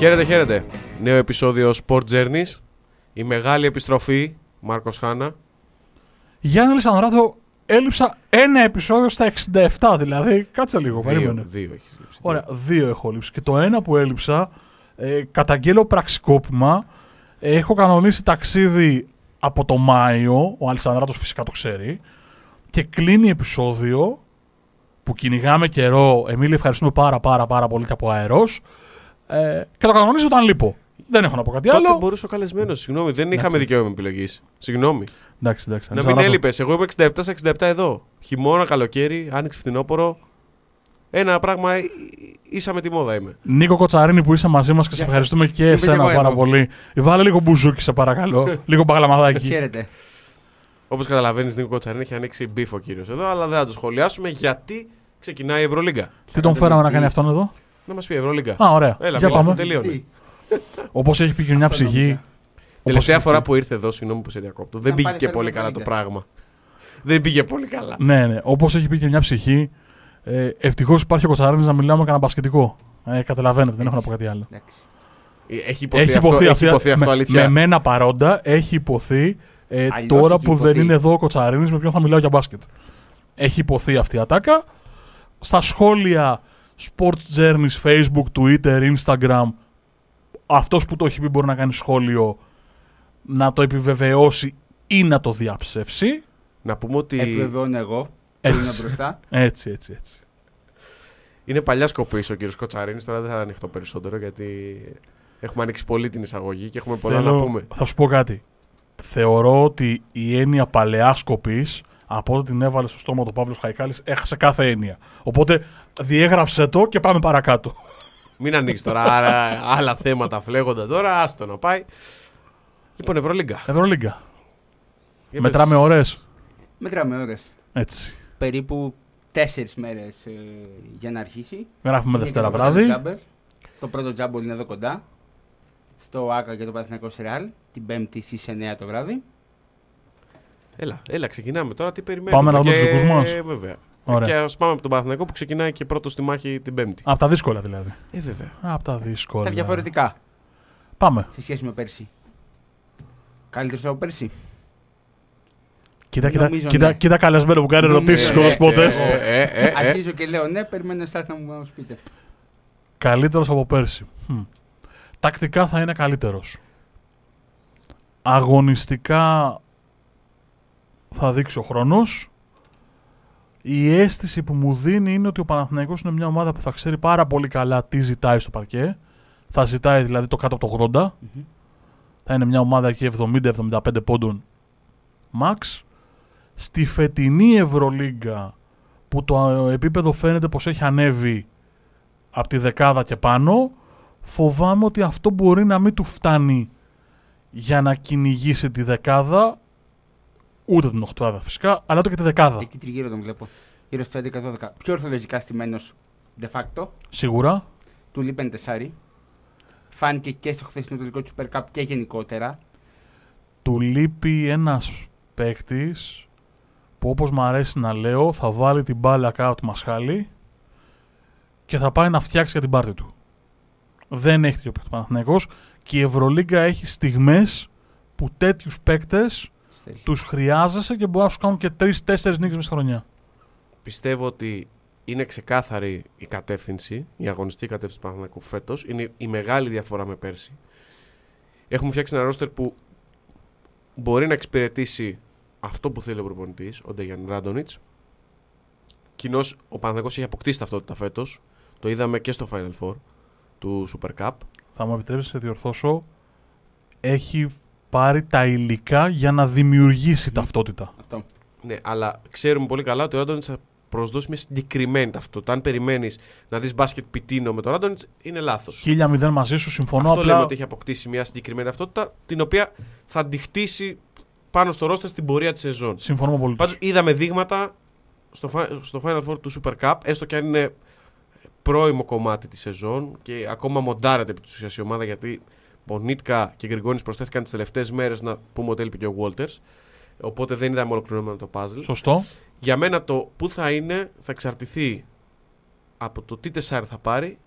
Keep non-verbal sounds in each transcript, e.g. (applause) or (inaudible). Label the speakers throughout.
Speaker 1: Χαίρετε, χαίρετε. Νέο επεισόδιο Sport Journeys. Η μεγάλη επιστροφή, Μάρκος Χάνα.
Speaker 2: Γιάννη Λισανδράτο, έλειψα ένα επεισόδιο στα 67, δηλαδή. Κάτσε λίγο,
Speaker 1: Δύο,
Speaker 2: περίμενε.
Speaker 1: δύο έχεις λείψει.
Speaker 2: Ωραία, δύο έχω λείψει. Και το ένα που έλειψα, ε, καταγγέλω πραξικόπημα. Έχω κανονίσει ταξίδι από το Μάιο, ο Αλισανδράτος φυσικά το ξέρει, και κλείνει επεισόδιο που κυνηγάμε καιρό. Εμίλη, ευχαριστούμε πάρα πάρα πάρα πολύ και από αερός. Ε, και το κανονίζω όταν λείπω. Δεν έχω να πω κάτι
Speaker 1: Τότε
Speaker 2: άλλο.
Speaker 1: μπορούσε ο καλεσμένος. Συγγνώμη, δεν είχαμε
Speaker 2: Εντάξει.
Speaker 1: δικαίωμα επιλογής. Συγγνώμη.
Speaker 2: Εντάξει, εντάξει.
Speaker 1: Να μην
Speaker 2: Αλισανδράτο.
Speaker 1: έλειπες. Εγώ είμαι 67 στα 67 εδώ. Χειμώνα, καλοκαίρι, άνοιξη φθινόπωρο. Ένα πράγμα, ε, ίσα με τη μόδα είμαι.
Speaker 2: Νίκο Κοτσαρίνη που είσαι μαζί μας και σε
Speaker 3: Γεια σας.
Speaker 2: ευχαριστούμε και
Speaker 3: Είμαι
Speaker 2: εσένα
Speaker 3: και εγώ
Speaker 2: πάρα
Speaker 3: εδώ.
Speaker 2: πολύ. Βάλε λίγο μπουζούκι, σε παρακαλώ. (laughs) λίγο παγλαμαδάκι.
Speaker 3: Χαίρετε.
Speaker 1: Όπως καταλαβαίνεις, Νίκο Κοτσαρίνη έχει ανοίξει μπίφο κύριος εδώ, αλλά δεν θα το σχολιάσουμε γιατί ξεκινάει η Ευρωλίγκα.
Speaker 2: Τι τον φέραμε να κάνει αυτόν εδώ;
Speaker 1: Να μας πει Ευρωλίγκα.
Speaker 2: Α, ωραία.
Speaker 1: Έλα,
Speaker 2: Για
Speaker 1: μιλάμε,
Speaker 2: πάμε.
Speaker 1: τελείωνε.
Speaker 3: Τι, (laughs)
Speaker 2: Όπως έχει πει και μια
Speaker 3: Αυτό
Speaker 2: ψυχή.
Speaker 3: νόμιζα.
Speaker 1: Τελευταία
Speaker 2: όπως-
Speaker 1: φορά που ήρθε εδώ, συγγνώμη που σε διακόπτω, δεν
Speaker 3: Να
Speaker 1: πήγε
Speaker 3: πάλι
Speaker 1: και
Speaker 3: φέρουμε
Speaker 1: πολύ καλά το
Speaker 3: Ευρωλίγκα.
Speaker 1: πράγμα. Δεν πήγε πολύ καλά.
Speaker 2: Ναι, ναι. Όπως έχει πει και μια ψυχή. Ε, Ευτυχώς υπάρχει ο Κοτσαρίνη να μιλάμε κανένα μπασκετικό. Ε, καταλαβαίνετε, δεν έχω να πω κάτι άλλο.
Speaker 3: εντάξει.
Speaker 1: Ε, Έχει υποθεί,
Speaker 2: Έχει
Speaker 1: αυτό,
Speaker 2: υποθεί,
Speaker 1: έχει
Speaker 2: αυτή-
Speaker 1: υποθεί αυτό
Speaker 2: με,
Speaker 1: αλήθεια;
Speaker 2: με μένα παρόντα, έχει υποθεί ε,
Speaker 3: Αλλιώς
Speaker 2: τώρα
Speaker 3: έχει
Speaker 2: που δεν
Speaker 3: υποθεί.
Speaker 2: είναι εδώ ο Κοτσαρίνη, με ποιον θα μιλάω για μπάσκετ. Έχει υποθεί αυτή η ατάκα. Στα σχόλια Sports Journeys, Facebook, Twitter, Instagram, αυτός που το έχει πει μπορεί να κάνει σχόλιο να το επιβεβαιώσει ή να το διαψεύσει.
Speaker 1: Να πούμε ότι
Speaker 3: Επιβεβαιώνω εγώ. που είμαι
Speaker 2: Έτσι,
Speaker 3: μπροστά.
Speaker 2: έτσι, έτσι. έτσι.
Speaker 1: είναι παλιά σκοπή ο κύριος Κοτσαρίνης. Τώρα δεν θα ανοιχτώ περισσότερο γιατί έχουμε ανοίξει πολύ την εισαγωγή και έχουμε πολλά
Speaker 2: Θέλω-
Speaker 1: να πούμε.
Speaker 2: Θα σου πω κάτι. Θεωρώ ότι η έννοια παλαιά σκοπής, από όταν την έβαλε στο στόμα του Παύλος Χαϊκάλης, έχασε κάθε έννοια. Οπότε διέγραψε το και πάμε παρακάτω.
Speaker 1: Μην ανοίξεις τώρα άλλα, άλλα θέματα φλέγοντα τώρα. Άστο να πάει. Λοιπόν, Ευρωλίγκα.
Speaker 2: Ευρωλίγκα.
Speaker 1: Για
Speaker 2: Μετράμε
Speaker 1: πες.
Speaker 2: ώρες.
Speaker 3: Μετράμε ώρες.
Speaker 2: Έτσι.
Speaker 3: Περίπου τέσσερις μέρες ε, για να αρχίσει.
Speaker 2: Γράφουμε
Speaker 3: Είναι
Speaker 2: Δευτέρα
Speaker 3: και το
Speaker 2: βράδυ.
Speaker 3: τζάμπερ. Το πρώτο τζάμπολ είναι εδώ κοντά. Στο Άκα και το Παθηνακό Σεράλ. Την Πέμπτη στις 9 το βράδυ.
Speaker 1: Έλα, έλα, ξεκινάμε τώρα. Τι περιμένουμε.
Speaker 2: Πάμε να δούμε
Speaker 1: και-
Speaker 2: τους δικούς μας.
Speaker 1: Ε, βέβαια.
Speaker 2: Ωραία.
Speaker 1: Και ας πάμε από τον Παναθηναϊκό που ξεκινάει και πρώτο στη μάχη την Πέμπτη.
Speaker 2: Από τα δύσκολα δηλαδή.
Speaker 1: Ε, βέβαια.
Speaker 2: Από τα δύσκολα.
Speaker 3: Τα διαφορετικά
Speaker 2: Πάμε.
Speaker 3: σε σχέση με πέρσι. Καλύτερος από πέρσι.
Speaker 2: Κοίτα, κοίτα,
Speaker 3: Νομίζω,
Speaker 2: κοίτα,
Speaker 3: ναι.
Speaker 2: κοίτα καλεσμένο που κάνει
Speaker 3: Νομίζω,
Speaker 2: ερωτήσει
Speaker 3: ναι,
Speaker 2: στους κοδοσπότες.
Speaker 1: Ε, ε, ε, ε.
Speaker 3: Αρχίζω και λέω ναι, περιμένω εσάς να μου μας πείτε.
Speaker 2: Καλύτερος από πέρσι. Χμ. Τακτικά θα είναι καλύτερος. Αγωνιστικά θα δείξει ο χρόνος. Η αίσθηση που μου δίνει είναι ότι ο Παναθηναϊκός είναι μια ομάδα που θα ξέρει πάρα πολύ καλά τι ζητάει στο παρκέ. Θα ζητάει δηλαδή το κάτω από το 80.
Speaker 3: Μμμ.
Speaker 2: Θα είναι μια ομάδα εκεί 70-75 πόντων max. Στη φετινή Ευρωλίγκα που το ε, επίπεδο φαίνεται πως έχει ανέβει από τη δεκάδα και πάνω, φοβάμαι ότι αυτό μπορεί να μην του φτάνει για να κυνηγήσει τη δεκάδα, ούτε την οχτάδα φυσικά, αλλά το και τη δεκάδα.
Speaker 3: Εκεί τριγύρω τον βλέπω. Γύρω στο 11-12. Πιο ορθολογικά στημένος de facto.
Speaker 2: Σίγουρα.
Speaker 3: Του λείπει ένα τεσάρι. Φάνηκε και στο χθεσινό τελικό του Super Cup και γενικότερα.
Speaker 2: Του λείπει ένας παίκτης που όπως μου αρέσει να λέω θα βάλει την μπάλα κάτω του μασχάλη και θα πάει να φτιάξει για την πάρτη του. Δεν έχει τέτοιο παίκτη ο Παναθηναϊκός και η Ευρωλίγκα έχει στιγμές που τέτοιους παίκτες
Speaker 3: Στέλχη.
Speaker 2: τους χρειάζεσαι και μπορεί να σου κάνουν και τρει-τέσσερι νίκες μες στη χρονιά.
Speaker 1: Πιστεύω ότι είναι ξεκάθαρη η κατεύθυνση, η αγωνιστική κατεύθυνση του Παναθηναϊκού φέτος. Είναι η μεγάλη διαφορά με πέρσι. Έχουμε φτιάξει ένα ρόστερ που μπορεί να εξυπηρετήσει αυτό που θέλει ο προπονητής, ο Ντεγιάν Ράντονιτς. Κοινώς ο Παναθηναϊκός έχει αποκτήσει ταυτότητα φέτος. Το είδαμε και στο Final Four του Super Cup.
Speaker 2: Θα μου επιτρέψεις να σε διορθώσω. Έχει πάρει τα υλικά για να δημιουργήσει ταυτότητα.
Speaker 3: Αυτό.
Speaker 1: Ναι, αλλά ξέρουμε πολύ καλά ότι ο Ράντονιτ θα προσδώσει μια συγκεκριμένη ταυτότητα. Αν περιμένεις να δεις μπάσκετ πιτίνο με τον Ράντονιτ, είναι λάθος.
Speaker 2: 1000 μαζί σου, συμφωνώ
Speaker 1: Αυτό
Speaker 2: απλά.
Speaker 1: λέμε ότι έχει αποκτήσει μια συγκεκριμένη ταυτότητα, την οποία θα τη χτίσει πάνω στο ρόστερ στην πορεία της σεζόν.
Speaker 2: Συμφωνώ πολύ.
Speaker 1: Πάντως είδαμε δείγματα στο, Fi- στο Final Four του Super Cup, έστω και αν είναι πρώιμο κομμάτι της σεζόν και ακόμα μοντάρεται επί της ουσίας η ομάδα γιατί Πονίτκα και Γκριγκόνη προσθέθηκαν τις τελευταίες μέρες να πούμε ότι έλειπε και ο Walters. Οπότε δεν είδαμε ολοκληρωμένο το puzzle.
Speaker 2: Σωστό.
Speaker 1: Για μένα το που θα είναι θα εξαρτηθεί από το τι τεσσάρι θα πάρει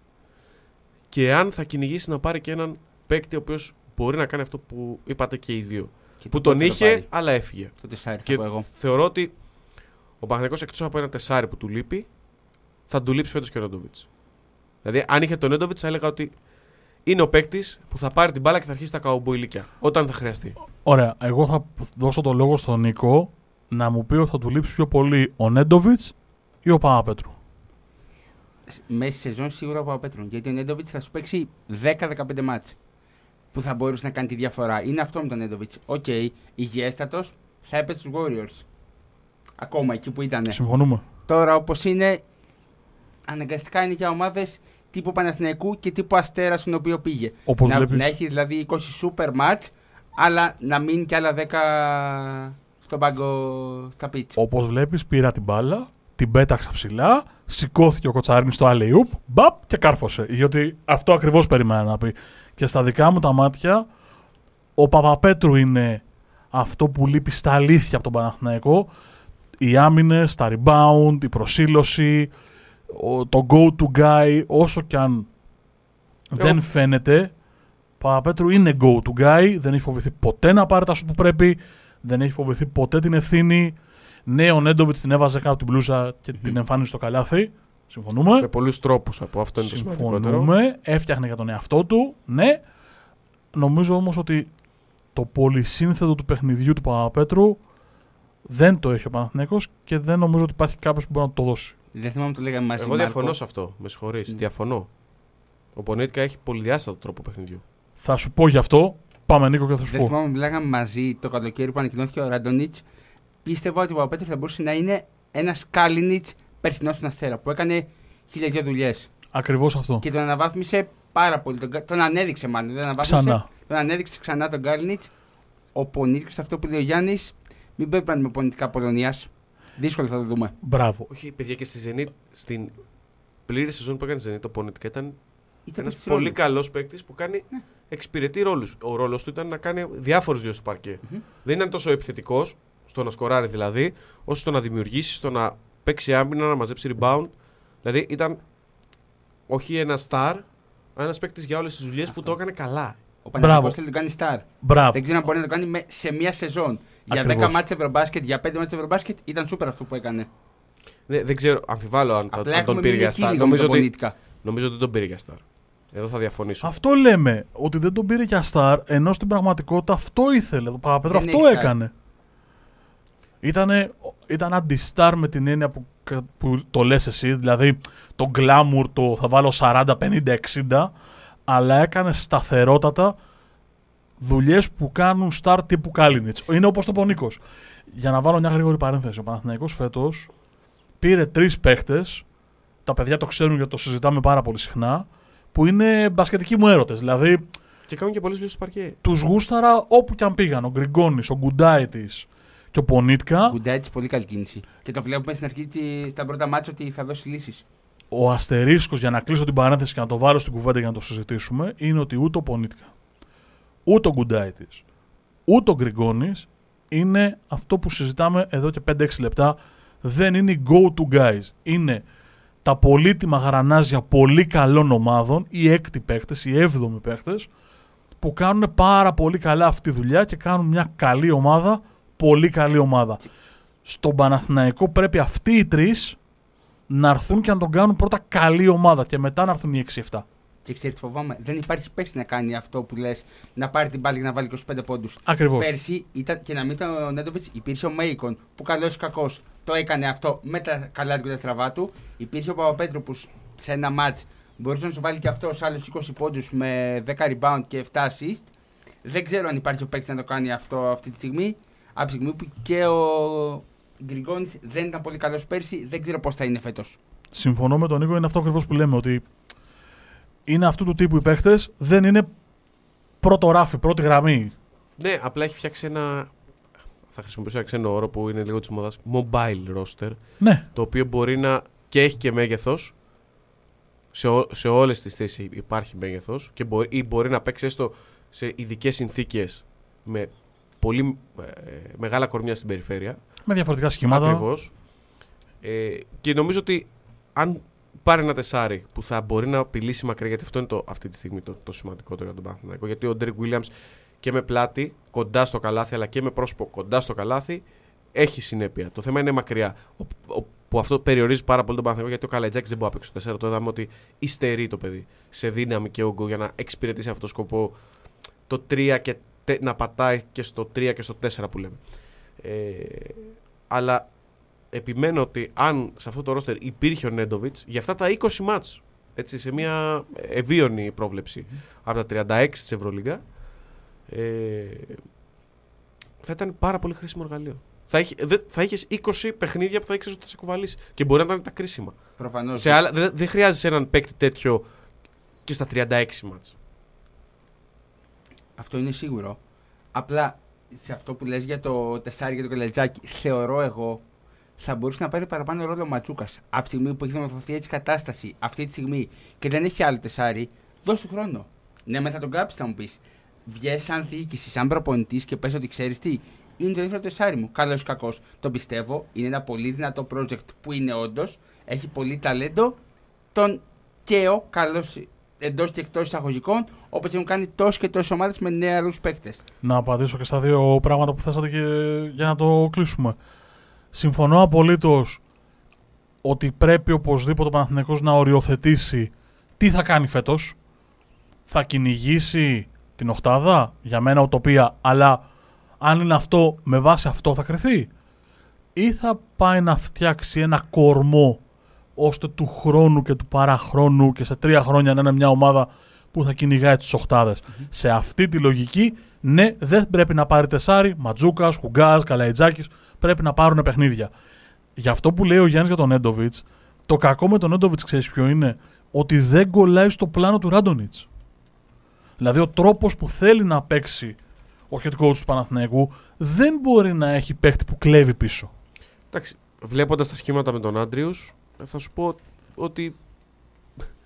Speaker 1: και αν θα κυνηγήσει να πάρει και έναν παίκτη ο οποίος μπορεί να κάνει αυτό που είπατε και οι δύο.
Speaker 3: Και
Speaker 1: Που
Speaker 3: το
Speaker 1: τον
Speaker 3: πότε θα
Speaker 1: είχε,
Speaker 3: πάρει.
Speaker 1: αλλά έφυγε.
Speaker 3: Το τεσσάρι θα
Speaker 1: Και
Speaker 3: πω εγώ.
Speaker 1: θεωρώ ότι ο Παναθηναϊκός εκτός από ένα τεσάρι που του λείπει, θα του λείψει φέτος και ο Νέντοβιτ. Δηλαδή, αν είχε τον Νέντοβιτ, θα έλεγα ότι είναι ο παίκτης που θα πάρει την μπάλα και θα αρχίσει τα καουμποϊλίκια. Όταν θα χρειαστεί.
Speaker 2: Ωραία, εγώ θα δώσω το λόγο στον Νίκο να μου πει ότι θα του λείψει πιο πολύ ο Νέντοβιτς ή ο Παπαπέτρου.
Speaker 3: Μέση σεζόν σίγουρα Παπαπέτρου. Γιατί ο Νέντοβιτς θα σου παίξει 10-15 μάτς που θα μπορούσε να κάνει τη διαφορά. Είναι αυτό με τον Νέντοβιτς. Οκ, υγιέστατος θα έπαιζε στους Warriors. Ακόμα εκεί που ήταν.
Speaker 2: Συμφωνούμε.
Speaker 3: Τώρα όπως είναι, αναγκαστικά είναι για ομάδες τύπου Παναθηναϊκού και τύπου Αστέρας στον οποίο πήγε.
Speaker 2: Όπως
Speaker 3: να,
Speaker 2: βλέπεις.
Speaker 3: να έχει δηλαδή 20 super match, αλλά να μείνει κι άλλα 10 στον πάγκο στα πίτσα.
Speaker 2: Όπως βλέπεις πήρα την μπάλα, την πέταξα ψηλά, σηκώθηκε ο Κοτσάρινης στο alley-oop, μπαπ και κάρφωσε. Γιατί αυτό ακριβώς περιμένα να πει. Και στα δικά μου τα μάτια, ο Παπαπέτρου είναι αυτό που λείπει στα αλήθεια από τον Παναθηναϊκό. Οι άμυνες, τα rebound, η προσήλωση, ο- το go-to guy, όσο κι αν δεν φαίνεται, ο Παπαπέτρου είναι go-to guy, δεν έχει φοβηθεί ποτέ να πάρει τα σου που πρέπει, δεν έχει φοβηθεί ποτέ την ευθύνη. Ναι, ο Νέντοβιτς την έβαζε κάτω από την μπλούζα και την εμφάνισε στο καλάθι. Συμφωνούμε.
Speaker 1: Με πολλούς τρόπους από αυτό είναι το σημαντικότερο.
Speaker 2: Συμφωνούμε. Έφτιαχνε για τον εαυτό του. Ναι. Νομίζω όμως ότι το πολυσύνθετο του παιχνιδιού του Παπαπέτρου δεν το έχει ο Παναθηναίκος και δεν νομίζω ότι υπάρχει κάποιος που μπορεί να το δώσει.
Speaker 3: Δεν θυμάμαι αν το λέγαμε μαζί.
Speaker 1: Εγώ
Speaker 3: Μάρκο.
Speaker 1: διαφωνώ σε αυτό. Με συγχωρείς.
Speaker 3: Ναι.
Speaker 1: Διαφωνώ. Ο Πονίτικα έχει πολυδιάστατο τρόπο παιχνιδιού.
Speaker 2: Θα σου πω γι' αυτό. Πάμε Νίκο και θα σου
Speaker 3: Δεν
Speaker 2: πω.
Speaker 3: θυμάμαι, μιλάγαμε μαζί το καλοκαίρι που ανακοινώθηκε ο Ραντονίτς. Πίστευα ότι ο Παπαπέτρου θα μπορούσε να είναι ένας Κάλινιτ περσινός στον Αστέρα που έκανε χίλια δυο δουλειές.
Speaker 2: Ακριβώς αυτό.
Speaker 3: Και τον αναβάθμισε πάρα πολύ. Τον, κα- τον ανέδειξε μάλλον. Δεν αναβάθμισε,
Speaker 2: Ξανά.
Speaker 3: Τον ανέδειξε ξανά τον Κάλινιτ. Ο Πονίτικο, αυτό που λέει ο Γιάννης, μην πρέπει να είναι με πονητικά Πολωνίας. Δύσκολο θα το δούμε.
Speaker 2: Μπράβο.
Speaker 1: Όχι, παιδιά, και στη Zenit, στην πλήρη σεζόν που έκανε στη Zenit, το Πονίτικα ήταν
Speaker 3: Ήταν
Speaker 1: ένας
Speaker 3: στο
Speaker 1: πολύ
Speaker 3: ρόλο.
Speaker 1: καλός παίκτης που κάνει
Speaker 3: Ναι.
Speaker 1: εξυπηρετεί ρόλους. Ο ρόλος του ήταν να κάνει διάφορε δύο στο παρκέ.
Speaker 3: Μμμ.
Speaker 1: Δεν ήταν τόσο επιθετικός, στο να σκοράρει δηλαδή, όσο στο να δημιουργήσει, στο να παίξει άμυνα, να μαζέψει rebound. Δηλαδή ήταν όχι ένα star, αλλά ένας παίκτης για όλες τις δουλειές που
Speaker 3: Αυτό.
Speaker 1: το έκανε καλά.
Speaker 3: Ο Παναγιώτης
Speaker 2: Μπράβο.
Speaker 3: θέλει να τον κάνει star.
Speaker 2: Μπράβο.
Speaker 3: Δεν ξέρω αν μπορεί να το κάνει με- σε μία σεζόν. Για
Speaker 2: Ακριβώς.
Speaker 3: 10 μάτσε ευρωμπάσκετ, για 5 μάτσε ευρωμπάσκετ ήταν σούπερ αυτό που έκανε.
Speaker 1: Ναι, δεν ξέρω, αμφιβάλλω αν,
Speaker 3: Απλά
Speaker 1: αν τον
Speaker 3: έχουμε
Speaker 1: πήρε
Speaker 3: μείνει
Speaker 1: για
Speaker 3: εκεί
Speaker 1: star.
Speaker 3: λίγο με
Speaker 1: Νομίζω
Speaker 3: τον
Speaker 1: ότι,
Speaker 3: Πονίτικα.
Speaker 1: νομίζω ότι δεν τον πήρε για star. Εδώ θα διαφωνήσω.
Speaker 2: Αυτό λέμε. Ότι δεν τον πήρε για star, ενώ στην πραγματικότητα αυτό ήθελε. Το Παπαπέτρο
Speaker 3: Δεν
Speaker 2: αυτό
Speaker 3: έχει star.
Speaker 2: έκανε. Ήτανε, ήταν αντι-star με την έννοια που, που το λες εσύ, δηλαδή το glamour το θα βάλω 40, 50, 60, αλλά έκανε σταθερότατα δουλειές που κάνουν star τύπου Κάλινιτς. Είναι όπως το Πονίκος. Για να βάλω μια γρήγορη παρένθεση, ο Παναθηναϊκός φέτος πήρε τρεις παίχτες, τα παιδιά το ξέρουν γιατί το συζητάμε πάρα πολύ συχνά, που είναι μπασκετικοί μου έρωτες. Δηλαδή,
Speaker 1: Και κάνουν και πολλές δουλειές στο παρκέ.
Speaker 2: τους γούσταρα όπου και αν πήγαν. Ο Γκριγκόνης, ο Γκουντάιτης και ο Πονίτκα.
Speaker 3: Γκουντάιτ πολύ καλή κίνηση. Και το βλέπουμε στην αρχή της- στα πρώτα μάτια ότι θα δώσει λύσεις.
Speaker 2: Ο αστερίσκος, για να κλείσω την παρένθεση και να το βάλω στην κουβέντα για να το συζητήσουμε, είναι ότι ούτε ο Πονίτκα, ούτε ο Γκουντάιτης, ούτε ο Γκριγκόνης είναι αυτό που συζητάμε εδώ και 5-6 λεπτά. Δεν είναι οι go-to guys. Είναι τα πολύτιμα γρανάζια πολύ καλών ομάδων, οι έκτη παίκτες, οι έβδομοι παίκτες, που κάνουν πάρα πολύ καλά αυτή τη δουλειά και κάνουν μια καλή ομάδα, πολύ καλή ομάδα. Στον Παναθηναϊκό πρέπει αυτοί οι τρεις να έρθουν και να τον κάνουν πρώτα καλή ομάδα και μετά να έρθουν οι 6-7.
Speaker 3: Και ξέρεις τι φοβάμαι, δεν υπάρχει παίκτη να κάνει αυτό που λες, να πάρει την μπάλα και να βάλει 25 πόντους.
Speaker 2: Ακριβώς.
Speaker 3: Πέρσι ήταν, και να μην ήταν ο Νέντοβιτς, υπήρχε ο Μέικον που καλός ή κακός το έκανε αυτό με τα καλά του και τα στραβά του. Υπήρχε ο Παπαπέτρου που σε ένα ματ μπορούσε να σου βάλει και αυτό άλλους 20 πόντους με 10 rebound και 7 assist. Δεν ξέρω αν υπάρχει ο παίκτης να το κάνει αυτό αυτή τη στιγμή. Από τη στιγμή που και ο Γκριγκόνης δεν ήταν πολύ καλός πέρσι, δεν ξέρω πώς θα είναι φέτος.
Speaker 2: Συμφωνώ με τον Νίκο, είναι αυτό ακριβώς που λέμε. Ότι είναι αυτού του τύπου οι παίχτε, δεν είναι πρώτο ράφι, πρώτη γραμμή.
Speaker 1: Ναι, απλά έχει φτιάξει ένα. Θα χρησιμοποιήσω ένα ξένο όρο που είναι λίγο της μόδα. Mobile roster.
Speaker 2: Ναι,
Speaker 1: Το οποίο μπορεί να. και έχει και μέγεθος. Σε, ό, σε όλες τις θέσεις υπάρχει μέγεθος. Και μπορεί, ή μπορεί να παίξει έστω σε ειδικές συνθήκες με πολύ ε, μεγάλα κορμιά στην περιφέρεια.
Speaker 2: Με διαφορετικά σχήματα.
Speaker 1: Ακριβώς. Ε, και νομίζω ότι αν πάρει ένα τεσάρι που θα μπορεί να απειλήσει μακριά, γιατί αυτό είναι το, αυτή τη στιγμή το, το σημαντικότερο για τον Παναθηναϊκό. Γιατί ο Ντέρικ Williams και με πλάτη κοντά στο καλάθι, αλλά και με πρόσωπο κοντά στο καλάθι, έχει συνέπεια. Το θέμα είναι μακριά. Ο, ο, που αυτό περιορίζει πάρα πολύ τον Παναθηναϊκό, γιατί ο Καλατζάκη δεν μπορεί να παίξει το 4. Το είδαμε ότι υστερεί το παιδί σε δύναμη και όγκο για να εξυπηρετήσει αυτό το σκοπό το 3 και τε- να πατάει και στο 3 και στο 4 που λέμε. Ε, αλλά επιμένω ότι αν σε αυτό το ρόστερ υπήρχε ο Νέντοβιτς για αυτά τα 20 μάτς έτσι, σε μια ευίωνη πρόβλεψη από τα 36 της Ευρωλίγκα ε, θα ήταν πάρα πολύ χρήσιμο εργαλείο. Θα, είχε, δε, θα είχες 20 παιχνίδια που θα ήξερες ότι θα σε κουβαλήσει και μπορεί να ήταν τα κρίσιμα.
Speaker 3: Προφανώς.
Speaker 1: Σε άλλα, δεν δεν χρειάζεσαι έναν παίκτη τέτοιο και στα 36 μάτς.
Speaker 3: Αυτό είναι σίγουρο. Απλά σε αυτό που λες για το τεσάρι και το καλατζάκι, θεωρώ εγώ θα μπορούσε να πάρει παραπάνω ρόλο ο Ματσούκας. Από τη στιγμή που έχει δημορφωθεί έτσι η κατάσταση, αυτή τη στιγμή και δεν έχει άλλο τεσάρι, δώσ' του χρόνο. Ναι, με θα τον κάψεις, θα μου πεις. Βγες σαν διοίκηση, σαν προπονητής και πες ότι ξέρεις τι, είναι το δεύτερο τεσάρι μου. Καλός ή κακός. Το πιστεύω. Είναι ένα πολύ δυνατό project που είναι όντως. Έχει πολύ ταλέντο. Τον καίω, καλός εντός και εκτός εισαγωγικών, όπως έχουν κάνει τόσες και τόσες ομάδες με νεαρούς παίκτες.
Speaker 2: Να απαντήσω και στα δύο πράγματα που θέσατε και για να το κλείσουμε. Συμφωνώ απολύτως ότι πρέπει οπωσδήποτε ο Παναθηναϊκός να οριοθετήσει τι θα κάνει φέτος. Θα κυνηγήσει την οχτάδα, για μένα οτοπία, αλλά αν είναι αυτό, με βάση αυτό θα κρυθεί. Ή θα πάει να φτιάξει ένα κορμό ώστε του χρόνου και του παραχρόνου και σε τρία χρόνια να είναι μια ομάδα που θα κυνηγάει τις οχτάδες. Σε αυτή τη λογική, ναι, δεν πρέπει να πάρει τεσάρι, Ματζούκας, Χουγκάς, Καλαϊτζάκης, πρέπει να πάρουν παιχνίδια. Γι' αυτό που λέει ο Γιάννης για τον Έντοβιτ, το κακό με τον Έντοβιτ ξέρεις ποιο είναι, ότι δεν κολλάει στο πλάνο του Ράντονιτς. Δηλαδή ο τρόπος που θέλει να παίξει ο head coach του Παναθηναϊκού δεν μπορεί να έχει παίχτη που κλέβει πίσω.
Speaker 1: Εντάξει, βλέποντας τα σχήματα με τον Άντριους, θα σου πω ότι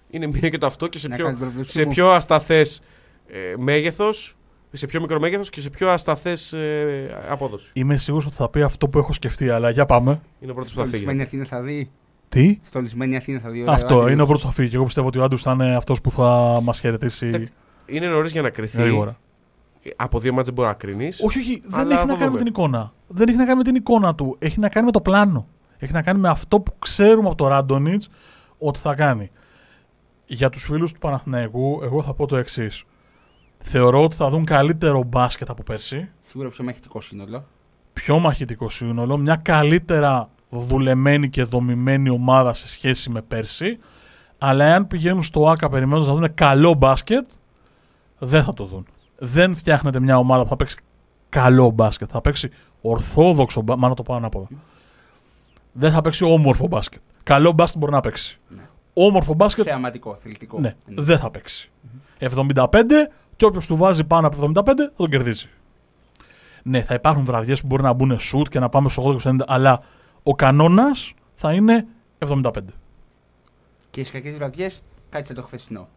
Speaker 1: είναι (laughs) μία και το αυτό και σε
Speaker 3: Να
Speaker 1: πιο,
Speaker 3: κάνεις προβλέψη
Speaker 1: σε
Speaker 3: μου.
Speaker 1: πιο ασταθές ε, μέγεθος, σε πιο μικρό μέγεθος και σε πιο ασταθές ε, απόδοση.
Speaker 2: Είμαι σίγουρος ότι θα πει αυτό που έχω σκεφτεί, αλλά για πάμε.
Speaker 1: Είναι ο πρώτος που θα
Speaker 3: Στολισμένη
Speaker 1: φύγει.
Speaker 3: Αθήνα θα δει.
Speaker 2: Τι;
Speaker 3: Στολισμένη Αθήνα θα δει. ωραία,
Speaker 2: Αυτό
Speaker 3: Άντριους.
Speaker 2: είναι ο πρώτος που θα φύγει. Και εγώ πιστεύω ότι ο Άντρου θα είναι αυτός που θα μας χαιρετήσει
Speaker 1: Εντάξει, Είναι νωρίς για να κρυθεί.
Speaker 2: γρήγορα.
Speaker 1: Από δύο μάτσε δεν μπορεί να κρίνεις.
Speaker 2: Όχι, όχι, δεν
Speaker 1: Αλλά
Speaker 2: έχει
Speaker 1: θα
Speaker 2: να κάνει με
Speaker 1: δούμε.
Speaker 2: την εικόνα. Δεν έχει να κάνει με την εικόνα του. Έχει να κάνει με το πλάνο. Έχει να κάνει με αυτό που ξέρουμε από το Ράντονιτς ότι θα κάνει. Για τους φίλους του Παναθηναϊκού, εγώ θα πω το εξής. Θεωρώ ότι θα δουν καλύτερο μπάσκετ από πέρσι.
Speaker 3: Σίγουρα πιο μαχητικό σύνολο.
Speaker 2: Πιο μαχητικό σύνολο. Μια καλύτερα δουλεμένη και δομημένη ομάδα σε σχέση με πέρσι. Αλλά εάν πηγαίνουν στο ΆΚΑ περιμένοντας να δουν καλό μπάσκετ, δεν θα το δουν. Δεν φτιάχνεται μια ομάδα που θα παίξει καλό μπάσκετ. Θα παίξει ορθόδοξο μπάσκετ. Μάλλον το πάω ανάποδα. Δεν θα παίξει όμορφο μπάσκετ. Καλό μπάσκετ μπορεί να παίξει.
Speaker 3: Ναι.
Speaker 2: Όμορφο μπάσκετ,
Speaker 3: Θεαματικό, θελητικό.
Speaker 2: ναι,
Speaker 3: Ναι.
Speaker 2: δεν θα παίξει. 75 και όποιος του βάζει πάνω από 75 θα τον κερδίσει. Ναι, θα υπάρχουν βραδιές που μπορεί να μπουν σουτ και να πάμε στο 80-90, αλλά ο κανόνας θα είναι 75.
Speaker 3: Και στις κακές βραδιές κάτσε το χθεσινό.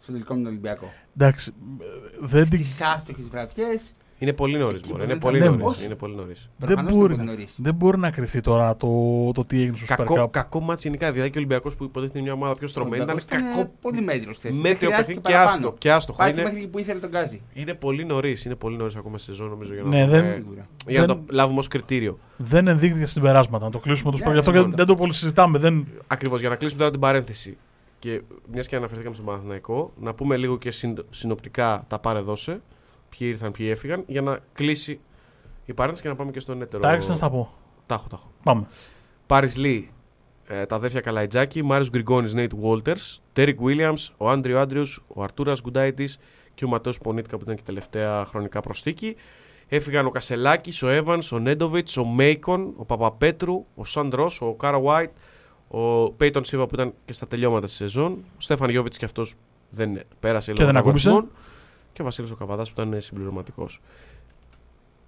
Speaker 3: Στο τελικό με τον Ολυμπιακό.
Speaker 2: Εντάξει, ε, δεν την
Speaker 3: Στι άστοχες βραδιές
Speaker 1: Είναι πολύ νωρίς.
Speaker 3: Εκεί
Speaker 1: Είναι
Speaker 3: που δεν
Speaker 1: πολύ
Speaker 3: θα-
Speaker 2: Ναι,
Speaker 1: νωρίς.
Speaker 3: όχι.
Speaker 1: Είναι πολύ νωρίς.
Speaker 2: δεν
Speaker 3: προφανώς
Speaker 2: μπορεί,
Speaker 3: δεν
Speaker 2: να-
Speaker 3: νωρίς.
Speaker 2: δεν μπορεί να κρυθεί τώρα το, το τι έγινε στο Super
Speaker 1: Κακό,
Speaker 2: Cup.
Speaker 1: κακό μάτς γενικά. Δηλαδή και ο Ολυμπιακός που υποτίθεται είναι μια ομάδα πιο στρωμένη ήταν κακό.
Speaker 3: Πολύ μέτριο χθε.
Speaker 1: Μέτριο παιχνίδι και άστο. Και άστοχο.
Speaker 3: Πάτησε
Speaker 1: Είναι,
Speaker 3: μέχρι που ήθελε τον Γκάζι.
Speaker 1: είναι πολύ νωρίς. Είναι πολύ νωρίς ακόμα στη σεζόν νομίζω για να,
Speaker 2: Ναι,
Speaker 1: το,
Speaker 2: δεν-
Speaker 1: δούμε-
Speaker 3: Σίγουρα.
Speaker 1: για να
Speaker 2: δεν-
Speaker 1: το λάβουμε ως κριτήριο.
Speaker 2: Δεν ενδείχθηκε στην περάσματα. Να το κλείσουμε το
Speaker 3: Ναι,
Speaker 2: Super Cup. Γι' αυτό και
Speaker 3: λοιπόν.
Speaker 2: δεν το πολύ συζητάμε. Δεν...
Speaker 1: Ακριβώς για να κλείσουμε τώρα την παρένθεση. Και μιας και αναφερθήκαμε στον Παναθηναϊκό, να πούμε λίγο και συν- συνοπτικά τα πάρε δώσε. Ποιοι ήρθαν, ποιοι έφυγαν, για να κλείσει η παρένθεση και να πάμε και στον έτερο.
Speaker 2: Τα έξι να στα πω.
Speaker 1: Τα έχω, τα έχω.
Speaker 2: Πάμε.
Speaker 1: Πάρις Λι, ε, τα αδέρφια Καλαϊτζάκη, Μάριο Γκριγκόνης, Νέιτ Βόλτερς, Τέρικ Βίλιαμς, ο Άντριου Άντριους, ο Αρτούρας Γκουντάιτης και ο Ματέος Πονίτικα που ήταν και τελευταία χρονικά προσθήκη. Έφυγαν ο Κασελάκης, ο Έβανς, ο Νέντοβιτς, ο Μέικον, ο Παπαπέτρου, ο Σαντρό, ο Οκάρο Γουάιτ, ο Πέιτον Σίβα που ήταν και στα τελειώματα της σεζόν, ο Στέφαν Γιόβιτς και αυτός δεν πέρασε
Speaker 2: Και δεν ακούμπησε.
Speaker 1: Τραυματισμών, Και ο Βασίλης ο Καβαδάς που ήταν συμπληρωματικός.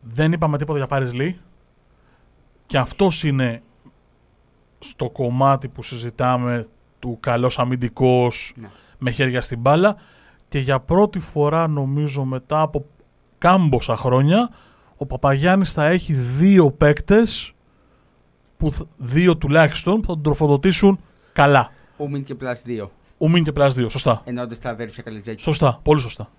Speaker 2: Δεν είπαμε τίποτα για Πάρις Λί. Και αυτός είναι στο κομμάτι που συζητάμε του καλός αμυντικός
Speaker 3: Ναι.
Speaker 2: με χέρια στην μπάλα και για πρώτη φορά νομίζω μετά από κάμποσα χρόνια ο Παπαγιάννης θα έχει δύο παίκτες που θ- δύο τουλάχιστον που θα τον τροφοδοτήσουν καλά.
Speaker 3: Ούμιν και plus 2.
Speaker 2: Ούμιν και plus 2. Σωστά.
Speaker 3: Ενώντα τα αδέρφια Καλετζάκη.
Speaker 2: Σωστά. Πολύ σωστά.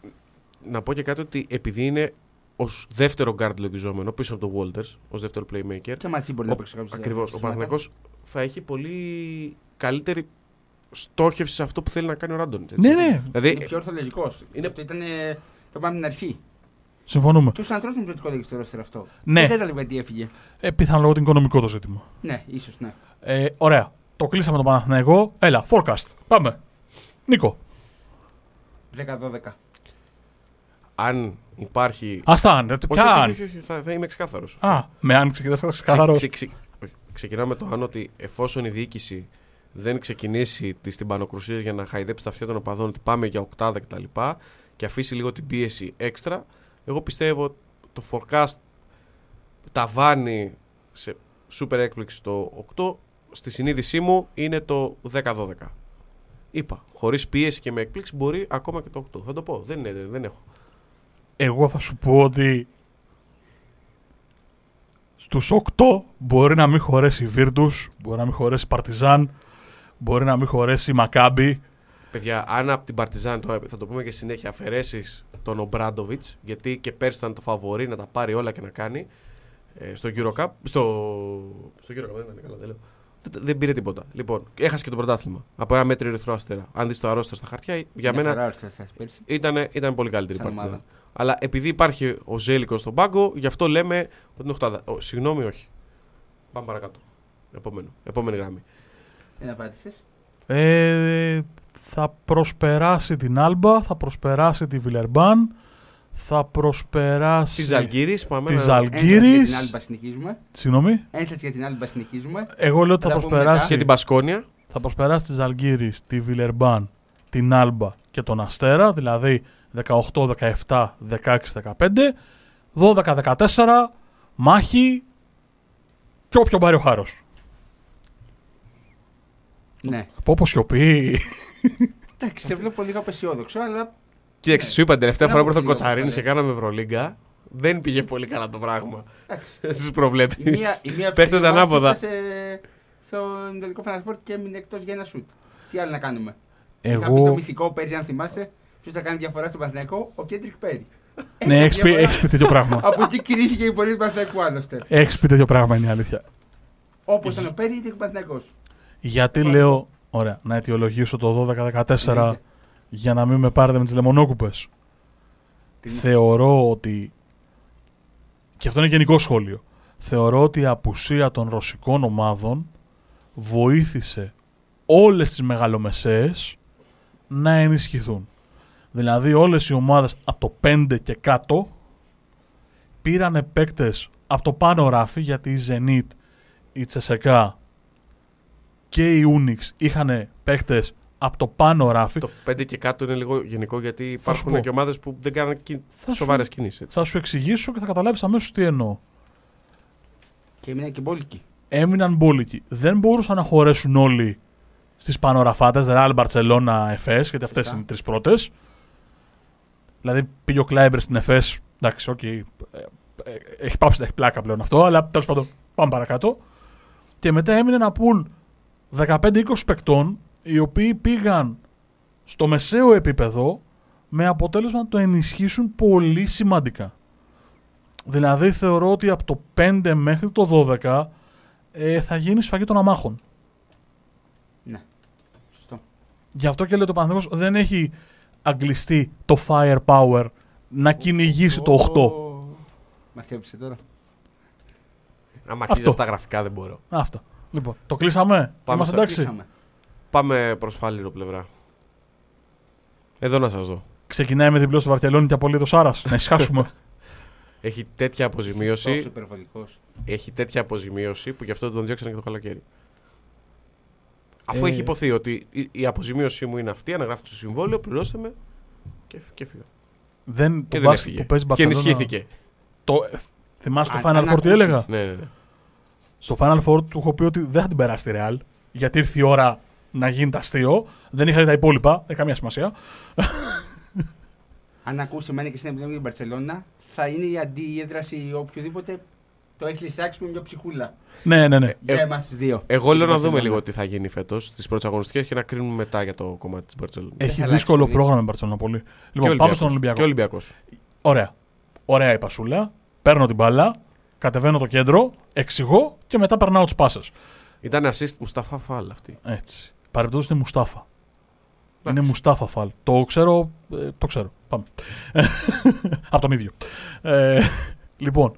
Speaker 1: Να πω και κάτι ότι επειδή είναι ως δεύτερο guard λογιζόμενο πίσω από τον Walters, ως δεύτερο playmaker.
Speaker 3: Και μαζί μπορεί να
Speaker 1: Ο-
Speaker 3: παίξει κάποιος.
Speaker 1: Ακριβώς. Ο Παναθηναϊκός θα έχει πολύ καλύτερη στόχευση σε αυτό που θέλει να κάνει ο Ράντον.
Speaker 2: Ναι, ναι.
Speaker 1: Δηλαδή,
Speaker 3: Είναι πιο ορθολογικός.
Speaker 1: Είναι-
Speaker 3: Αυτό ήταν. ε, Το πάμε την αρχή.
Speaker 2: Συμφωνούμε.
Speaker 3: Του ανθρώπου νομίζω ότι κόλλησε στο ρόστερ αυτό;
Speaker 2: Ναι.
Speaker 3: Δεν κατάλαβα γιατί έφυγε.
Speaker 2: Ε, πιθανόν λόγω του οικονομικό το ζήτημα.
Speaker 3: Ναι, ίσως ναι.
Speaker 2: Ε, ωραία. Το κλείσαμε τον Παναθηναϊκό. Έλα, forecast. Πάμε. Νίκο.
Speaker 3: 10-12.
Speaker 1: Αν υπάρχει.
Speaker 2: Άστα αν. ε,
Speaker 1: Όχι,
Speaker 2: Ποια
Speaker 1: όχι,
Speaker 2: αν;
Speaker 1: όχι, όχι, θα, θα είμαι ξεκάθαρος.
Speaker 2: Α, με αν ξεκινάς θα είσαι καθαρός.
Speaker 1: Ξε, ξε, όχι, ξεκινάω με το αν ότι εφόσον η διοίκηση δεν ξεκινήσει τις τυμπανοκρουσίε για να χαϊδέψει τα αυτιά των οπαδών ότι πάμε για οκτάδα κτλ. Και, και αφήσει λίγο την πίεση έξτρα, εγώ πιστεύω το forecast ταβάνι σε super έκπληξη το 8 στη συνείδησή μου είναι το 10-12. Είπα, χωρίς πίεση και με έκπληξη μπορεί ακόμα και το 8. Θα το πω, δεν, είναι, δεν έχω.
Speaker 2: Εγώ θα σου πω ότι στους 8 μπορεί να μην χωρέσει Βίρτους, μπορεί να μην χωρέσει Παρτιζάν, μπορεί να μην χωρέσει Μακάμπι.
Speaker 1: Παιδιά, αν από την Παρτιζάν, το, θα το πούμε και συνέχεια, αφαιρέσεις τον Ομπράντοβιτ, γιατί και πέρσι ήταν το φαβορή να τα πάρει όλα και να κάνει. Ε, στο Eurocup. Στο, στο Eurocup δεν ήταν καλά, δεν λέω. Δεν, δεν πήρε τίποτα. Λοιπόν, έχασε και το πρωτάθλημα. Από ένα μέτριο ερυθρό αστέρα. Αν δεις το αρρώστο στα χαρτιά, για μένα
Speaker 3: Χαρά, ήρθε σας πέρσι.
Speaker 1: ήταν, ήταν πολύ καλύτερη η
Speaker 3: Σαν
Speaker 1: Παρτιζάν.
Speaker 3: Ομάδα.
Speaker 1: Αλλά επειδή υπάρχει ο Ζέλικος στον πάγκο, γι' αυτό λέμε ότι είναι οχτάδα. Ο, συγγνώμη, όχι. Πάμε παρακάτω. Επόμενο. Επόμενη γραμμή.
Speaker 3: Δεν απάντησες.
Speaker 2: Ε, θα προσπεράσει την Άλμπα, θα προσπεράσει τη Βιλερμπάν, θα προσπεράσει...
Speaker 1: Της Ζαλγκύρης, πάμε.
Speaker 2: Της
Speaker 1: να-
Speaker 2: Ζαλ-
Speaker 3: Ένσταση για
Speaker 2: Αλγύρης.
Speaker 3: την Άλμπα συνεχίζουμε.
Speaker 2: Συγγνώμη.
Speaker 3: Ένσταση για την Άλμπα συνεχίζουμε.
Speaker 2: Εγώ λέω ότι θα
Speaker 3: Θα τα πούμε
Speaker 2: προσπεράσει,
Speaker 1: Και την Πασκόνια.
Speaker 2: θα προσπεράσει τη Ζαλγκύρη, τη Βιλερμπάν, την Άλμπα και τον Αστέρα, δηλαδή 18, 17, 16, 15, 12, 14, μάχη και όποιον πάρει ο χάρος.
Speaker 3: Ναι.
Speaker 2: Από όπως σιωπή.
Speaker 3: Εντάξει, σε βλέπω λίγο απεσιόδοξο, αλλά
Speaker 1: Κοίταξε, σου είπα την τελευταία
Speaker 3: Δεν
Speaker 1: φορά που
Speaker 3: έχω
Speaker 1: ήρθε ο
Speaker 3: φίλο,
Speaker 1: Κοτσαρίνης
Speaker 3: όπως
Speaker 1: και
Speaker 3: θα
Speaker 1: κάναμε Ευρωλίγκα. Δεν πήγε πολύ καλά το πράγμα.
Speaker 3: Εντάξει.
Speaker 1: Στις
Speaker 3: η
Speaker 1: προβλέψεις.
Speaker 3: μία, η μία
Speaker 1: Παίρνετε τα
Speaker 3: μας
Speaker 1: ανάποδα.
Speaker 3: έφτασε στον τελικό Φανασφόρ και έμεινε εκτός για ένα σουτ. Τι άλλο να κάνουμε; Είχα πει το
Speaker 2: Εγώ...
Speaker 3: μυθικό πέρυσι, αν θυμάστε, ποιος θα κάνει διαφορά στον Παθηναϊκό, ο Κέντρικ Πέρι.
Speaker 2: ναι, έχεις πει, έχεις πει τέτοιο πράγμα.
Speaker 3: Από εκεί κηρύχθηκε η πορεία του Παθηναϊκού άλλωστε.
Speaker 2: έχεις πει τέτοιο πράγμα, είναι η αλήθεια.
Speaker 3: Όπως ήταν ο Πέρι, ήταν ο Παθηναϊκός.
Speaker 2: Γιατί λέω, ωραία, να αιτιολογήσω το 12-14 για να μην με πάρετε με τις λεμονόκουπες.
Speaker 3: Τι είναι;
Speaker 2: Θεωρώ ότι, και αυτό είναι γενικό σχόλιο, θεωρώ ότι η απουσία των ρωσικών ομάδων βοήθησε όλες τις μεγαλομεσαίες να ενισχυθούν. Δηλαδή όλες οι ομάδες από το 5 και κάτω πήρανε παίκτες από το πάνω ράφι γιατί η Zenit, η Τσεσεκά και η Unix είχαν παίκτες από το πάνω ράφι.
Speaker 1: Το 5 και κάτω είναι λίγο γενικό γιατί
Speaker 2: σου
Speaker 1: υπάρχουν
Speaker 2: πω.
Speaker 1: και ομάδες που δεν κάνουν
Speaker 2: Θα σου-
Speaker 1: σοβαρές κινήσεις.
Speaker 2: Θα σου εξηγήσω και θα καταλάβεις αμέσως τι εννοώ.
Speaker 3: Και έμεινε και μπόλικη.
Speaker 2: έμειναν μπόλικοι. Δεν μπορούσαν να χωρέσουν όλοι στις Πανάρα φάτε, Ρεάλ, Μπαρσελόνα, Εφές, γιατί αυτές
Speaker 3: Σωστά.
Speaker 2: είναι οι τρεις πρώτες. Δηλαδή πήγε ο Κλάιμπερ στην Εφές. Εντάξει, οκ. ε, ε, έχει πάψει να έχει πλάκα πλέον αυτό, αλλά τέλος πάντων πάμε παρακάτω. Και μετά έμεινε ένα pool 15-20 παικτών, οι οποίοι πήγαν στο μεσαίο επίπεδο με αποτέλεσμα να το ενισχύσουν πολύ σημαντικά. Δηλαδή θεωρώ ότι από το 5 μέχρι το 12 ε, θα γίνει σφαγή των αμάχων.
Speaker 3: Ναι. Σωστό.
Speaker 2: Γι' αυτό και λέω το Παναθηναϊκός δεν έχει αγγλιστεί το firepower να κυνηγήσει το 8.
Speaker 3: Μα έψησε τώρα.
Speaker 1: Αν αρχίζει
Speaker 2: Αυτό.
Speaker 1: αυτά τα γραφικά δεν μπορώ.
Speaker 2: Αυτά. Λοιπόν, το κλείσαμε;
Speaker 1: Πάμε
Speaker 2: Είμαστε
Speaker 1: στο-
Speaker 2: εντάξει;
Speaker 3: Κλείσαμε.
Speaker 1: Πάμε προς φάληρο πλευρά. Εδώ να σας δω.
Speaker 2: Ξεκινάει με διπλό στο Βαρκελόνη και απολύτως Άρα. να ησυχάσουμε. (laughs)
Speaker 1: Έχει τέτοια
Speaker 3: Τόσο
Speaker 1: αποζημίωση.
Speaker 3: υπερβολικός.
Speaker 1: Έχει τέτοια αποζημίωση που γι' αυτό τον διώξανε και το καλοκαίρι. Αφού
Speaker 2: Ε.
Speaker 1: έχει υποθεί ότι η, η αποζημίωση μου είναι αυτή, αναγράφεται στο συμβόλαιο, πληρώστε με και, και φύγα.
Speaker 2: δεν,
Speaker 1: Και
Speaker 2: το
Speaker 1: δεν
Speaker 2: μπάσκετ
Speaker 1: έφυγε.
Speaker 2: που παίζει
Speaker 1: Και
Speaker 2: Μπαρσελόνα.
Speaker 1: ενισχύθηκε.
Speaker 2: Το, ε, θυμάσαι το
Speaker 3: Αν-
Speaker 2: Final
Speaker 3: αν
Speaker 2: Four τι
Speaker 3: ακούσεις.
Speaker 2: έλεγα;
Speaker 1: Ναι, ναι, ναι.
Speaker 2: Στο Final Four του έχω πει ότι δεν θα την περάσει τη Real. Γιατί ήρθε η ώρα να γίνει τα αστείο. Δεν είχα δει τα υπόλοιπα. Δεν έχει καμία σημασία.
Speaker 3: Αν ακούσει εμένα και στην επιλογή για την Μπαρσελόνα, θα είναι η αντίέδραση οποιοδήποτε Το έχεις λησάξει που είναι μια ψυχούλα.
Speaker 2: Ναι, ναι, ναι.
Speaker 3: Για
Speaker 1: Ε,
Speaker 3: εμά του δύο.
Speaker 1: Εγώ λέω να
Speaker 3: Την
Speaker 1: δούμε
Speaker 3: Barcelona.
Speaker 1: λίγο τι θα γίνει φέτος στι πρώτες αγωνιστικές και να κρίνουμε μετά για το κομμάτι της Μπαρσελόνας.
Speaker 2: Έχει
Speaker 3: θα αλλάξει
Speaker 2: δύσκολο
Speaker 3: πολύ.
Speaker 2: πρόγραμμα με Μπαρσελόνα πολύ. Λοιπόν, πάμε στον Ολυμπιακός.
Speaker 1: Και Ολυμπιακός.
Speaker 2: Ωραία. Ωραία η πασούλα. Παίρνω την μπάλα, κατεβαίνω το κέντρο, εξηγώ και μετά περνάω τις πάσες.
Speaker 1: Ήταν assist Μουσταφά Φάλ αυτή.
Speaker 2: Έτσι. Παρεμπιπτόντως είναι Μουστάφα. Είναι
Speaker 1: Εντάξει.
Speaker 2: Μουστάφα Φαλ. Το ξέρω. ε, το ξέρω. Πάμε. (laughs) Από τον ίδιο. Ε, λοιπόν.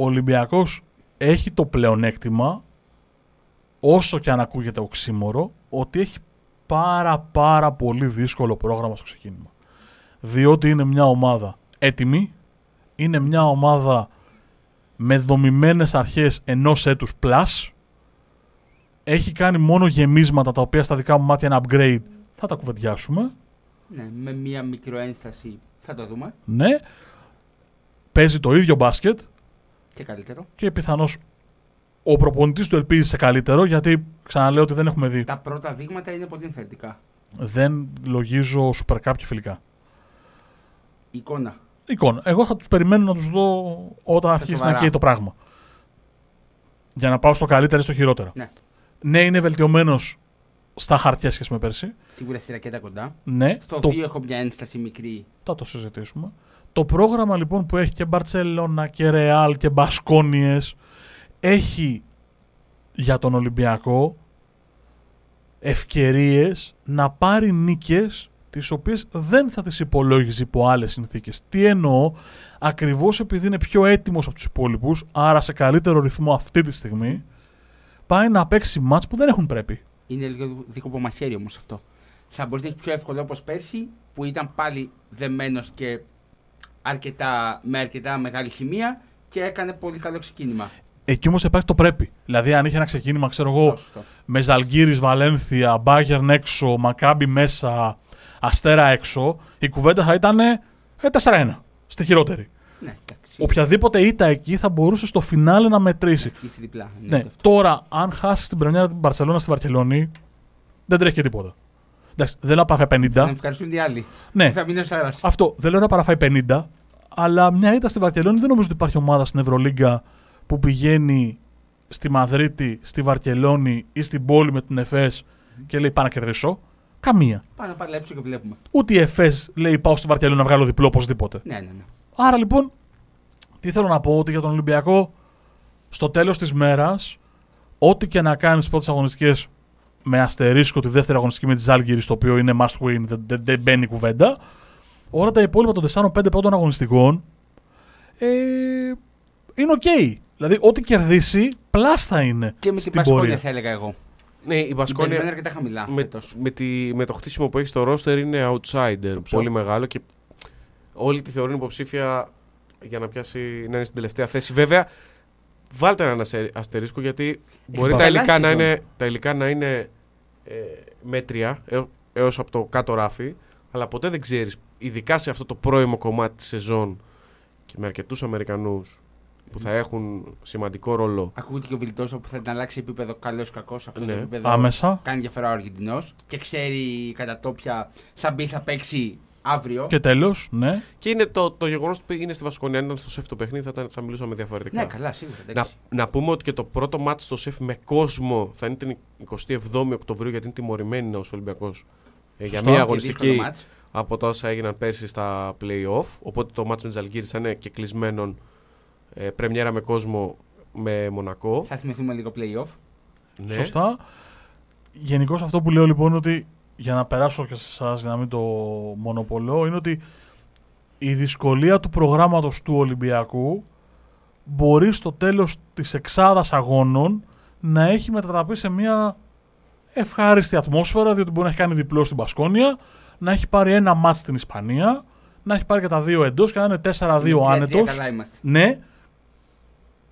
Speaker 2: Ο Ολυμπιακός έχει το πλεονέκτημα, όσο και αν ακούγεται οξύμορο, ότι έχει πάρα πάρα πολύ δύσκολο πρόγραμμα στο ξεκίνημα. Διότι είναι μια ομάδα έτοιμη, είναι μια ομάδα με δομημένες αρχές ενός έτους plus, έχει κάνει μόνο γεμίσματα τα οποία στα δικά μου μάτια είναι upgrade, θα τα κουβεντιάσουμε.
Speaker 3: Ναι, με μία μικροένσταση θα το δούμε.
Speaker 2: Ναι. Παίζει το ίδιο μπάσκετ
Speaker 3: Και καλύτερο.
Speaker 2: και πιθανώς ο προπονητής του ελπίζει σε καλύτερο γιατί ξαναλέω ότι δεν έχουμε δει.
Speaker 3: Τα πρώτα δείγματα είναι πολύ ενθαρρυντικά.
Speaker 2: Δεν λογίζω Super Cup και φιλικά.
Speaker 3: Εικόνα.
Speaker 2: Εικόνα. Εγώ θα τους περιμένω να τους δω όταν αρχίσει να
Speaker 3: σοβαρά.
Speaker 2: καίει το πράγμα. Για να πάω στο καλύτερο ή στο χειρότερο.
Speaker 3: Ναι.
Speaker 2: Ναι, είναι βελτιωμένος στα χαρτιά σχέση με πέρσι.
Speaker 3: Σίγουρα στη ρακέτα κοντά.
Speaker 2: Ναι,
Speaker 3: Στο
Speaker 2: το,
Speaker 3: 2 έχω μια ένσταση μικρή.
Speaker 2: θα το συζητήσουμε. Το πρόγραμμα λοιπόν που έχει και Μπαρτσελώνα και Ρεάλ και Μπασκόνιες έχει για τον Ολυμπιακό ευκαιρίες να πάρει νίκες τις οποίες δεν θα τις υπολόγιζε υπό άλλες συνθήκες. Τι εννοώ, ακριβώς επειδή είναι πιο έτοιμος από τους υπόλοιπους, άρα σε καλύτερο ρυθμό αυτή τη στιγμή, πάει να παίξει μάτς που δεν έχουν πρέπει.
Speaker 3: Είναι λίγο δίκοπο μαχαίρι όμως αυτό. Θα μπορείς να έχεις πιο εύκολο όπως πέρσι που ήταν πάλι δεμένος και αρκετά, με αρκετά μεγάλη χημεία και έκανε πολύ καλό ξεκίνημα.
Speaker 2: Εκεί όμως υπάρχει το πρέπει. Δηλαδή αν είχε ένα ξεκίνημα, ξέρω εγώ,
Speaker 3: Σωστό, σωστό.
Speaker 2: με Ζαλγκύρης, Βαλένθια, Μπάγερν έξω, Μακάμπι μέσα, Αστέρα έξω, η κουβέντα θα ήταν ε, 4-1. Στη χειρότερη.
Speaker 3: Ναι, εντάξει.
Speaker 2: Οποιαδήποτε ήττα εκεί θα μπορούσε στο φινάλε να μετρήσει.
Speaker 3: Να στήσει διπλά. Ναι,
Speaker 2: Ναι,
Speaker 3: και αυτό.
Speaker 2: τώρα, αν χάσει την πρεμιέρα την Παρσελόνα στη Βαρκελόνη, δεν τρέχει και τίποτα. Εντάξει, δεν λέω να παραφάει 50.
Speaker 3: Να ευχαριστούν οι άλλοι.
Speaker 2: Ναι,
Speaker 3: Θα μείνει ο Σάρα.
Speaker 2: αυτό δεν λέω να παραφάει 50, αλλά μια ήττα στη Βαρκελόνη δεν νομίζω ότι υπάρχει ομάδα στην Ευρωλίγκα που πηγαίνει στη Μαδρίτη, στη Βαρκελόνη ή στην πόλη με την ΕΦΕΣ και λέει πάω να κερδίσω. Καμία.
Speaker 3: Πάμε να παλέψω και βλέπουμε.
Speaker 2: Ούτε η ΕΦΕΣ λέει πάω στη Βαρκελόνη να βγάλω διπλό οπωσδήποτε.
Speaker 3: Ναι, ναι, ναι.
Speaker 2: Άρα λοιπόν, τι θέλω να πω, ότι για τον Ολυμπιακό, στο τέλος της μέρας, ό,τι και να κάνεις στις πρώτες αγωνιστικές με αστερίσκο τη δεύτερη αγωνιστική με τη Ζάλγκιρις, το οποίο είναι must win, δεν, δεν, δεν μπαίνει κουβέντα. Όλα τα υπόλοιπα των 4-5 πρώτων αγωνιστικών ε, είναι οκ. Δηλαδή, ό,τι κερδίσει, plus τα θα είναι
Speaker 3: Και με την
Speaker 2: στην
Speaker 3: Μπασκόνια
Speaker 2: πορεία.
Speaker 3: θα έλεγα εγώ.
Speaker 1: Ναι, η
Speaker 3: Την
Speaker 1: Μπασκόνια
Speaker 3: περιμένω αρκετά χαμηλά.
Speaker 1: με,
Speaker 3: φέτος.
Speaker 1: με, τη, με το χτίσιμο που έχει στο ρόστερ είναι outsider. Πολύ μεγάλο και όλοι τη θεωρούν υποψήφια για να πιάσει να είναι στην τελευταία θέση. Βέβαια, βάλτε έναν ασε- αστερίσκο γιατί μπορεί τα
Speaker 3: καλά
Speaker 1: υλικά, να
Speaker 3: σεζόν.
Speaker 1: είναι, τα υλικά να είναι ε, μέτρια έω- έως από το κάτω ράφι, αλλά ποτέ δεν ξέρεις, ειδικά σε αυτό το πρώιμο κομμάτι της σεζόν και με αρκετούς Αμερικανούς που θα έχουν σημαντικό ρόλο.
Speaker 3: Ακούγεται και ο Βιλτόζο που θα την αλλάξει επίπεδο καλός ή κακός. Αυτό
Speaker 1: Ναι.
Speaker 3: το επίπεδο
Speaker 2: Άμεσα.
Speaker 3: κάνει διαφορά ο Αργεντινός και ξέρει κατά το ποια θα μπει, θα παίξει αύριο.
Speaker 2: Και τέλος, ναι.
Speaker 1: Και είναι το, το γεγονός ότι είναι στη Βασκονία. Αν ήταν στο σεφ το παιχνίδι, θα, ήταν- θα μιλούσαμε διαφορετικά.
Speaker 3: Ναι, καλά, σίγουρα.
Speaker 1: Να,
Speaker 3: εντάξει.
Speaker 1: να πούμε ότι και το πρώτο μάτι στο σεφ με κόσμο θα είναι την 27η Οκτωβρίου γιατί είναι τιμωρημένη ο Ολυμπιακός. Ε, για
Speaker 2: Σωστά.
Speaker 1: μια
Speaker 2: Και
Speaker 1: αγωνιστική
Speaker 3: δύσκολο μάτς.
Speaker 1: από τα όσα έγιναν πέρσι στα play-off. Οπότε το μάτς με Τζαλγκύρη θα είναι και κλεισμένο ε, πρεμιέρα με κόσμο με Μονακό.
Speaker 3: Θα θυμηθούμε λίγο playoff.
Speaker 1: Ναι.
Speaker 2: Σωστά. Γενικώς αυτό που λέω λοιπόν είναι ότι για να περάσω και σε εσάς για να μην το μονοπολώ είναι ότι η δυσκολία του προγράμματος του Ολυμπιακού μπορεί στο τέλος της εξάδας αγώνων να έχει μετατραπεί σε μια ευχάριστη ατμόσφαιρα διότι μπορεί να έχει κάνει διπλό στην Πασκόνια, να έχει πάρει ένα μάτς στην Ισπανία, να έχει πάρει και τα δύο εντός και να είναι 4-2
Speaker 3: Με τρία-τρία
Speaker 2: άνετος.
Speaker 3: Καλά είμαστε.
Speaker 2: Ναι.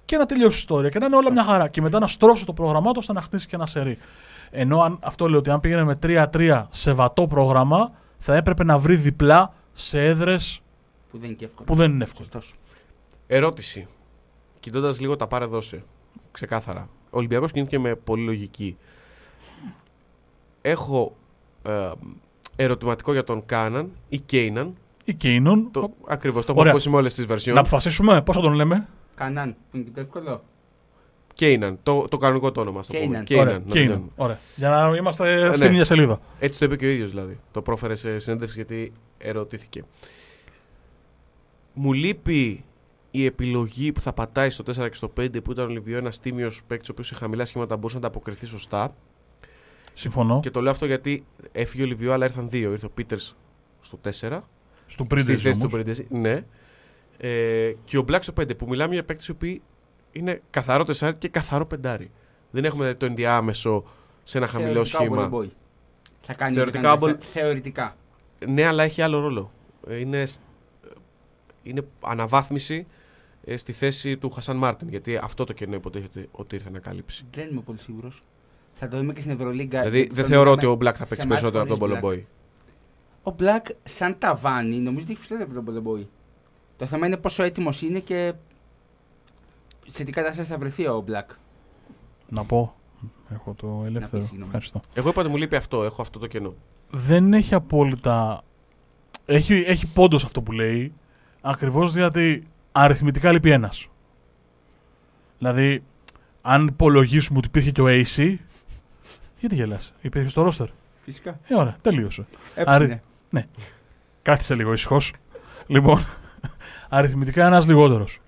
Speaker 2: Και να τελειώσει η ιστορία και να είναι όλα μια χαρά. Και μετά να στρώσει το πρόγραμμά του ώστε να χτίσει και ένα σερί. Ενώ αν, αυτό λέω ότι αν πήγαινε με 3-3 σε βατό πρόγραμμα, θα έπρεπε να βρει διπλά σε έδρες
Speaker 3: Που δεν είναι και εύκολο.
Speaker 2: που δεν είναι εύκολο.
Speaker 3: Σωστός.
Speaker 1: Ερώτηση. Κοιτώντας λίγο τα πάρε δώσε. Ξεκάθαρα. Ο Ολυμπιακός κινήθηκε με πολύ λογική. Έχω ε, ερωτηματικό για τον Κάναν ή Κέιναν,
Speaker 2: Ή Κέινον.
Speaker 1: Το, ακριβώς, το έχω
Speaker 2: Ωραία.
Speaker 1: ακούσει με όλες τις
Speaker 2: Να
Speaker 1: version.
Speaker 2: αποφασίσουμε πώς θα τον λέμε;
Speaker 3: Κανάν, που είναι και το εύκολο.
Speaker 1: Κέιναν, το, το κανονικό το όνομα. ας το πούμε.
Speaker 3: Κέιναν.
Speaker 1: Κέιναν,
Speaker 2: Ωραία,
Speaker 1: να το
Speaker 2: Κέινον.
Speaker 1: λέμε.
Speaker 2: Ωραία. Για να είμαστε
Speaker 1: ναι.
Speaker 2: στην ίδια σελίδα.
Speaker 1: Έτσι το είπε και ο ίδιος δηλαδή. Το πρόφερε σε συνέντευξη γιατί ερωτήθηκε. Μου λείπει η επιλογή που θα πατάει στο 4 και στο 5 που ήταν ο Λιβιό ένας τίμιος παίκτης ο οποίος σε χαμηλά σχήματα μπορούσε να ανταποκριθεί σωστά.
Speaker 2: Συμφωνώ.
Speaker 1: Και το λέω αυτό γιατί έφυγε ο Λιβιό, αλλά ήρθαν δύο. Ήρθε ο Πίτερς στο 4.
Speaker 2: Στον
Speaker 1: στη
Speaker 2: Πρίντεζ
Speaker 1: θέση του
Speaker 2: όμως.
Speaker 1: Πρίντεζη. Ναι. Ε, και ο Black στο 5 που μιλάμε για παίκτες οι οποίοι είναι καθαρό τεσσάρι και καθαρό πεντάρι. Δεν έχουμε δηλαδή, το ενδιάμεσο σε ένα χαμηλό
Speaker 3: Θεωρητικά ο
Speaker 1: σχήμα.
Speaker 3: Ball Boy. Θα κάνει
Speaker 1: Θεωρητικά
Speaker 3: ό,τι κάνει,
Speaker 1: ο Ball-
Speaker 3: θε- Θεωρητικά.
Speaker 1: Ναι, αλλά έχει άλλο ρόλο. Ε, Είναι, σ- είναι αναβάθμιση ε, στη θέση του Χασάν Μάρτιν. Γιατί αυτό το κενό υποτίθεται ότι ήρθε να καλύψει.
Speaker 3: Δεν είμαι πολύ σίγουρος. Θα το δούμε και στην Ευρωλίγκα.
Speaker 1: Δηλαδή
Speaker 3: γιατί
Speaker 1: δεν
Speaker 3: τον
Speaker 1: θεωρώ
Speaker 3: είδαμε
Speaker 1: ότι ο Black θα
Speaker 3: σε
Speaker 1: παίξει
Speaker 3: μάτς
Speaker 1: περισσότερο από τον
Speaker 3: χωρίς
Speaker 1: Μπολομπόη.
Speaker 3: Ο Black, σαν ταβάνι, νομίζω ότι έχει ψηλότερο από τον Μπολεμπόη. Το θέμα είναι πόσο έτοιμος είναι και σε τι κατάσταση θα βρεθεί ο Black.
Speaker 2: Να πω. Έχω το ελεύθερο.
Speaker 3: πεις, συγγνώμη.
Speaker 2: Ευχαριστώ.
Speaker 1: Εγώ είπα ότι μου λείπει αυτό. Έχω αυτό το κενό.
Speaker 2: Δεν έχει απόλυτα. Έχει, έχει πόντος αυτό που λέει. Ακριβώς γιατί αριθμητικά λείπει ένας. Δηλαδή, αν υπολογίσουμε ότι υπήρχε και ο AC. Γιατί γελάς, υπήρχε στο ρόστερ.
Speaker 3: Φυσικά.
Speaker 2: Ε, ωραία, τελείωσε.
Speaker 3: Έσβησε.
Speaker 2: Κάθισε λίγο ήσυχος. Λοιπόν, (laughs) αριθμητικά ένας λιγότερος.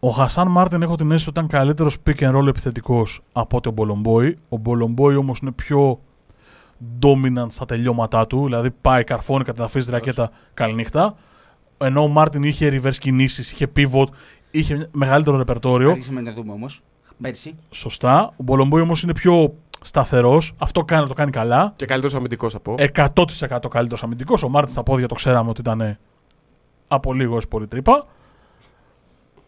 Speaker 2: Ο Χασάν Μάρτιν έχω την αίσθηση ότι ήταν καλύτερος pick and roll επιθετικός από ότι ο Μπολομπόι. Ο Μπολομπόι όμως είναι πιο dominant στα τελειώματά του, δηλαδή πάει, καρφώνει, καθαρίζει ρακέτα, καληνύχτα. Ενώ ο Μάρτιν είχε reverse κινήσεις, είχε pivot, είχε μεγαλύτερο ρεπερτόριο.
Speaker 3: Άρχισαμε να το δούμε όμως. Πέρσι.
Speaker 2: Σωστά. Ο Μπολομπόη όμως είναι πιο σταθερός. Αυτό κάνει, το κάνει καλά.
Speaker 1: Και καλύτερος αμυντικός θα πω.
Speaker 2: 100% καλύτερος αμυντικός. Ο Μάρτιν στα πόδια το ξέραμε ότι ήταν από λίγο έως πολύ τρύπα.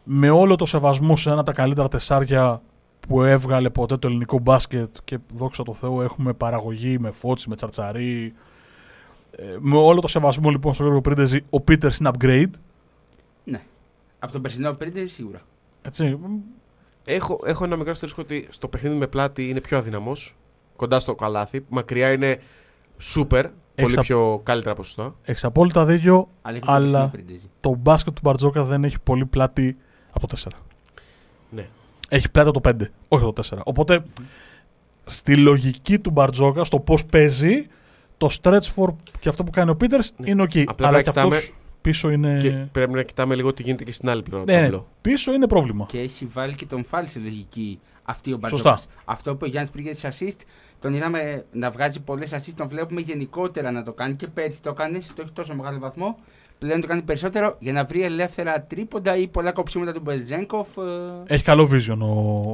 Speaker 2: Με όλο το σεβασμό σε ένα από τα καλύτερα τεσσάρια που έβγαλε ποτέ το ελληνικό μπάσκετ και δόξα τω Θεώ έχουμε παραγωγή με Φώτση, με Τσαρτσαρί. Ε, με όλο το σεβασμό λοιπόν στον Γιώργο Πρίντεζη, ο Πίτερς είναι upgrade.
Speaker 3: Από τον περσινό πριν σίγουρα.
Speaker 2: Έτσι.
Speaker 1: Έχω, έχω ένα μικρό αστερίσκο ότι στο παιχνίδι με πλάτη είναι πιο αδυναμός. Κοντά στο καλάθι. Μακριά είναι super. Πολύ
Speaker 2: Εξα-
Speaker 1: πιο καλύτερα ποσοστά.
Speaker 2: Έχεις απόλυτα δίκιο.
Speaker 3: Αλλά έχει
Speaker 2: Αλλά-
Speaker 3: τον περσινό Πρίντεζη.
Speaker 2: Το μπάσκετ του Μπαρτζόκα δεν έχει πολύ πλάτη από το 4.
Speaker 1: Ναι.
Speaker 2: Έχει πλάτη από το 5, όχι από το 4. Οπότε στη λογική του Μπαρτζόκα, στο πώς παίζει, το stretch for και αυτό που κάνει ο Πίτερς
Speaker 1: Ναι.
Speaker 2: είναι ok.
Speaker 1: Απλά
Speaker 2: Αλλά
Speaker 1: να
Speaker 2: και
Speaker 1: κοιτάμε-
Speaker 2: αυτό πίσω είναι.
Speaker 1: Και πρέπει να κοιτάμε λίγο τι γίνεται και στην άλλη πλευρά. του
Speaker 2: Ναι, ναι.
Speaker 1: ταμπλό.
Speaker 2: Πίσω είναι πρόβλημα.
Speaker 3: Και έχει βάλει και τον Φάλ σε λογική αυτή ο
Speaker 2: Σωστά.
Speaker 3: Μπαρτζόκας. Αυτό που ο Γιάννης πήγε στι assist, τον είδαμε να βγάζει πολλές assist, τον βλέπουμε γενικότερα να το κάνει και πέρσι το έκανε, το έχει τόσο μεγάλο βαθμό. Πλέον το κάνει περισσότερο για να βρει ελεύθερα τρίποντα ή πολλά κοψίματα του Μπεζέγκοφ. ε,
Speaker 2: Έχει καλό vision ο,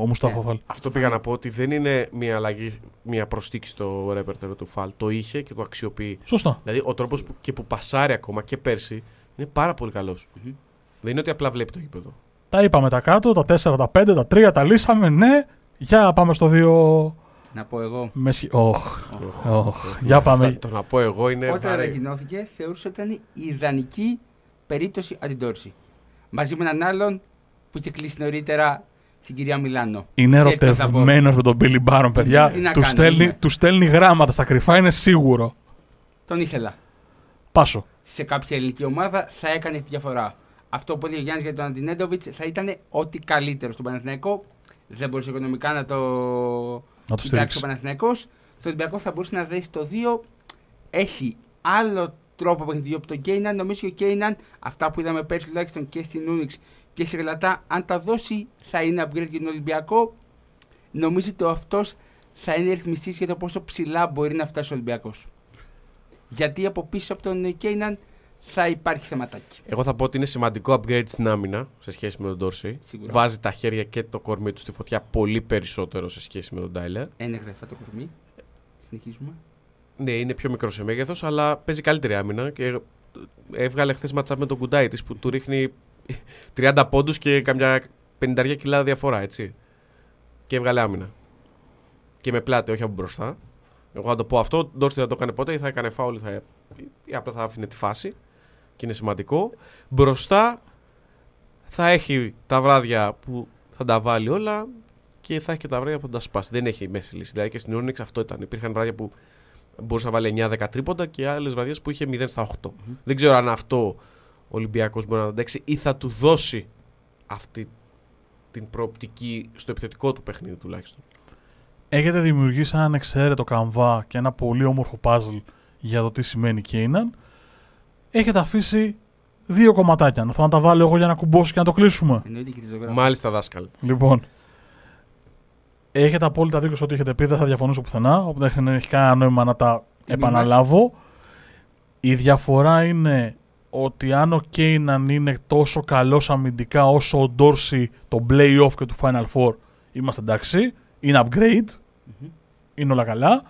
Speaker 2: ο Μουστάφα
Speaker 3: Ναι.
Speaker 2: Φαλ.
Speaker 1: Αυτό πήγα να πω ότι δεν είναι μια αλλαγή, μια προστίκη στο ρέπερτερο του Φαλ. Το είχε και το αξιοποιεί.
Speaker 2: Σωστά.
Speaker 1: Δηλαδή ο τρόπος που, και που πασάρει ακόμα και πέρσι είναι πάρα πολύ καλός.
Speaker 3: Μμμ.
Speaker 1: Δεν είναι ότι απλά βλέπει το γήπεδο.
Speaker 2: Τα είπαμε τα κάτω, τα 4, τα 5, τα 3, τα λύσαμε. Ναι. Για πάμε στο 2.
Speaker 3: Να πω εγώ.
Speaker 2: Μεσχ... Οχ.
Speaker 1: Οχ,
Speaker 2: Οχ.
Speaker 1: οχ.
Speaker 2: Για πάμε.
Speaker 1: Αυτό- Το να πω εγώ είναι.
Speaker 3: Όταν
Speaker 1: βαρύ.
Speaker 3: ανακοινώθηκε, θεωρούσα ότι ήταν η ιδανική περίπτωση αντιντόρση. Μαζί με έναν άλλον που είχε κλείσει νωρίτερα στην κυρία Μιλάνο.
Speaker 2: Είναι
Speaker 3: Ξέρετε τι θα πω.
Speaker 2: ερωτευμένος με τον Μπίλι Μπάρον, παιδιά.
Speaker 3: Τι να
Speaker 2: Του
Speaker 3: κάνει,
Speaker 2: στέλνει,
Speaker 3: είναι.
Speaker 2: του στέλνει γράμματα στα κρυφά, είναι σίγουρο.
Speaker 3: Τον ήθελα.
Speaker 2: Πάσο.
Speaker 3: Σε κάποια ελληνική ομάδα θα έκανε τη διαφορά. Αυτό που έλεγε ο Γιάννης για τον Αντινέντοβιτς θα ήταν ό,τι καλύτερο στον Παναθηναϊκό. Δεν μπορούσε οικονομικά να το
Speaker 2: Να το
Speaker 3: κοιτάξει ο
Speaker 2: στηρίξει.
Speaker 3: Παναθηναϊκός. Στο Ολυμπιακό θα μπορούσε να δέσει το 2. Έχει άλλο τρόπο παιχνιδιού από τον Κέιναν. Νομίζω και ο Κέιναν, αυτά που είδαμε πέρσι τουλάχιστον και στην Ούνιξ και στη Γαλατά, αν τα δώσει θα είναι upgrade για τον Ολυμπιακό. Νομίζω ότι αυτός θα είναι ρυθμιστής για το πόσο ψηλά μπορεί να φτάσει ο Ολυμπιακός. Γιατί από πίσω από τον Κέιναν θα υπάρχει θεματάκι.
Speaker 1: Εγώ θα πω ότι είναι σημαντικό upgrade στην άμυνα σε σχέση με τον Ντόρσεϊ.
Speaker 3: Σίγουρα.
Speaker 1: Βάζει τα χέρια και το κορμί του στη φωτιά πολύ περισσότερο σε σχέση με τον Τάιλερ.
Speaker 3: Ένεχθε αυτό το κορμί. Συνεχίζουμε.
Speaker 1: Ναι, είναι πιο μικρό σε μέγεθος, αλλά παίζει καλύτερη άμυνα. Και έβγαλε χθες ματσά με τον κουντάι τη που του ρίχνει 30 πόντους και καμιά 50 κιλά διαφορά, έτσι. Και έβγαλε άμυνα. Και με πλάτη, όχι από μπροστά. Εγώ θα το πω αυτό. Ντόρστι θα το έκανε ποτέ ή θα έκανε φάουλ ή, θα... ή απλά θα άφηνε τη φάση. Και είναι σημαντικό. Μπροστά θα έχει τα βράδια που θα τα βάλει όλα και θα έχει και τα βράδια που θα τα σπάσει. Δεν έχει μέση λύση. Δηλαδή και στην Onyx αυτό ήταν. Υπήρχαν βράδια που μπορούσε να βάλει 9-10 τρίποντα και άλλες βραδιές που είχε 0 στα 8. Δεν ξέρω αν αυτό ο Ολυμπιακός μπορεί να το αντέξει ή θα του δώσει αυτή την προοπτική στο επιθετικό του παιχνίδι τουλάχιστον.
Speaker 2: Έχετε δημιουργήσει έναν εξαίρετο καμβά και ένα πολύ όμορφο puzzle για το τι σημαίνει Κέιναν. Έχετε αφήσει δύο κομματάκια. Θα να τα βάλω εγώ για να κουμπώσω και να το κλείσουμε.
Speaker 3: Εννοείται και τη ζωγράφη.
Speaker 1: Μάλιστα, δάσκαλ.
Speaker 2: Λοιπόν, έχετε απόλυτα δίκιο σε ό,τι έχετε πει, δεν θα διαφωνήσω πουθενά, οπότε δεν έχει κανένα νόημα να τα
Speaker 3: Τιμή
Speaker 2: επαναλάβω. Η διαφορά είναι ότι αν ο Κέιναν είναι τόσο καλός αμυντικά όσο ο Ντόρσι το play-off και του Final Four, είμαστε εντάξει, είναι upgrade,
Speaker 3: Μμμ.
Speaker 2: είναι όλα καλά.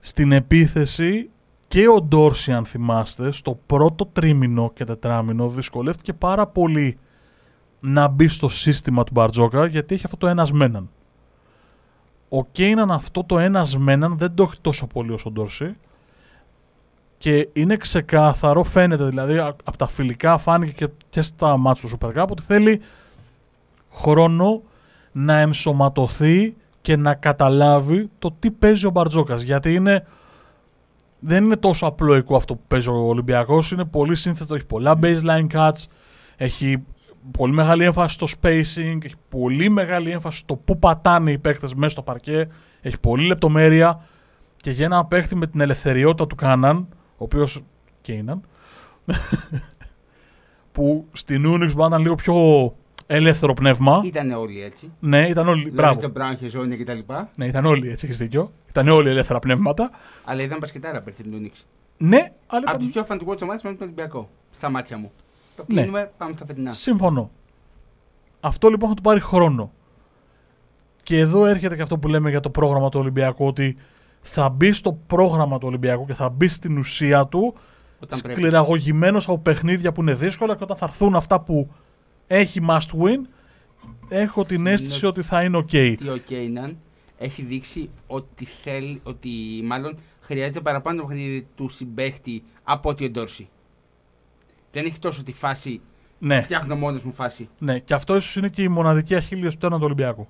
Speaker 2: Στην επίθεση και ο Ντόρσι, αν θυμάστε, στο πρώτο τρίμηνο και τετράμινο δυσκολεύτηκε πάρα πολύ να μπει στο σύστημα του Μπαρτζόκα γιατί έχει αυτό το ένας με έναν. Ο Κέιναν αυτό το ένας με έναν δεν το έχει τόσο πολύ όσο ο Ντόρσι και είναι ξεκάθαρο, φαίνεται δηλαδή α- από τα φιλικά φάνηκε και, και στα μάτια του Super Cup ότι θέλει χρόνο να ενσωματωθεί και να καταλάβει το τι παίζει ο Μπαρτζόκας. Γιατί είναι δεν είναι τόσο απλοϊκό αυτό που παίζει ο Ολυμπιακός. Είναι πολύ σύνθετο, έχει πολλά baseline cuts έχει πολύ μεγάλη έμφαση στο spacing έχει πολύ μεγάλη έμφαση στο που πατάνε οι παίκτες μέσα στο παρκέ έχει πολύ λεπτομέρεια. Και για ένα παίχτη με την ελευθεριότητα του Κάναν ο οποίος Κέιναν (laughs) που στην Unix μπορεί να ήταν λίγο πιο ελεύθερο πνεύμα
Speaker 3: Ήταν όλοι έτσι.
Speaker 2: ναι, ήταν όλοι.
Speaker 3: Δηλαδή
Speaker 2: Μπράβο.
Speaker 3: το Brown είχε ζώνη κτλ.
Speaker 2: Ναι, ήταν όλοι έτσι, έχεις δίκιο. Ήταν όλοι ελεύθερα πνεύματα.
Speaker 3: Αλλά ήταν μπασκετάρα πέρσι την Unix.
Speaker 2: Ναι, αλλά
Speaker 3: Από τους
Speaker 2: ήταν...
Speaker 3: πιο φαντικού του μάτια με τον Ολυμπιακό. Στα μάτια μου. Το
Speaker 2: Ναι.
Speaker 3: κλείνουμε, πάμε στα φετινά.
Speaker 2: Συμφωνώ. Αυτό λοιπόν θα του πάρει χρόνο. Και εδώ έρχεται και αυτό που λέμε για το πρόγραμμα του Ολυμπιακού, ότι θα μπει στο πρόγραμμα του Ολυμπιακού και θα μπει στην ουσία του
Speaker 3: Όταν πρέπει.
Speaker 2: σκληραγωγημένος από παιχνίδια που είναι δύσκολα και όταν θα έρθουν αυτά που έχει must win, έχω την
Speaker 3: Είναι-
Speaker 2: αίσθηση ότι θα είναι ok.
Speaker 3: ότι ο Κέιναν έχει δείξει ότι θέλει, ότι μάλλον χρειάζεται παραπάνω το παιχνίδι του συμπέχτη από ότι ο Ντόρση. Δεν έχει τόσο τη φάση,
Speaker 2: Ναι.
Speaker 3: φτιάχνω μόνος μου φάση.
Speaker 2: Ναι, και αυτό ίσως είναι και η μοναδική αχίλιο πτέρνα του Ολυμπιακού.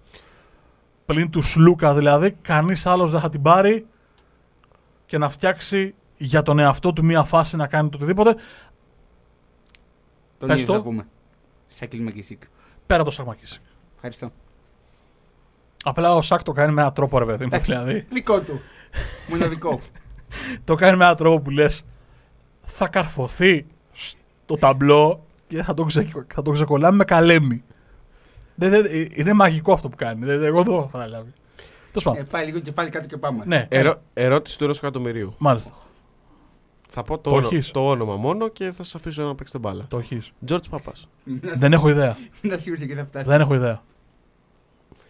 Speaker 2: Πλην του Σλούκα δηλαδή, κανείς άλλος δεν θα την πάρει και να φτιάξει για τον εαυτό του μία φάση να κάνει το οτιδήποτε
Speaker 3: Τον
Speaker 2: Πες
Speaker 3: ίδιο θα
Speaker 2: το.
Speaker 3: πούμε. Σάκελ Μακισίκ.
Speaker 2: πέρα από το Σακμακίση.
Speaker 3: Ευχαριστώ.
Speaker 2: Απλά ο Σάκ το κάνει με έναν τρόπο, ρε παιδί μου.
Speaker 3: Εντάξει.
Speaker 2: Δηλαδή,
Speaker 3: Δικό του. Μοναδικό. (laughs)
Speaker 2: το κάνει με έναν τρόπο που λες θα καρφωθεί στο ταμπλό και θα τον, ξε, θα τον ξεκολλάμε με καλέμι. Δεν, δεν, είναι μαγικό αυτό που κάνει. Δεν, εγώ δεν το έχω καταλάβει. Τέλος πάντων.
Speaker 3: ε, πάει λίγο κεφάλι κάτω και πάμε.
Speaker 2: ναι,
Speaker 1: Ερώ- ερώτηση του ενός εκατομμυρίου.
Speaker 2: μάλιστα.
Speaker 1: Θα πω το,
Speaker 2: Το
Speaker 1: όρο-
Speaker 2: έχεις.
Speaker 1: το όνομα μόνο και θα σας αφήσω να παίξετε μπάλα.
Speaker 2: Το έχεις.
Speaker 1: George Παπά. (laughs)
Speaker 2: δεν έχω ιδέα.
Speaker 3: Να σίγουρα εκεί θα φτάσει.
Speaker 2: Δεν έχω ιδέα.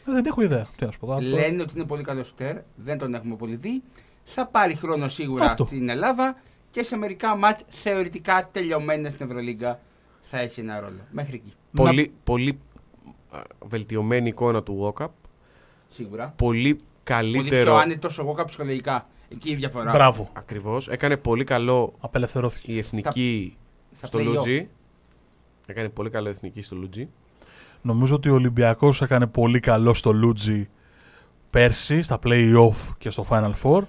Speaker 2: Ε, Δεν έχω ιδέα. Τι να σου πω. τώρα.
Speaker 3: Λένε ότι είναι πολύ καλό σουτέρ, δεν τον έχουμε πολύ δει. Θα πάρει χρόνο σίγουρα
Speaker 2: Αυτό.
Speaker 3: στην Ελλάδα και σε μερικά μάτς θεωρητικά τελειωμένα στην Ευρωλίγκα θα έχει ένα ρόλο. Μέχρι εκεί.
Speaker 1: Πολύ, πολύ α, βελτιωμένη εικόνα του Walkup.
Speaker 3: Σίγουρα.
Speaker 1: Πολύ
Speaker 3: Πολύ πιο
Speaker 1: καλύτερο.
Speaker 3: άνετος εγώ κάποιο ψυχολογικά. Εκεί η διαφορά.
Speaker 2: Μπράβο.
Speaker 1: Ακριβώς. Έκανε πολύ καλό
Speaker 2: Απελευθερώθηκε.
Speaker 1: η εθνική
Speaker 3: Στα
Speaker 1: στο
Speaker 3: play-off.
Speaker 1: Λούτζι. Έκανε πολύ καλό η εθνική στο Λούτζι.
Speaker 2: Νομίζω ότι ο Ολυμπιακός έκανε πολύ καλό στο Λούτζι πέρσι, στα play-off και στο Final Four.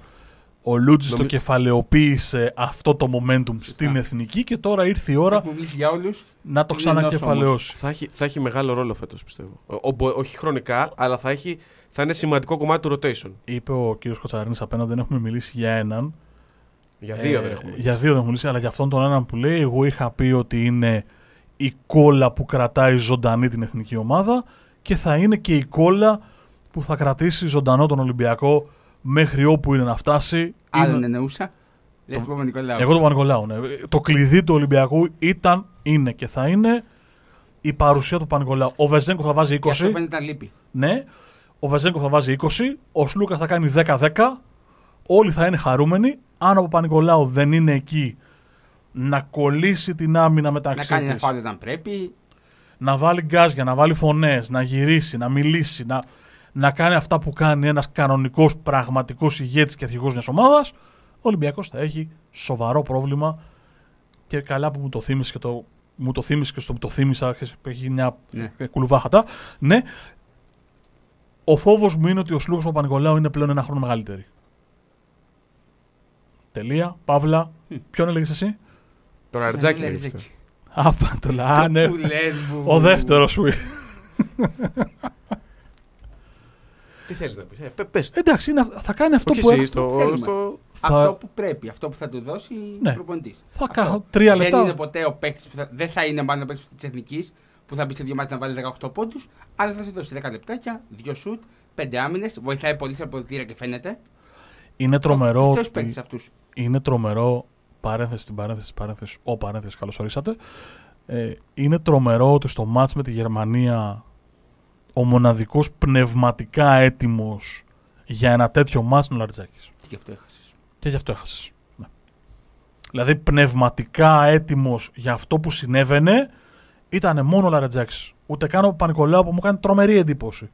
Speaker 2: Ο Λούτζι το
Speaker 1: Νομι-
Speaker 2: κεφαλαιοποίησε αυτό το momentum στην εθνική και τώρα ήρθε η ώρα
Speaker 3: Έχουμε μιλήσει για όλους.
Speaker 2: να το
Speaker 3: Είναι ενός
Speaker 2: ξανακεφαλαιώσει.
Speaker 1: Θα έχει, θα έχει μεγάλο ρόλο φέτος, πιστεύω. Ο- ο- μπο- όχι χρονικά, αλλά θα, έχει, θα είναι σημαντικό κομμάτι του rotation.
Speaker 2: Είπε ο κύριος Κοτσαρίνης απέναντι, δεν έχουμε μιλήσει για έναν.
Speaker 1: Για δύο
Speaker 2: Ε,
Speaker 1: δεν έχουμε.
Speaker 2: Για δύο δεν έχουμε μιλήσει, αλλά για αυτόν τον έναν που λέει, εγώ είχα πει ότι είναι η κόλλα που κρατάει ζωντανή την εθνική ομάδα και θα είναι και η κόλλα που θα κρατήσει ζωντανό τον Ολυμπιακό μέχρι όπου είναι να φτάσει.
Speaker 3: Άλλον
Speaker 2: Είναι-
Speaker 3: εννοούσα. Λες
Speaker 2: Το-
Speaker 3: του Παπα-Νικολάου.
Speaker 2: Εγώ τον Πανικολάου. Ναι. Το κλειδί του Ολυμπιακού ήταν, είναι και θα είναι η παρουσία του Πανικολάου. Ο Βεζέγκο θα βάζει 20.
Speaker 3: Και αυτό φαίνεται να λείπει.
Speaker 2: Ναι. Ο Βεζέγκο θα βάζει 20. Ο Σλούκα θα κάνει 10-10. Όλοι θα είναι χαρούμενοι. Αν ο Πανικολάου δεν είναι εκεί να κολλήσει την άμυνα
Speaker 3: Να
Speaker 2: μεταξύ
Speaker 3: κάνει ένα
Speaker 2: της,
Speaker 3: φάουλ όταν πρέπει.
Speaker 2: να βάλει γκάζια, να βάλει φωνές, να γυρίσει, να μιλήσει, να, να κάνει αυτά που κάνει ένας κανονικός πραγματικός ηγέτης και αρχηγός μιας ομάδας, ο Ολυμπιακός θα έχει σοβαρό πρόβλημα. Και καλά που μου το θύμισε και το. Μου το θύμισε και στο που το θύμισα, έχει μια
Speaker 3: Ναι.
Speaker 2: κουλουβάχατα. Ναι. Ο φόβος μου είναι ότι ο Σλούκας Παπα-Νικολάου είναι πλέον ένα χρόνο μεγαλύτερη. Τελεία. Παύλα.
Speaker 3: Μμ.
Speaker 2: Ποιον έλεγες εσύ;
Speaker 1: Το Λαριτζάκι
Speaker 3: Ναι,
Speaker 1: λέγεται
Speaker 3: Λαριτζάκι.
Speaker 1: αυτό.
Speaker 2: Άπα το λα. Α, ναι.
Speaker 3: Που λες μου.
Speaker 2: Ο δεύτερος σου.
Speaker 1: Τι θέλεις να πεις. Ε, πε- πες το.
Speaker 2: Εντάξει, είναι, θα κάνει αυτό
Speaker 1: Όχι
Speaker 2: που
Speaker 1: εσύ,
Speaker 2: έ-
Speaker 1: στο,
Speaker 3: θέλουμε.
Speaker 1: στο...
Speaker 2: θα-
Speaker 3: Αυτό που πρέπει, αυτό που θα του δώσει
Speaker 2: Ναι.
Speaker 3: ο προπονητής.
Speaker 2: Θα κάνω τρία
Speaker 3: Δεν είναι
Speaker 2: λεπτά.
Speaker 3: ποτέ ο παίκτης που θα, δεν θα είναι μάλλον ο παίκτης της εθνικής που θα μπει σε δύο μάτια να βάλει 18 πόντους, αλλά θα σου δώσει 10 λεπτάκια, δύο σουτ, πέντε άμυνες, βοηθάει πολύς σε αποδητήρια και φαίνεται.
Speaker 2: Είναι τρομερό.
Speaker 3: Του
Speaker 2: ότι-
Speaker 3: παίκτε αυτούς.
Speaker 2: είναι τρομερό. Παρένθεση στην παρένθεση, στην παρένθεση, ο παρένθεσης, καλώς ορίσατε. Ε, είναι τρομερό ότι στο μάτς με τη Γερμανία ο μοναδικός πνευματικά έτοιμος για ένα τέτοιο μάτς είναι ο Λαριτζάκης.
Speaker 3: Και γι' αυτό έχασες.
Speaker 2: Και γι' αυτό έχασες. Ναι. Δηλαδή πνευματικά έτοιμος για αυτό που συνέβαινε ήταν μόνο ο Λαριτζάκης. Ούτε καν ο Πανικολάου που μου κάνει τρομερή εντύπωση.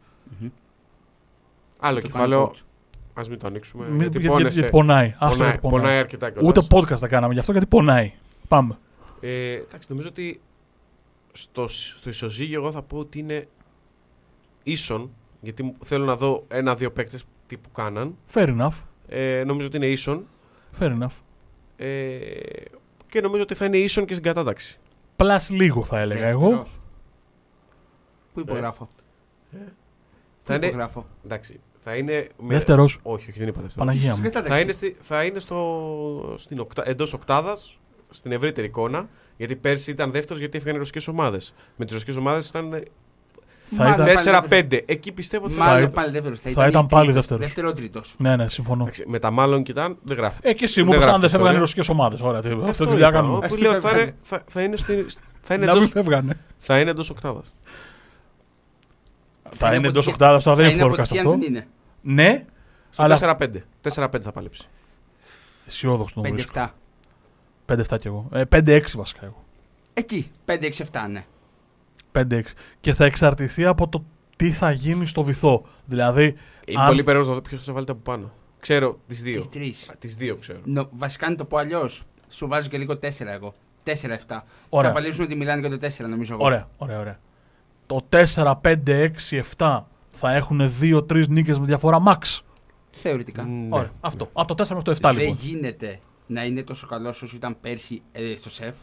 Speaker 1: Άλλο
Speaker 3: Το
Speaker 1: κεφάλαιο.
Speaker 3: κάνει coach.
Speaker 1: Α μην το ανοίξουμε.
Speaker 2: Μη-
Speaker 1: γιατί
Speaker 2: γιατί-
Speaker 1: πόνεσε.
Speaker 2: γιατί πονάει. Άστο
Speaker 1: Πονάει,
Speaker 2: γιατί πονάει.
Speaker 1: πονάει αρκετά κιόλας.
Speaker 2: Ούτε podcast θα κάναμε γι' αυτό γιατί πονάει. Πάμε.
Speaker 1: Ε, εντάξει, νομίζω ότι στο, στο ισοζύγιο εγώ θα πω ότι είναι ίσον, γιατί μου- θέλω να δω ένα-δύο παίκτες τι που κάναν.
Speaker 2: Fair enough.
Speaker 1: Ε, νομίζω ότι είναι ίσον.
Speaker 2: Fair enough.
Speaker 1: Ε, και νομίζω ότι θα είναι ίσον και στην κατάταξη.
Speaker 2: Plus λίγο θα έλεγα εγώ.
Speaker 3: Δεύτερος. Πού υπογράφω; Πού
Speaker 1: Θα είναι,
Speaker 3: υπογράφω;
Speaker 1: εντάξει, θα είναι. με-
Speaker 2: Δεύτερος.
Speaker 1: Όχι, όχι, δεν είπα δεύτερος.
Speaker 2: Παναγία
Speaker 3: Στην
Speaker 2: μου.
Speaker 3: κατάταξη.
Speaker 1: Θα είναι, στη, θα είναι στο, στην οκτα, εντός οκτάδας, στην ευρύτερη εικόνα, γιατί πέρσι ήταν δεύτερος γιατί έφυγαν οι ρωσικές ομάδες. Με τις ρωσικές ομάδες ήταν
Speaker 2: Θα
Speaker 3: Μάλλον
Speaker 2: ήταν,
Speaker 3: πάλι
Speaker 1: 4-5. Εκεί πιστεύω ότι θα,
Speaker 3: Μάλλον
Speaker 2: ήταν-
Speaker 3: πάλι δεύτερος. Θα,
Speaker 2: θα ήταν πάλι δεύτερος.
Speaker 3: Δεύτερο τρίτος.
Speaker 2: Ναι, ναι, συμφωνώ.
Speaker 1: Εντάξει, με τα μάλλον κοιτάν, δεν γράφει.
Speaker 2: Ε, και εσύ μου
Speaker 1: Δεν
Speaker 2: είπες αν
Speaker 1: γράφει
Speaker 2: δεν φεύγανε οι
Speaker 1: ιστορία.
Speaker 2: ρωσικές ομάδες. Ωραία, τι- αυτή
Speaker 1: Αυτό
Speaker 2: τη δουλειά
Speaker 1: είπα,
Speaker 2: κάνουμε.
Speaker 1: Που λέω ότι θα είναι, θα, θα είναι, στη, θα είναι
Speaker 2: Να μην
Speaker 1: εντός,
Speaker 2: φεύγανε.
Speaker 1: θα είναι εντός οκτάδας.
Speaker 2: Θα είναι εντός
Speaker 3: αποτυχία-
Speaker 2: οκτάδας, τώρα δεν
Speaker 3: θα
Speaker 2: είναι forecast
Speaker 3: αποτυχία αν
Speaker 2: αυτό.
Speaker 3: δεν είναι.
Speaker 2: Ναι,
Speaker 1: Στο
Speaker 2: Αλλά-
Speaker 1: 4-5. 4-5 θα παλέψει.
Speaker 2: αισιόδοξο τον βρίσκω.
Speaker 3: 5-7.
Speaker 2: 5-7 κι εγώ. Ε, 5-6 βασικά εγώ.
Speaker 3: Εκεί. 5-6-7, ναι.
Speaker 2: 5-6. Και θα εξαρτηθεί από το τι θα γίνει στο βυθό. Δηλαδή,
Speaker 1: Είναι
Speaker 2: Αν-
Speaker 1: πολύ περίεργος να δω ποιος θα βάλετε από πάνω. Ξέρω τις δύο.
Speaker 3: Τις τρεις.
Speaker 1: Τις δύο ξέρω.
Speaker 3: Βασικά να το πω αλλιώς. Σου βάζω και λίγο 4 εγώ. 4-7.
Speaker 2: Ωραία.
Speaker 3: Θα παλέψουμε τη Μιλάνη για το 4 νομίζω εγώ.
Speaker 2: ωραία, ωραία, ωραία. Το 4-5-6-7 θα έχουν 2-3 νίκες με διαφορά max.
Speaker 3: Θεωρητικά.
Speaker 1: Ναι.
Speaker 2: Ωραία, αυτό. Από το 4 μέχρι το 7
Speaker 3: Δεν
Speaker 2: λοιπόν.
Speaker 3: γίνεται να είναι τόσο καλός όσο ήταν πέρσι ε, στο σεφ.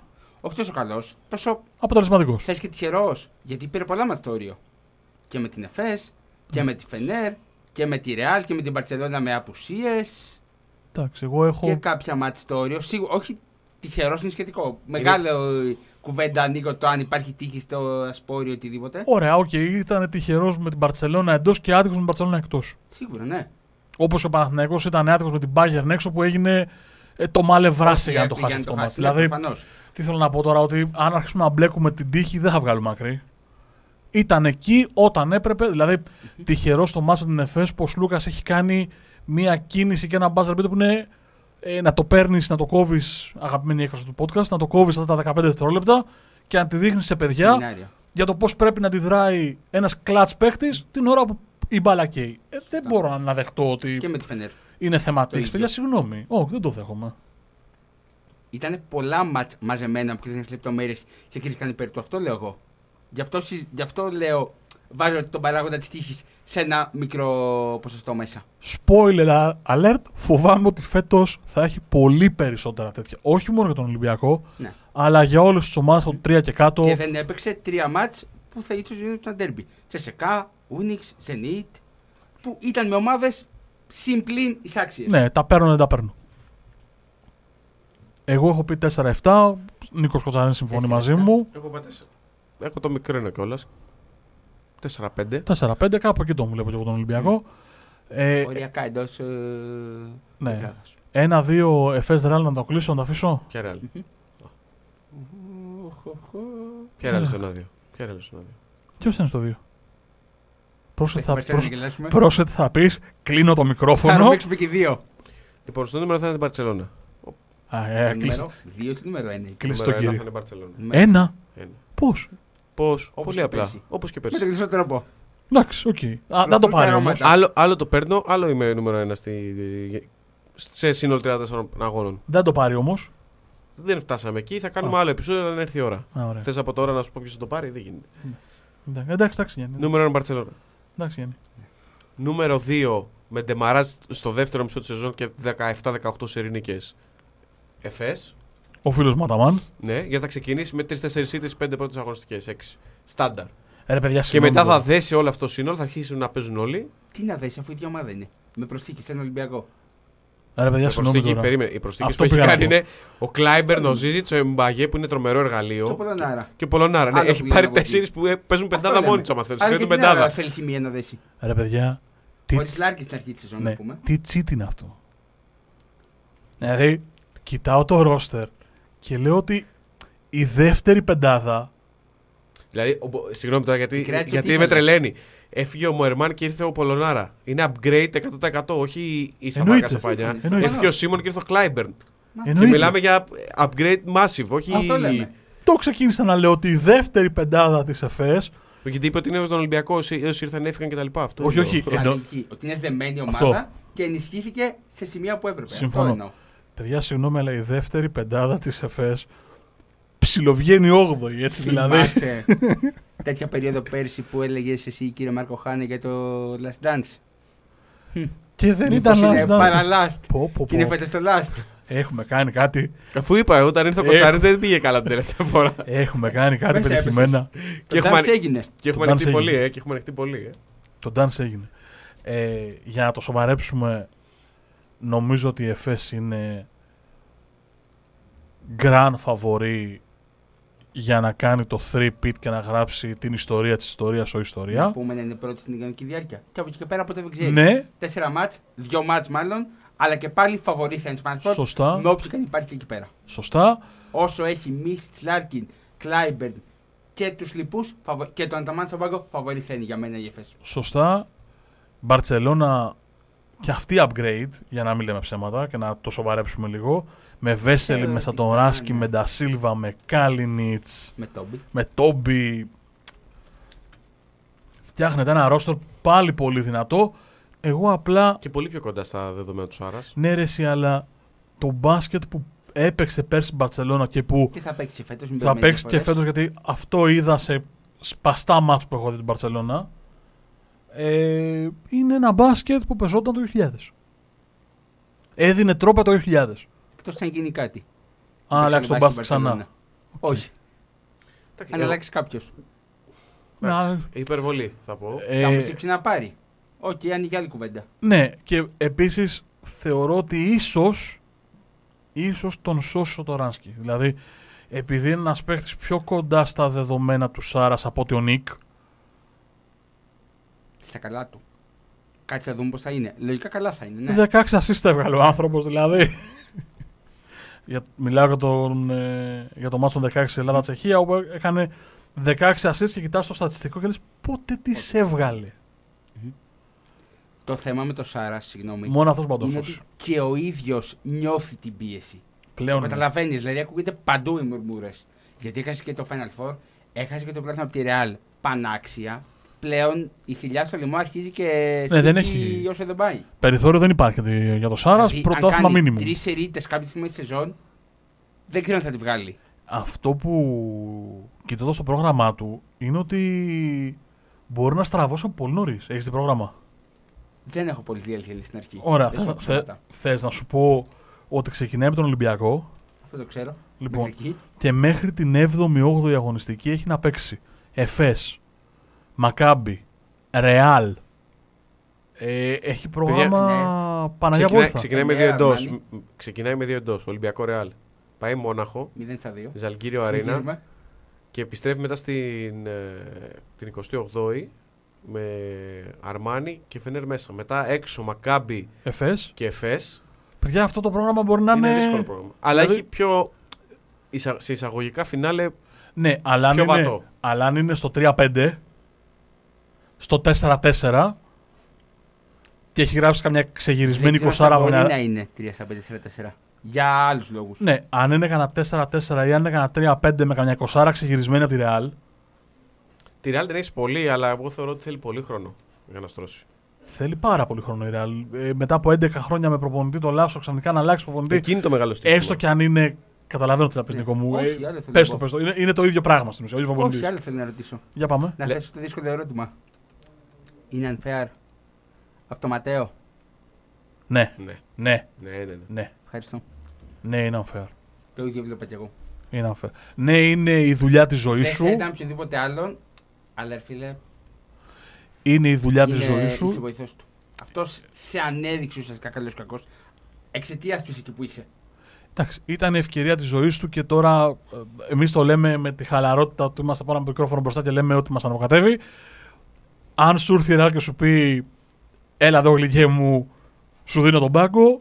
Speaker 3: Όχι τόσο καλός, τόσο
Speaker 2: Αποτελεσματικός.
Speaker 3: θες και τυχερός. Γιατί πήρε πολλά μα το όριο. Και με την Εφές και με τη Φενέρ και με τη Ρεάλ και με την Παρσελόνα με απουσίες
Speaker 2: Εντάξει, εγώ έχω.
Speaker 3: και κάποια μάτς στο όριο. Σίγουρα, όχι τυχερός είναι σχετικό. Μεγάλο η κουβέντα ανοίγω το αν υπάρχει τύχη στο ασπόριο οτιδήποτε.
Speaker 2: Ωραία, οκ, ήταν τυχερός με την Παρσελόνα εντός και άτυχος με την Παρσελόνα εκτός.
Speaker 3: Σίγουρα, ναι.
Speaker 2: Όπως ο Παναθηναϊκός ήταν άτυχος με την Bayern έξω που έγινε ε, το μάλε βράση για να το
Speaker 3: Όχι,
Speaker 2: χάσει αυτό το μάτς.
Speaker 3: χάσει, ναι,
Speaker 2: Δηλαδή,
Speaker 3: προφανώς.
Speaker 2: Τι θέλω να πω τώρα, ότι αν αρχίσουμε να μπλέκουμε την τύχη δεν θα βγάλουμε άκρη. Ήταν εκεί όταν έπρεπε, δηλαδή τυχερό στο μάτσο την ΕΦΕΣ που ο Λούκας έχει κάνει μία κίνηση και ένα buzzer beater που είναι ε, να το παίρνεις, να το κόβεις, αγαπημένη έκφραση του podcast, να το κόβεις αυτά τα 15 δευτερόλεπτα και να τη δείχνεις σε παιδιά
Speaker 3: Σεμινάρια.
Speaker 2: για το πώς πρέπει να αντιδράει ένας κλατς παίχτης την ώρα που η μπάλα καίει. Ε, δεν μπορώ να δεχτώ ότι
Speaker 3: Και με τη Φενέρ.
Speaker 2: είναι θέμα
Speaker 3: το
Speaker 2: τύχης.
Speaker 3: ίδιο.
Speaker 2: Παιδιά, συγγνώμη. Όχι, δεν το δέχομαι.
Speaker 3: Ήταν πολλά μάτς μαζεμένα που κρίνουν λεπτομέρειες και κρίθηκαν υπέρ του. Αυτό λέω εγώ. Γι' αυτό, συ- γι αυτό λέω, βάζω τον παράγοντα της τύχης σε ένα μικρό ποσοστό μέσα.
Speaker 2: Spoiler alert, φοβάμαι ότι φέτος θα έχει πολύ περισσότερα τέτοια. Όχι μόνο για τον Ολυμπιακό,
Speaker 3: Ναι.
Speaker 2: αλλά για όλες τις ομάδες από το 3 και κάτω.
Speaker 3: Και δεν έπαιξε τρία μάτς που θα ίσω γίνουν ένα ντέρμπι. Τσεσεκά, Ούνιξ, Ζενίτ, που ήταν με ομάδες συμπλήν εισάξιες.
Speaker 2: Ναι, τα παίρνω, δεν τα παίρνω. Εγώ έχω πει 4-7. Νίκος Κοτσαρέν συμφωνεί
Speaker 3: 4-7.
Speaker 2: μαζί μου.
Speaker 1: Έχω πάτε Έχω το μικρό ένα κιόλας. 4-5.
Speaker 2: 4-5, κάπου εκεί τον βλέπω και εγώ τον Ολυμπιακό. Ε,
Speaker 3: Οριακά εντός. Ε,
Speaker 2: ναι.
Speaker 3: τετράδας.
Speaker 2: Ένα-δύο εφές ρεάλ να το κλείσω, να το αφήσω.
Speaker 1: Ποια ρεάλ.
Speaker 3: Μμμ.
Speaker 1: Ποια ρεάλ στο ένα-δύο. Ποια ρεάλ στο ένα-δύο.
Speaker 2: Ποιος είναι στο 2. Πρόσεχε θα,
Speaker 3: Μας θέλει να
Speaker 2: πρόσ-
Speaker 3: γελάσουμε.
Speaker 2: πρόσεχε θα πεις, κλείνω το
Speaker 3: Θα
Speaker 2: μικρόφωνο.
Speaker 3: ρωτήσουμε και δύο.
Speaker 1: Λοιπόν, στο νούμερο θα είναι την Παρσελόνα.
Speaker 3: Δύο στο νούμερο ένα.
Speaker 2: Κλείσε
Speaker 1: Νούμερο
Speaker 2: το
Speaker 1: ένα
Speaker 2: κύριο.
Speaker 1: θα είναι Μπαρτσελόνα.
Speaker 3: Νούμερο-
Speaker 2: Ένα.
Speaker 1: Ένα.
Speaker 2: Πώς;
Speaker 1: Πώς,
Speaker 3: Όπως
Speaker 1: πολύ
Speaker 3: και
Speaker 1: απλά.
Speaker 3: πέρσι.
Speaker 1: Όπως και
Speaker 3: Με
Speaker 1: πέρσι.
Speaker 3: τον χρυσό τρόπο.
Speaker 2: Εντάξει, οκ. Α, Δεν το
Speaker 3: Προχωρούν
Speaker 2: πάρει
Speaker 3: τα
Speaker 2: όμως.
Speaker 3: αρώματα.
Speaker 1: Άλλο, άλλο το παίρνω, άλλο είμαι νούμερο ένα στη, σε σύνολο 34 αγώνων.
Speaker 2: Δεν το πάρει όμως.
Speaker 1: Δεν φτάσαμε εκεί, θα κάνουμε
Speaker 2: Α.
Speaker 1: άλλο επεισόδιο όταν έρθει η ώρα.
Speaker 2: Ωραία.
Speaker 1: Θες από τώρα να σου πω ποιος θα το πάρει, δεν γίνεται.
Speaker 2: Εντάξει, εντάξει, εντάξει, Γιάννη.
Speaker 1: Νούμερο 1 Μπαρσελόνα.
Speaker 2: Εντάξει, Γιάννη.
Speaker 1: Νούμερο 2 με ντεμαράζ στο δεύτερο μισό της σεζόν και 17-18 σερινικέ. Εφές.
Speaker 2: Ο φίλος Ματαμάν.
Speaker 1: Ναι, γιατί θα ξεκινήσει με 3-4 ήττε 5 πρώτες αγωνιστικές. 6. Στάνταρ.
Speaker 2: Ε, Ρε παιδιά,
Speaker 1: Και
Speaker 2: συγγνώμη
Speaker 1: μετά θα
Speaker 2: τώρα.
Speaker 1: δέσει όλο αυτό το σύνολο, θα αρχίσουν να παίζουν όλοι.
Speaker 3: Τι να δέσει, αφού η ίδια ομάδα είναι. Με προσθήκη σε ένα Ολυμπιακό.
Speaker 2: Ε, Ρε παιδιά,
Speaker 1: Η
Speaker 2: συγγνώμη
Speaker 1: προσθήκη,
Speaker 2: τώρα.
Speaker 1: περίμενε, η προσθήκη
Speaker 2: Αυτό
Speaker 1: που έχει
Speaker 2: πήγα να
Speaker 1: κάνει
Speaker 2: πω.
Speaker 1: είναι ο Κλάιμπερν, ο Ζίζιτς, ο Εμπαγέ που είναι τρομερό
Speaker 3: Το
Speaker 1: εργαλείο.
Speaker 3: Πολωνάρα.
Speaker 1: Και ο Πολωνάρα. Ναι,
Speaker 3: Άλλο
Speaker 1: έχει
Speaker 3: που
Speaker 1: πάρει
Speaker 3: λέμε από
Speaker 1: τέσσερι που ε, παίζουν
Speaker 3: Αυτό
Speaker 1: πεντάδα
Speaker 3: λέμε.
Speaker 1: μόνοι τους. Αν θέλεις,
Speaker 3: Αλλά
Speaker 1: θέλουν
Speaker 3: και την άλλη
Speaker 1: πεντάδα.
Speaker 3: θέλει χημία να δέσει.
Speaker 2: Ρε παιδιά, τι,
Speaker 3: Ο Τσλάρκη στην αρχή της σεζόν,
Speaker 2: ναι,
Speaker 3: να πούμε.
Speaker 2: τι τσίτ είναι αυτό. Δηλαδή, κοιτάω το ρόστερ και λέω ότι η δεύτερη πεντάδα.
Speaker 1: Δηλαδή, ο Μπο- συγγνώμη τώρα γιατί,
Speaker 3: Και κράτησε
Speaker 1: γιατί
Speaker 3: τι
Speaker 1: με
Speaker 3: ήθελε.
Speaker 1: τρελαίνει. Έφυγε ο Μοερμάν και ήρθε ο Πολωνάρα. Είναι upgrade 100%, όχι η Σαβάκα
Speaker 2: Εννοείται.
Speaker 1: Σαφανιά.
Speaker 2: Εννοείται.
Speaker 1: Έφυγε ο Σίμον και ήρθε ο Κλάιμπερν.
Speaker 3: Μα
Speaker 1: Και
Speaker 2: Εννοείται.
Speaker 1: μιλάμε για upgrade massive, όχι.
Speaker 3: Αυτό λέμε.
Speaker 2: Το ξεκίνησα να λέω ότι η δεύτερη πεντάδα της ΕΦΕΣ.
Speaker 1: Γιατί είπε ότι είναι στον Ολυμπιακό, όσοι όσοι ήρθαν έφυγαν κτλ. Αυτό
Speaker 2: Όχι,
Speaker 1: εννοώ.
Speaker 2: όχι. Εννο-
Speaker 3: Ανήκει ότι είναι δεμένη
Speaker 2: Αυτό.
Speaker 3: ομάδα και ενισχύθηκε σε σημεία που έπρεπε.
Speaker 2: Συμφωνώ.
Speaker 3: Αυτό εννοώ.
Speaker 2: Παιδιά, συγγνώμη, αλλά η δεύτερη πεντάδα της ΕΦΕΣ ψιλοβγαίνει 8η, έτσι δηλαδή.
Speaker 3: Θυμάσαι (laughs) τέτοια περίοδο πέρσι που έλεγες εσύ, κύριε Μάρκο Χάνε, για το Last Dance;
Speaker 2: Και δεν
Speaker 3: Μήπως
Speaker 2: ήταν
Speaker 3: είναι
Speaker 2: last dance.
Speaker 3: παραλάστ.
Speaker 2: Πω, πω,
Speaker 3: Και είναι
Speaker 2: πω.
Speaker 3: φέτος το Last.
Speaker 2: Έχουμε κάνει κάτι,
Speaker 1: Αφού είπα, όταν ήρθε ο
Speaker 2: Έχω.
Speaker 1: Κοτσάρης δεν πήγε καλά την τελευταία φορά.
Speaker 2: έχουμε κάνει κάτι
Speaker 3: Μέσα
Speaker 2: πετυχημένα.
Speaker 1: Και
Speaker 3: Το
Speaker 1: έχουμε,
Speaker 3: Dance
Speaker 1: ανοι-
Speaker 3: έγινε.
Speaker 1: και έχουμε
Speaker 2: Το
Speaker 1: ανοιχτεί
Speaker 2: dance
Speaker 1: πολύ,
Speaker 2: έγινε.
Speaker 1: ε. Και έχουμε ανοιχτεί πολύ, ε.
Speaker 2: Το dance έγινε. Ε, για να το σοβαρέψουμε, νομίζω ότι η ΕΦΕΣ είναι grand favori για να κάνει το 3-pit και να γράψει την ιστορία της ιστορίας ο
Speaker 3: Να
Speaker 2: ιστορία.
Speaker 3: πούμε να είναι πρώτη στην υγειονομική διάρκεια. Και από εκεί και πέρα ποτέ δεν ξέρει.
Speaker 2: Ναι,
Speaker 3: Τέσσερα μάτς, δύο μάτς μάλλον, αλλά και πάλι φαβορή θα είναι Σπανσπορτ.
Speaker 2: σωστά,
Speaker 3: Με όποιο και αν υπάρχει και εκεί πέρα.
Speaker 2: σωστά.
Speaker 3: Όσο έχει Μίσιτς, Λάρκιν, Κλάιμπερν και τους λοιπούς και τον Ανταμάν στον πάγκο, φαβορή θα είναι για μένα η ΕΦΕΣ.
Speaker 2: Σωστά. Μπαρτσελώνα και αυτή upgrade, για να μην λέμε ψέματα και να το σοβαρέψουμε λίγο. Με Βέσελη,
Speaker 3: Ξέρω
Speaker 2: με
Speaker 3: τι
Speaker 2: Σατονράσκι,
Speaker 3: κάνει.
Speaker 2: με Ντασίλβα, με Κάλινιτς,
Speaker 3: Με Τόμπι.
Speaker 2: με Τόμπι. Φτιάχνεται ένα ρόστορ πάλι πολύ δυνατό. Εγώ απλά,
Speaker 1: Και πολύ πιο κοντά στα δεδομένα του Σάρας.
Speaker 2: ναι ρε εσύ, αλλά το μπάσκετ που έπαιξε πέρσι η Μπαρτσελώνα και που
Speaker 3: Και θα παίξει φέτος.
Speaker 2: θα παίξει και φέτος γιατί αυτό είδα σε σπαστά μάτς που έχω δει την Μπαρτσελώνα. Ε, είναι ένα μπάσκετ που πεζόταν το 2000. Έδινε τρόπα το 2000.
Speaker 3: Εκτός αν γίνει κάτι.
Speaker 2: Αν αλλάξει το μπάσκετ
Speaker 3: στην
Speaker 2: ξανά.
Speaker 3: Μπαρσελόνα. Όχι. Αν αλλάξει κάποιος.
Speaker 2: Να,
Speaker 1: Υπερβολή, θα πω.
Speaker 2: ε,
Speaker 3: Θα μου ζήξει να πάρει. Όχι, άνοιγε άλλη κουβέντα.
Speaker 2: ναι, και επίσης θεωρώ ότι ίσως, ίσως τον σώσει ο Τωράνσκι. Δηλαδή, επειδή είναι ένας παίχτης πιο κοντά στα δεδομένα του Σάρας από ότι ο Νίκ,
Speaker 3: Στα καλά του. Κάτσε να δούμε πώς θα είναι. Λογικά καλά θα είναι. Ναι.
Speaker 2: 16 assist έβγαλε ο άνθρωπος δηλαδή. για, μιλάω για, τον, ε, για το μάτσο των 16 Ελλάδα-Τσεχία όπου έκανε 16 assist και κοιτάς το στατιστικό και λες πότε τις έβγαλε;
Speaker 3: Το θέμα με το Σάρα, συγγνώμη,
Speaker 2: Μόνο αυτός
Speaker 3: είναι
Speaker 2: παντός.
Speaker 3: ότι και ο ίδιος νιώθει την πίεση.
Speaker 2: Πλέον είναι.
Speaker 3: Καταλαβαίνεις, δηλαδή ακούγεται παντού οι μουρμούρες. Γιατί έχασε και το Final Four, έχασε και το πλάθο από τη Real πανάξια. Πλέον η χιλιά στο λαιμό αρχίζει και
Speaker 2: Ναι, δεν
Speaker 3: σφίγγει
Speaker 2: έχει-
Speaker 3: όσο δεν πάει.
Speaker 2: Περιθώριο δεν υπάρχει για- για το Σάρας,
Speaker 3: Δηλαδή,
Speaker 2: πρωτάθλημα
Speaker 3: αν κάνει
Speaker 2: μήνυμου.
Speaker 3: τρεις σερίτε κάποια στιγμή στη σεζόν, δεν ξέρω αν θα τη βγάλει.
Speaker 2: Αυτό που κοιτώντας το πρόγραμμά του είναι ότι μπορεί να στραβώσει από πολύ νωρίς. Έχεις το πρόγραμμα;
Speaker 3: Δεν έχω πολύ διέλθει στην αρχή.
Speaker 2: Ωραία.
Speaker 3: Δεν σου
Speaker 2: Θε,
Speaker 3: πω
Speaker 2: θε,
Speaker 3: ψέματα.
Speaker 2: θες να σου πω ότι ξεκινάει με τον Ολυμπιακό
Speaker 3: Αυτό το ξέρω.
Speaker 2: λοιπόν,
Speaker 3: Μέχρι εκεί.
Speaker 2: και μέχρι την 7η-8η αγωνιστική έχει να παίξει Εφές, Μακάμπι, Ρεάλ. Ε, έχει πρόγραμμα Παναγία
Speaker 1: Ξεκινάει,
Speaker 2: Βόλθα.
Speaker 1: ξεκινάει με
Speaker 3: Ε,
Speaker 1: δύο εντός.
Speaker 3: Αρμάνι.
Speaker 1: Ξεκινάει με δύο εντός. Ολυμπιακό Ρεάλ. Πάει Μόναχο,
Speaker 3: 0 στα 2.
Speaker 1: Ζαλγκύριο Αρίνα και επιστρέφει μετά στην, ε, την 28η με Αρμάνι και Φενέρ μέσα. Μετά έξω Μακάμπι
Speaker 2: Εφές.
Speaker 1: και Εφές.
Speaker 2: Παιδιά, αυτό το πρόγραμμα μπορεί να είναι.
Speaker 1: Είναι δύσκολο πρόγραμμα. Αλλά
Speaker 2: Δηλαδή-
Speaker 1: έχει πιο. εισα- σε εισαγωγικά φινάλε
Speaker 2: Ναι, αλλά αν,
Speaker 1: πιο
Speaker 2: είναι,
Speaker 1: βατό.
Speaker 2: αλλά αν είναι στο 3-5, στο 4-4 και έχει γράψει καμιά ξεγυρισμένη
Speaker 3: Δεν ξέρω
Speaker 2: 20
Speaker 3: αν μπορεί
Speaker 2: αγωνιά.
Speaker 3: να είναι 3 στα 5 4. Για άλλους λόγους.
Speaker 2: Ναι, αν είναι κανένα 4-4 ή αν είναι κανένα 3-5 με καμιά 20 ξεγυρισμένη από τη Real,
Speaker 1: Τη Real την έχεις πολύ, αλλά εγώ θεωρώ ότι θέλει πολύ χρόνο για να στρώσει.
Speaker 2: θέλει πάρα πολύ χρόνο η Real. Ε, μετά από 11 χρόνια με προπονητή το Λάσο, ξαφνικά να αλλάξει προπονητή.
Speaker 1: Εκεί είναι το μεγάλο στοίχημα.
Speaker 2: Έστω και αν είναι. Καταλαβαίνω τι θα πεις
Speaker 3: Ναι.
Speaker 2: Νικό μου.
Speaker 3: Όχι,
Speaker 2: Ε,
Speaker 3: άλλο θέλω
Speaker 2: πες
Speaker 3: να
Speaker 2: το,
Speaker 3: πω.
Speaker 2: πες το. Είναι, είναι το ίδιο πράγμα στην ουσία. ο ίδιος
Speaker 3: Όχι,
Speaker 2: προπονητής.
Speaker 3: άλλο θέλω να ρωτήσω.
Speaker 2: Για πάμε.
Speaker 3: Να
Speaker 1: Λε-
Speaker 3: θέσω το δύσκολο ερώτημα. Είναι unfair. Αυτό Ματέο.
Speaker 2: Ναι,
Speaker 1: Ναι,
Speaker 2: ναι,
Speaker 1: ναι, ναι. ναι.
Speaker 2: ναι.
Speaker 3: Ευχαριστώ.
Speaker 2: Ναι, είναι unfair.
Speaker 3: Το ίδιο βλέπα κι εγώ.
Speaker 2: Είναι unfair. Ναι, είναι η δουλειά της ζωής
Speaker 3: Δεν
Speaker 2: σου.
Speaker 3: θα ήταν οποιονδήποτε άλλον, αλλά ρε φίλε,
Speaker 2: Είναι η δουλειά της
Speaker 3: είναι,
Speaker 2: ζωής
Speaker 3: είσαι
Speaker 2: σου.
Speaker 3: βοηθό του. Αυτός σε ανέδειξε ουσιαστικά καλός ή κακός εξαιτίας του είσαι εκεί που είσαι.
Speaker 2: Εντάξει, ήταν η ευκαιρία της ζωής του και τώρα εμείς το λέμε με τη χαλαρότητα ότι είμαστε πάνω από το μικρόφωνο μπροστά και λέμε ότι μας αναποκατεύει. Αν σου έρθει η Ρεάλ και σου πει, Έλα εδώ, γλυκέ μου, σου δίνω τον πάγκο.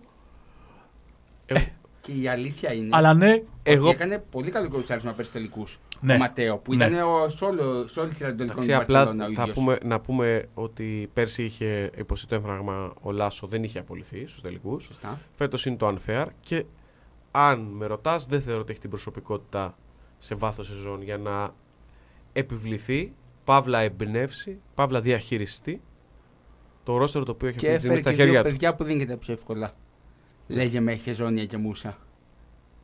Speaker 3: Και η αλήθεια είναι
Speaker 2: Αλλά ναι,
Speaker 3: ότι
Speaker 1: Εγώ
Speaker 3: έκανε πολύ καλό κοουτσάρισμα πέρσι τελικούς.
Speaker 2: ναι.
Speaker 3: Ο Ματέο, που
Speaker 2: Ναι.
Speaker 3: ήταν ο, σε, όλο, σε όλη τη σειρά των τελικών
Speaker 1: Εντάξει,
Speaker 3: του
Speaker 1: απλά
Speaker 3: Μπαρτσελόνα ο
Speaker 1: θα
Speaker 3: ίδιος.
Speaker 1: πούμε, να πούμε ότι πέρσι είχε υποστεί το έμφραγμα ο Λάσο, δεν είχε απολυθεί στους τελικούς.
Speaker 3: Σωστά.
Speaker 1: Φέτος είναι το unfair και αν με ρωτάς, δεν θεωρώ ότι έχει την προσωπικότητα σε βάθος σεζόν για να επιβληθεί, παύλα εμπνεύσει, παύλα διαχειριστεί το ρόστερο το οποίο έχει
Speaker 3: Και
Speaker 1: αυτή τη στιγμή
Speaker 3: έφερε
Speaker 1: στα
Speaker 3: και δύο
Speaker 1: χέρια του.
Speaker 3: παιδιά που δεν γίνεται πιο εύκολα. Λέγε με Χεζόνια και Μούσα.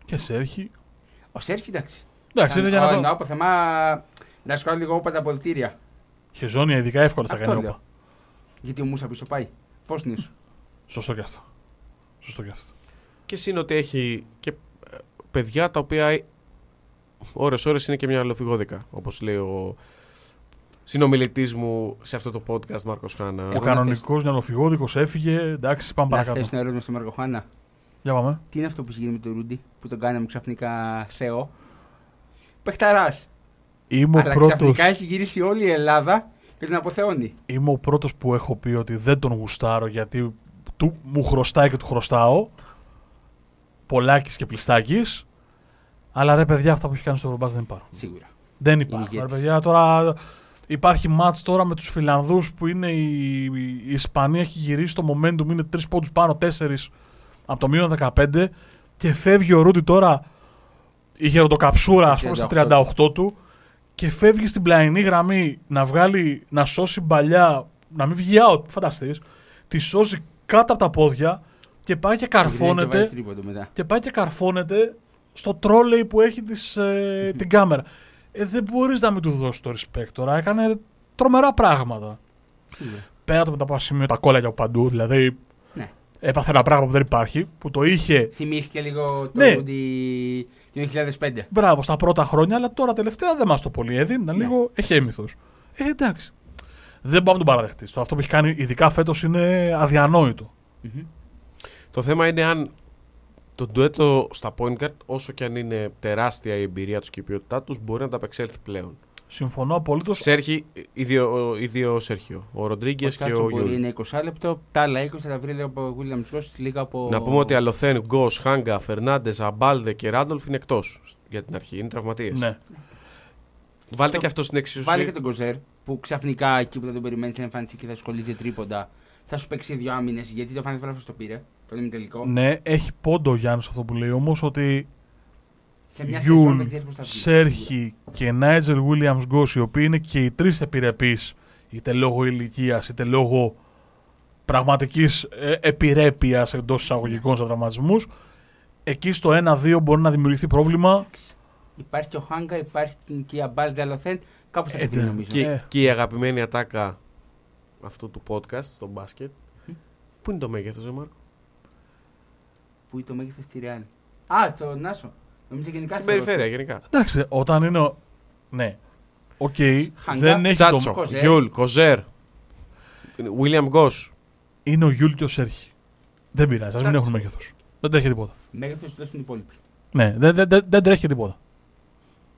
Speaker 2: Και Σέρχη.
Speaker 3: Ο Σέρχη εντάξει.
Speaker 2: Εντάξει, είναι για να
Speaker 3: Εννοώ
Speaker 2: το.
Speaker 3: από θέμα να σου κάνω λίγο όπα τα πολιτήρια.
Speaker 2: Χεζόνια ειδικά εύκολα στα
Speaker 3: Αυτό
Speaker 2: κάνει
Speaker 3: λέω.
Speaker 2: όπα.
Speaker 3: Γιατί ο Μούσα πίσω πάει. Πώς είναι σου.
Speaker 2: Σωστό και αυτό. Σωστό και αυτό.
Speaker 1: Και συν ότι έχει και ε, παιδιά τα οποία ώρες ώρες είναι και μια αλλοφυγόδικα, όπως λέει ο συνομιλητής μου σε αυτό το podcast, Μάρκος Χάνα.
Speaker 2: Ο
Speaker 3: να
Speaker 2: κανονικός νεολοφυγόδικο έφυγε. Εντάξει, πάμε
Speaker 3: Να
Speaker 2: παρακάτω.
Speaker 3: θέσει νερό στο Μαρκοχάνα.
Speaker 2: Για πάμε.
Speaker 3: Τι είναι αυτό που έχει γίνει με τον Ρούντι που τον κάναμε ξαφνικά ΣΕΟ. Παιχταράς.
Speaker 2: Είμαι ο
Speaker 3: Αλλά
Speaker 2: πρώτο.
Speaker 3: ξαφνικά έχει γυρίσει όλη η Ελλάδα και τον αποθεώνει.
Speaker 2: Είμαι ο πρώτος που έχω πει ότι δεν τον γουστάρω γιατί του, μου χρωστάει και του χρωστάω. Πολάκης και πλιστάκης. Αλλά ρε παιδιά, αυτά που έχει κάνει στο Ευρωμπάς δεν υπάρχουν.
Speaker 3: Σίγουρα.
Speaker 2: Δεν υπάρχουν.
Speaker 3: ηγέτης.
Speaker 2: Ρε παιδιά, τώρα υπάρχει μάτς τώρα με τους Φιλανδούς που είναι η, η Ισπανία έχει γυρίσει το momentum, είναι τρεις πόντους πάνω, τέσσερις από το μείον 15 και φεύγει ο Ρούντι τώρα, είχε το καψούρα ας πούμε στα
Speaker 3: 38
Speaker 2: 38 του και φεύγει στην πλαϊνή γραμμή να βγάλει, να σώσει μπαλιά, να μην βγει out, φανταστείς, τη σώσει κάτω από τα πόδια και πάει και
Speaker 3: Βάζει
Speaker 2: καρφώνεται
Speaker 3: τρίποντο μετά.
Speaker 2: και πάει και καρφώνεται στο τρόλεϊ που έχει της, ε, (laughs) την κάμερα. Ε, δεν μπορείς να μην του δώσεις το respect τώρα. Έκανε τρομερά πράγματα.
Speaker 3: Σίγουρα.
Speaker 2: Πέρα το μετά από ένα σημείο τα κόλλαγε από παντού. Δηλαδή
Speaker 3: Ναι.
Speaker 2: έπαθε ένα πράγμα που δεν υπάρχει. Που το είχε
Speaker 3: Θυμήθηκε λίγο το
Speaker 2: Ναι.
Speaker 3: Ρούντι του 2005.
Speaker 2: μπράβο στα πρώτα χρόνια, αλλά τώρα τελευταία δεν μας το πολύ έδινε. Ήταν
Speaker 3: Ναι.
Speaker 2: λίγο εχέμηθο. Ε, εντάξει. Δεν πάμε να τον παραδεχτείς. Το αυτό που έχει κάνει, ειδικά φέτος, είναι αδιανόητο.
Speaker 3: Μμμ.
Speaker 1: Το θέμα είναι αν το ντουέτο στα point guard, όσο και αν είναι τεράστια η εμπειρία τους και η ποιότητά τους, μπορεί να τα ανταπεξέλθει πλέον.
Speaker 2: Συμφωνώ απολύτως.
Speaker 1: Σέρχι, ίδιο, ίδιο Σέρχιο. Ο Ροντρίγκες
Speaker 3: Ο
Speaker 1: και
Speaker 3: Τσάτσο
Speaker 1: ο
Speaker 3: μπορεί
Speaker 1: Γιουλ.
Speaker 3: είναι 20λεπτο, τα άλλα 20 θα τα βρει λίγο από William Scott, λίγα από.
Speaker 1: Να πούμε ότι Αλοθέν, Γκος, Χάγκα, Φερνάντες, Αμπάλδε και Ράντολφ είναι εκτός για την αρχή. Είναι τραυματίες.
Speaker 2: Ναι.
Speaker 1: Βάλτε
Speaker 3: Το-
Speaker 1: και αυτό στην εξίσωση.
Speaker 3: Βάλε και τον Κοζέρ που ξαφνικά εκεί που δεν τον περιμένεις να εμφανιστεί και θα στολίζει τρίποντα. Θα σου παίξει δύο άμυνες γιατί το Final Four το πήρε. Το είναι τελικό.
Speaker 2: ναι, έχει πόντο ο Γιάννης αυτό που λέει όμως ότι
Speaker 3: Σε μια σεζόν
Speaker 2: Γιουλ,
Speaker 3: δεν ξέρει πώς θα βγει.
Speaker 2: Σέρχι και Νάιτζελ Williams Γκος, οι οποίοι είναι και οι τρεις επιρρεπείς, είτε λόγω ηλικίας είτε λόγω πραγματικής ε, επιρρέπειας εντός εισαγωγικών σε τραυματισμούς, εκεί στο 1-2 μπορεί να δημιουργηθεί πρόβλημα.
Speaker 3: Υπάρχει και ο Χάγκα, υπάρχει και η Αμπάλδε, Αλοθέν. Κάπου θα
Speaker 2: Ε,
Speaker 3: τα βρει
Speaker 2: ναι.
Speaker 3: νομίζω.
Speaker 1: Και,
Speaker 2: Ε.
Speaker 1: και η αγαπημένη ατάκα αυτού του podcast στο μπάσκετ. Πού είναι το μέγεθος, ε, Μάρκο;
Speaker 3: Πού είναι το μέγεθος της Ρεάλ. Α, το Νάσο. Νομίζω γενικά
Speaker 1: Στην
Speaker 3: στο
Speaker 1: περιφέρεια
Speaker 3: Ρώσο.
Speaker 1: γενικά.
Speaker 2: Εντάξει, όταν είναι. ο- Ναι. Οκ,
Speaker 3: Χάγκα,
Speaker 2: δεν έχει
Speaker 1: Τσάτσο,
Speaker 2: το.
Speaker 3: Κοζέρ.
Speaker 1: Γιουλ, Κοζέρ, Williams Γκος.
Speaker 2: Είναι ο Γιουλ και ο Σέρχι. Δεν πειράζει, ας μην
Speaker 3: Εντάξει.
Speaker 2: έχουν μέγεθος. Δεν τρέχει τίποτα.
Speaker 3: Μέγεθος τους δώσουν οι υπόλοιποι.
Speaker 2: Ναι, δεν, δεν, δεν, δεν τρέχει και τίποτα.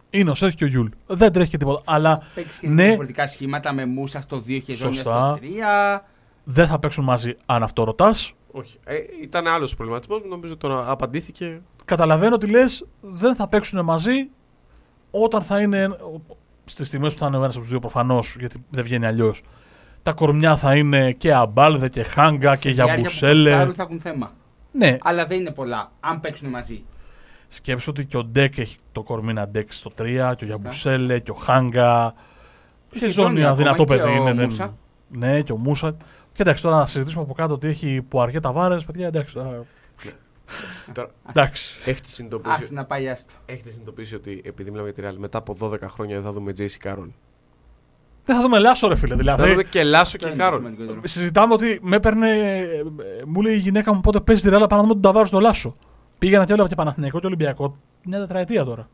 Speaker 2: Είναι ο Σέρχη και ο Γιούλ. Δεν τρέχει και τίποτα. Αλλά
Speaker 3: Παίξεις και
Speaker 2: Ναι.
Speaker 3: διαφορετικά σχήματα με Μούσα στο 2 και Ζώνια
Speaker 2: Σωστά.
Speaker 3: στο 3.
Speaker 2: Δεν θα παίξουν μαζί αν αυτό ρωτάς.
Speaker 1: Όχι. Ε, ήταν άλλος προβληματισμός. Νομίζω τώρα απαντήθηκε.
Speaker 2: Καταλαβαίνω ότι λες, δεν θα παίξουν μαζί όταν θα είναι. Στις στιγμές που θα είναι ο ένας από τους δύο προφανώς, γιατί δεν βγαίνει αλλιώς. Τα κορμιά θα είναι και Αμπάλδε και Χάγκα και
Speaker 3: Στη διάρκεια που
Speaker 2: Γιαμπουσέλε.
Speaker 3: ποστάρουν θα έχουν θέμα.
Speaker 2: Ναι,
Speaker 3: Αλλά δεν είναι πολλά. Αν παίξουν μαζί.
Speaker 2: σκέψου ότι και ο Ντέκ έχει το κορμί να αντέξει στο 3, και ο Γιαμπουσέλε και ο Χάγκα.
Speaker 3: Και
Speaker 2: Και
Speaker 3: η
Speaker 2: ζώνη
Speaker 3: Ζώνη ακόμα
Speaker 2: αδύνατο
Speaker 3: και
Speaker 2: παιδί
Speaker 3: ο
Speaker 2: είναι. δεν-
Speaker 3: Μούσα.
Speaker 2: Ναι, και ο Μούσα. Και εντάξει, τώρα να συζητήσουμε από κάτω ότι έχει που αρκετά Ταβάρες, παιδιά. Εντάξει. τώρα-
Speaker 1: Τώρα,
Speaker 2: εντάξει.
Speaker 1: έχετε συνειδητοποιήσει,
Speaker 3: Άστο να πάει άστο.
Speaker 1: έχετε συνειδητοποιήσει ότι επειδή μιλάμε για τη Real, μετά από 12 χρόνια δεν θα δούμε JC Κάρολ.
Speaker 2: Δεν θα δούμε Λάσο, ρε φίλε.
Speaker 1: Θα
Speaker 2: Δηλαδή,
Speaker 1: δούμε και Λάσο
Speaker 3: Αυτό
Speaker 1: και
Speaker 3: είναι το
Speaker 1: Κάρολ.
Speaker 3: σημαντικότερο.
Speaker 2: συζητάμε ότι με έπαιρνε. ε, Μου λέει η γυναίκα μου πότε παίζει τη ρέλα πάνω να δούμε τον Ταβάρος στο Λάσο. Πήγαινα και έβλεπα και Παναθηναϊκό και Ολυμπιακό μια τετραετία τώρα.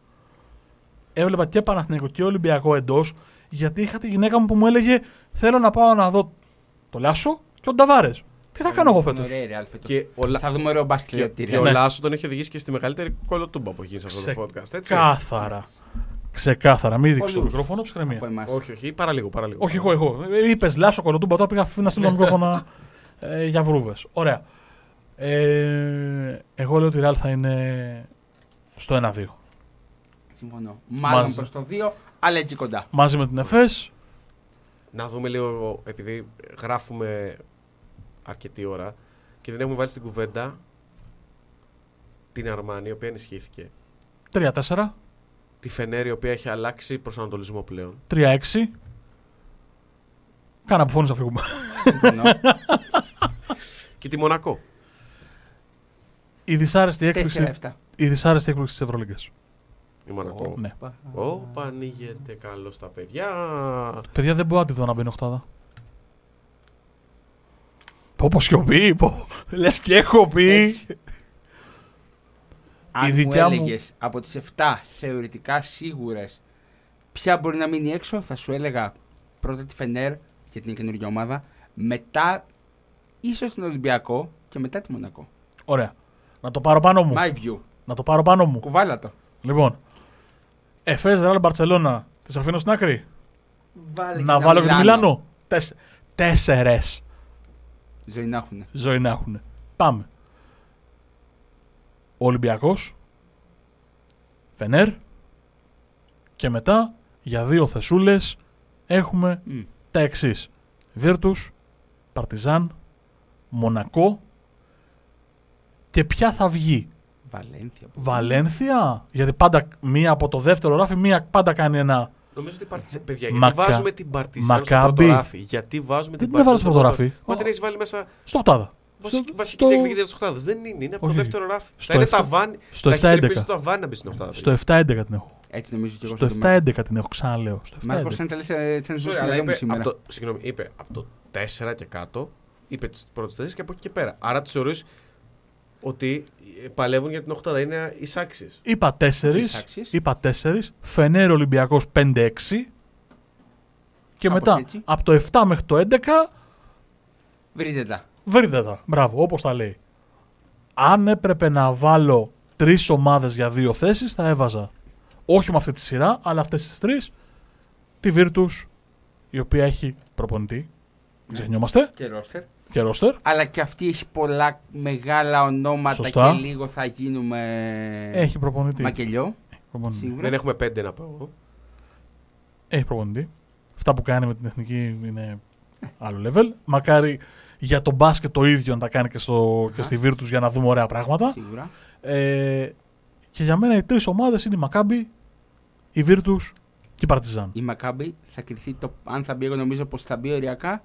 Speaker 2: Έβλεπα και Παναθηναϊκό και Ολυμπιακό εντός, γιατί είχα τη γυναίκα μου που μου έλεγε Θέλω να πάω να δω το Λάσο και τον Ταβάρε. Τι θα κάνω εγώ φέτος;
Speaker 3: Ωραία, ρε, φέτος.
Speaker 1: Και ο, Λα-
Speaker 3: Θα δούμε ωραίο μπάσκετ.
Speaker 1: και,
Speaker 3: χειοτήρια.
Speaker 1: και ο
Speaker 2: Ναι.
Speaker 1: Λάσο τον έχει οδηγήσει και στη μεγαλύτερη κολοτούμπα που έχει γίνει σε αυτό το podcast. Έτσι.
Speaker 2: Ξεκάθαρα. Ξεκάθαρα. Μην δείξεις το
Speaker 3: Πολλούς.
Speaker 2: μικρόφωνο, ψυχραιμία.
Speaker 3: Από εμάς.
Speaker 1: Όχι, όχι, παραλίγο, παραλίγο.
Speaker 2: Όχι, εγώ, εγώ. Είπες Λάσο κολοτούμπα, τώρα πήγα να στείλω μικρόφωνα ε, για βρούβες. Ωραία. Ε, εγώ λέω ότι η Ρεάλ θα είναι στο 1-2.
Speaker 3: Συμφωνώ. Μάλλον
Speaker 2: Μαζί.
Speaker 3: προς το 2, αλλά έτσι κοντά.
Speaker 2: Μαζί με την ΕΦΕΣ.
Speaker 1: Να δούμε λίγο, επειδή γράφουμε αρκετή ώρα και δεν έχουμε βάλει στην κουβέντα την Αρμάνη, η οποία ενισχύθηκε.
Speaker 2: 3-4,
Speaker 1: Τη Φενέρη, η οποία έχει αλλάξει προσανατολισμό πλέον.
Speaker 2: 3-6. Κάνα αποφώνηση να φύγουμε.
Speaker 3: Συμφωνώ. (laughs)
Speaker 1: Και τη Μονακό.
Speaker 2: Η δυσάρεστη έκπληξη,
Speaker 3: 4-7.
Speaker 2: η δυσάρεστη έκπληξη της Ευρωλίγκας.
Speaker 1: Η Μονακό.
Speaker 2: Ναι.
Speaker 1: Ω, πανίγεται καλό στα παιδιά.
Speaker 2: Παιδιά δεν μπορώ να τη δω να μπαίνει οχτάδα. Πω πω σιωπή, πω. Λες και έχω πει.
Speaker 3: Έτσι. Αν
Speaker 2: Η
Speaker 3: μου
Speaker 2: δικιά μου-
Speaker 3: έλεγες από τις 7 θεωρητικά σίγουρες ποια μπορεί να μείνει έξω, θα σου έλεγα πρώτα τη Φενέρ γιατί είναι καινούργια ομάδα. Μετά ίσως τον Ολυμπιακό και μετά τη Μονακό.
Speaker 2: Ωραία. Να το πάρω πάνω μου.
Speaker 3: My view.
Speaker 2: Να το πάρω πάνω μου.
Speaker 3: Κουβάλα το.
Speaker 2: Λοιπόν. Εφές Ρεάλ Μπαρτσελώνα. Τις αφήνω στην άκρη.
Speaker 3: Βάλε
Speaker 2: να βάλω και το Μιλάνο. Τέσ- Τέσσερες
Speaker 3: Ζωή να έχουν.
Speaker 2: ζωή να έχουν. Πάμε. Ο Ολυμπιακός. Φενέρ. Και μετά για δύο θεσούλες έχουμε τα εξής. Βίρτους, Παρτιζάν, Μονακό και ποια θα βγει;
Speaker 3: Βαλένθια.
Speaker 2: Βαλένθια, γιατί πάντα μία από το δεύτερο ράφι, μία πάντα κάνει ένα.
Speaker 1: Νομίζω ότι Παρτιζάν. Παιδιά,
Speaker 2: Μακα-
Speaker 1: γιατί βάζουμε την Παρτιζάν στο
Speaker 2: Μακάμπι.
Speaker 1: πρώτο ράφι. Γιατί βάζουμε
Speaker 2: Δεν
Speaker 1: την
Speaker 2: την έβαλα
Speaker 1: Παρτιζάν
Speaker 2: στο πρώτο ράφι;
Speaker 1: Μα την έχεις βάλει μέσα.
Speaker 2: Στο 8.
Speaker 1: Βασική,
Speaker 2: Στο-
Speaker 1: βασική
Speaker 2: στο-
Speaker 1: διεκδικητή τη Οχτάδα. Δεν είναι, είναι από το
Speaker 2: Όχι, όχι.
Speaker 1: δεύτερο ράφι.
Speaker 2: Στο
Speaker 1: θα είναι
Speaker 2: εφτά-
Speaker 1: ταβάνι.
Speaker 2: στο
Speaker 1: θα έχεις
Speaker 2: 7-11.
Speaker 1: τρυπήσει το ταβάνι να μπει στην Οχτάδα.
Speaker 2: Στο 7-11 την έχω.
Speaker 3: Έτσι νομίζω και εγώ.
Speaker 2: Στο 7-11 την έχω, ξαναλέω. Στο
Speaker 3: Μάρκο,
Speaker 2: 7-11.
Speaker 3: σαν τα λε, έτσι να
Speaker 1: Sorry,
Speaker 3: ζήσει
Speaker 1: αλλά είπε,
Speaker 3: σήμερα.
Speaker 1: από το, συγγνώμη, είπε από το 4 και κάτω, είπε τις πρώτες θέσει και από εκεί και πέρα. Άρα τις θεωρείς ότι ε, παλεύουν για την Οχτάδα. Είναι εισάξει.
Speaker 2: Είπα 4.
Speaker 3: Τις άξιες.
Speaker 2: Είπα 4. Φενέρ Ολυμπιακός 5-6. Και
Speaker 3: Κάπως
Speaker 2: μετά
Speaker 3: έτσι.
Speaker 2: από το 7 μέχρι το 11
Speaker 3: Βρείτε τα.
Speaker 2: βρείτε τα. Μπράβο, όπως τα λέει. Αν έπρεπε να βάλω τρεις ομάδες για δύο θέσεις, θα έβαζα όχι με αυτή τη σειρά, αλλά αυτές τις τρεις. Τη Virtus, η οποία έχει προπονητή.
Speaker 3: Ναι.
Speaker 2: Ξεχνιόμαστε.
Speaker 3: Και ρόστερ.
Speaker 2: Και ρόστερ.
Speaker 3: Αλλά και αυτή έχει πολλά μεγάλα ονόματα
Speaker 2: Σωστά.
Speaker 3: και λίγο θα γίνουμε
Speaker 2: Έχει προπονητή.
Speaker 3: μακελιό.
Speaker 2: προπονητή.
Speaker 3: Σίγουρα.
Speaker 1: Δεν έχουμε πέντε να πω εγώ.
Speaker 2: Έχει προπονητή. Αυτά που κάνει με την εθνική είναι άλλο level. Μακάρι για το μπάσκετ το ίδιο να τα κάνει και, στο, και στη Virtus για να δούμε ωραία πράγματα.
Speaker 3: Σίγουρα.
Speaker 2: Ε, και για μένα οι τρεις ομάδες είναι η Μακάμπη, η Virtus και η Παρτιζάν.
Speaker 3: Η Μακάμπη θα κρυθεί το, αν θα μπει, εγώ νομίζω πως θα μπει οριακά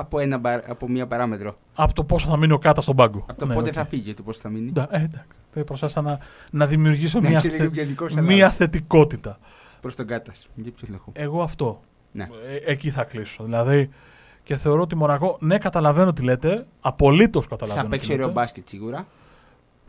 Speaker 3: από, ένα, παρα- από μία παράμετρο.
Speaker 2: Από το πόσο θα μείνει ο Κάτα στον πάγκο.
Speaker 3: Από το
Speaker 2: Ναι,
Speaker 3: πότε
Speaker 2: οκ.
Speaker 3: θα φύγει, το πώ θα μείνει.
Speaker 2: Ντα- ε, εντάξει. Δεν προσπάθησα να, να δημιουργήσω
Speaker 3: Να
Speaker 2: μια,
Speaker 3: είσαι λίγο
Speaker 2: θε-
Speaker 3: γενικός,
Speaker 2: μια
Speaker 3: αλλά
Speaker 2: θετικότητα.
Speaker 3: προς τον Κάτας. Για ποιος λόγο.
Speaker 2: Εγώ αυτό.
Speaker 3: Ναι.
Speaker 2: Ε, εκεί θα κλείσω. Δηλαδή, και θεωρώ ότι Μονακό, ναι, καταλαβαίνω τι λέτε. Απολύτως καταλαβαίνω.
Speaker 3: Θα
Speaker 2: τι
Speaker 3: παίξει ωραίο
Speaker 2: λέτε.
Speaker 3: μπάσκετ σίγουρα.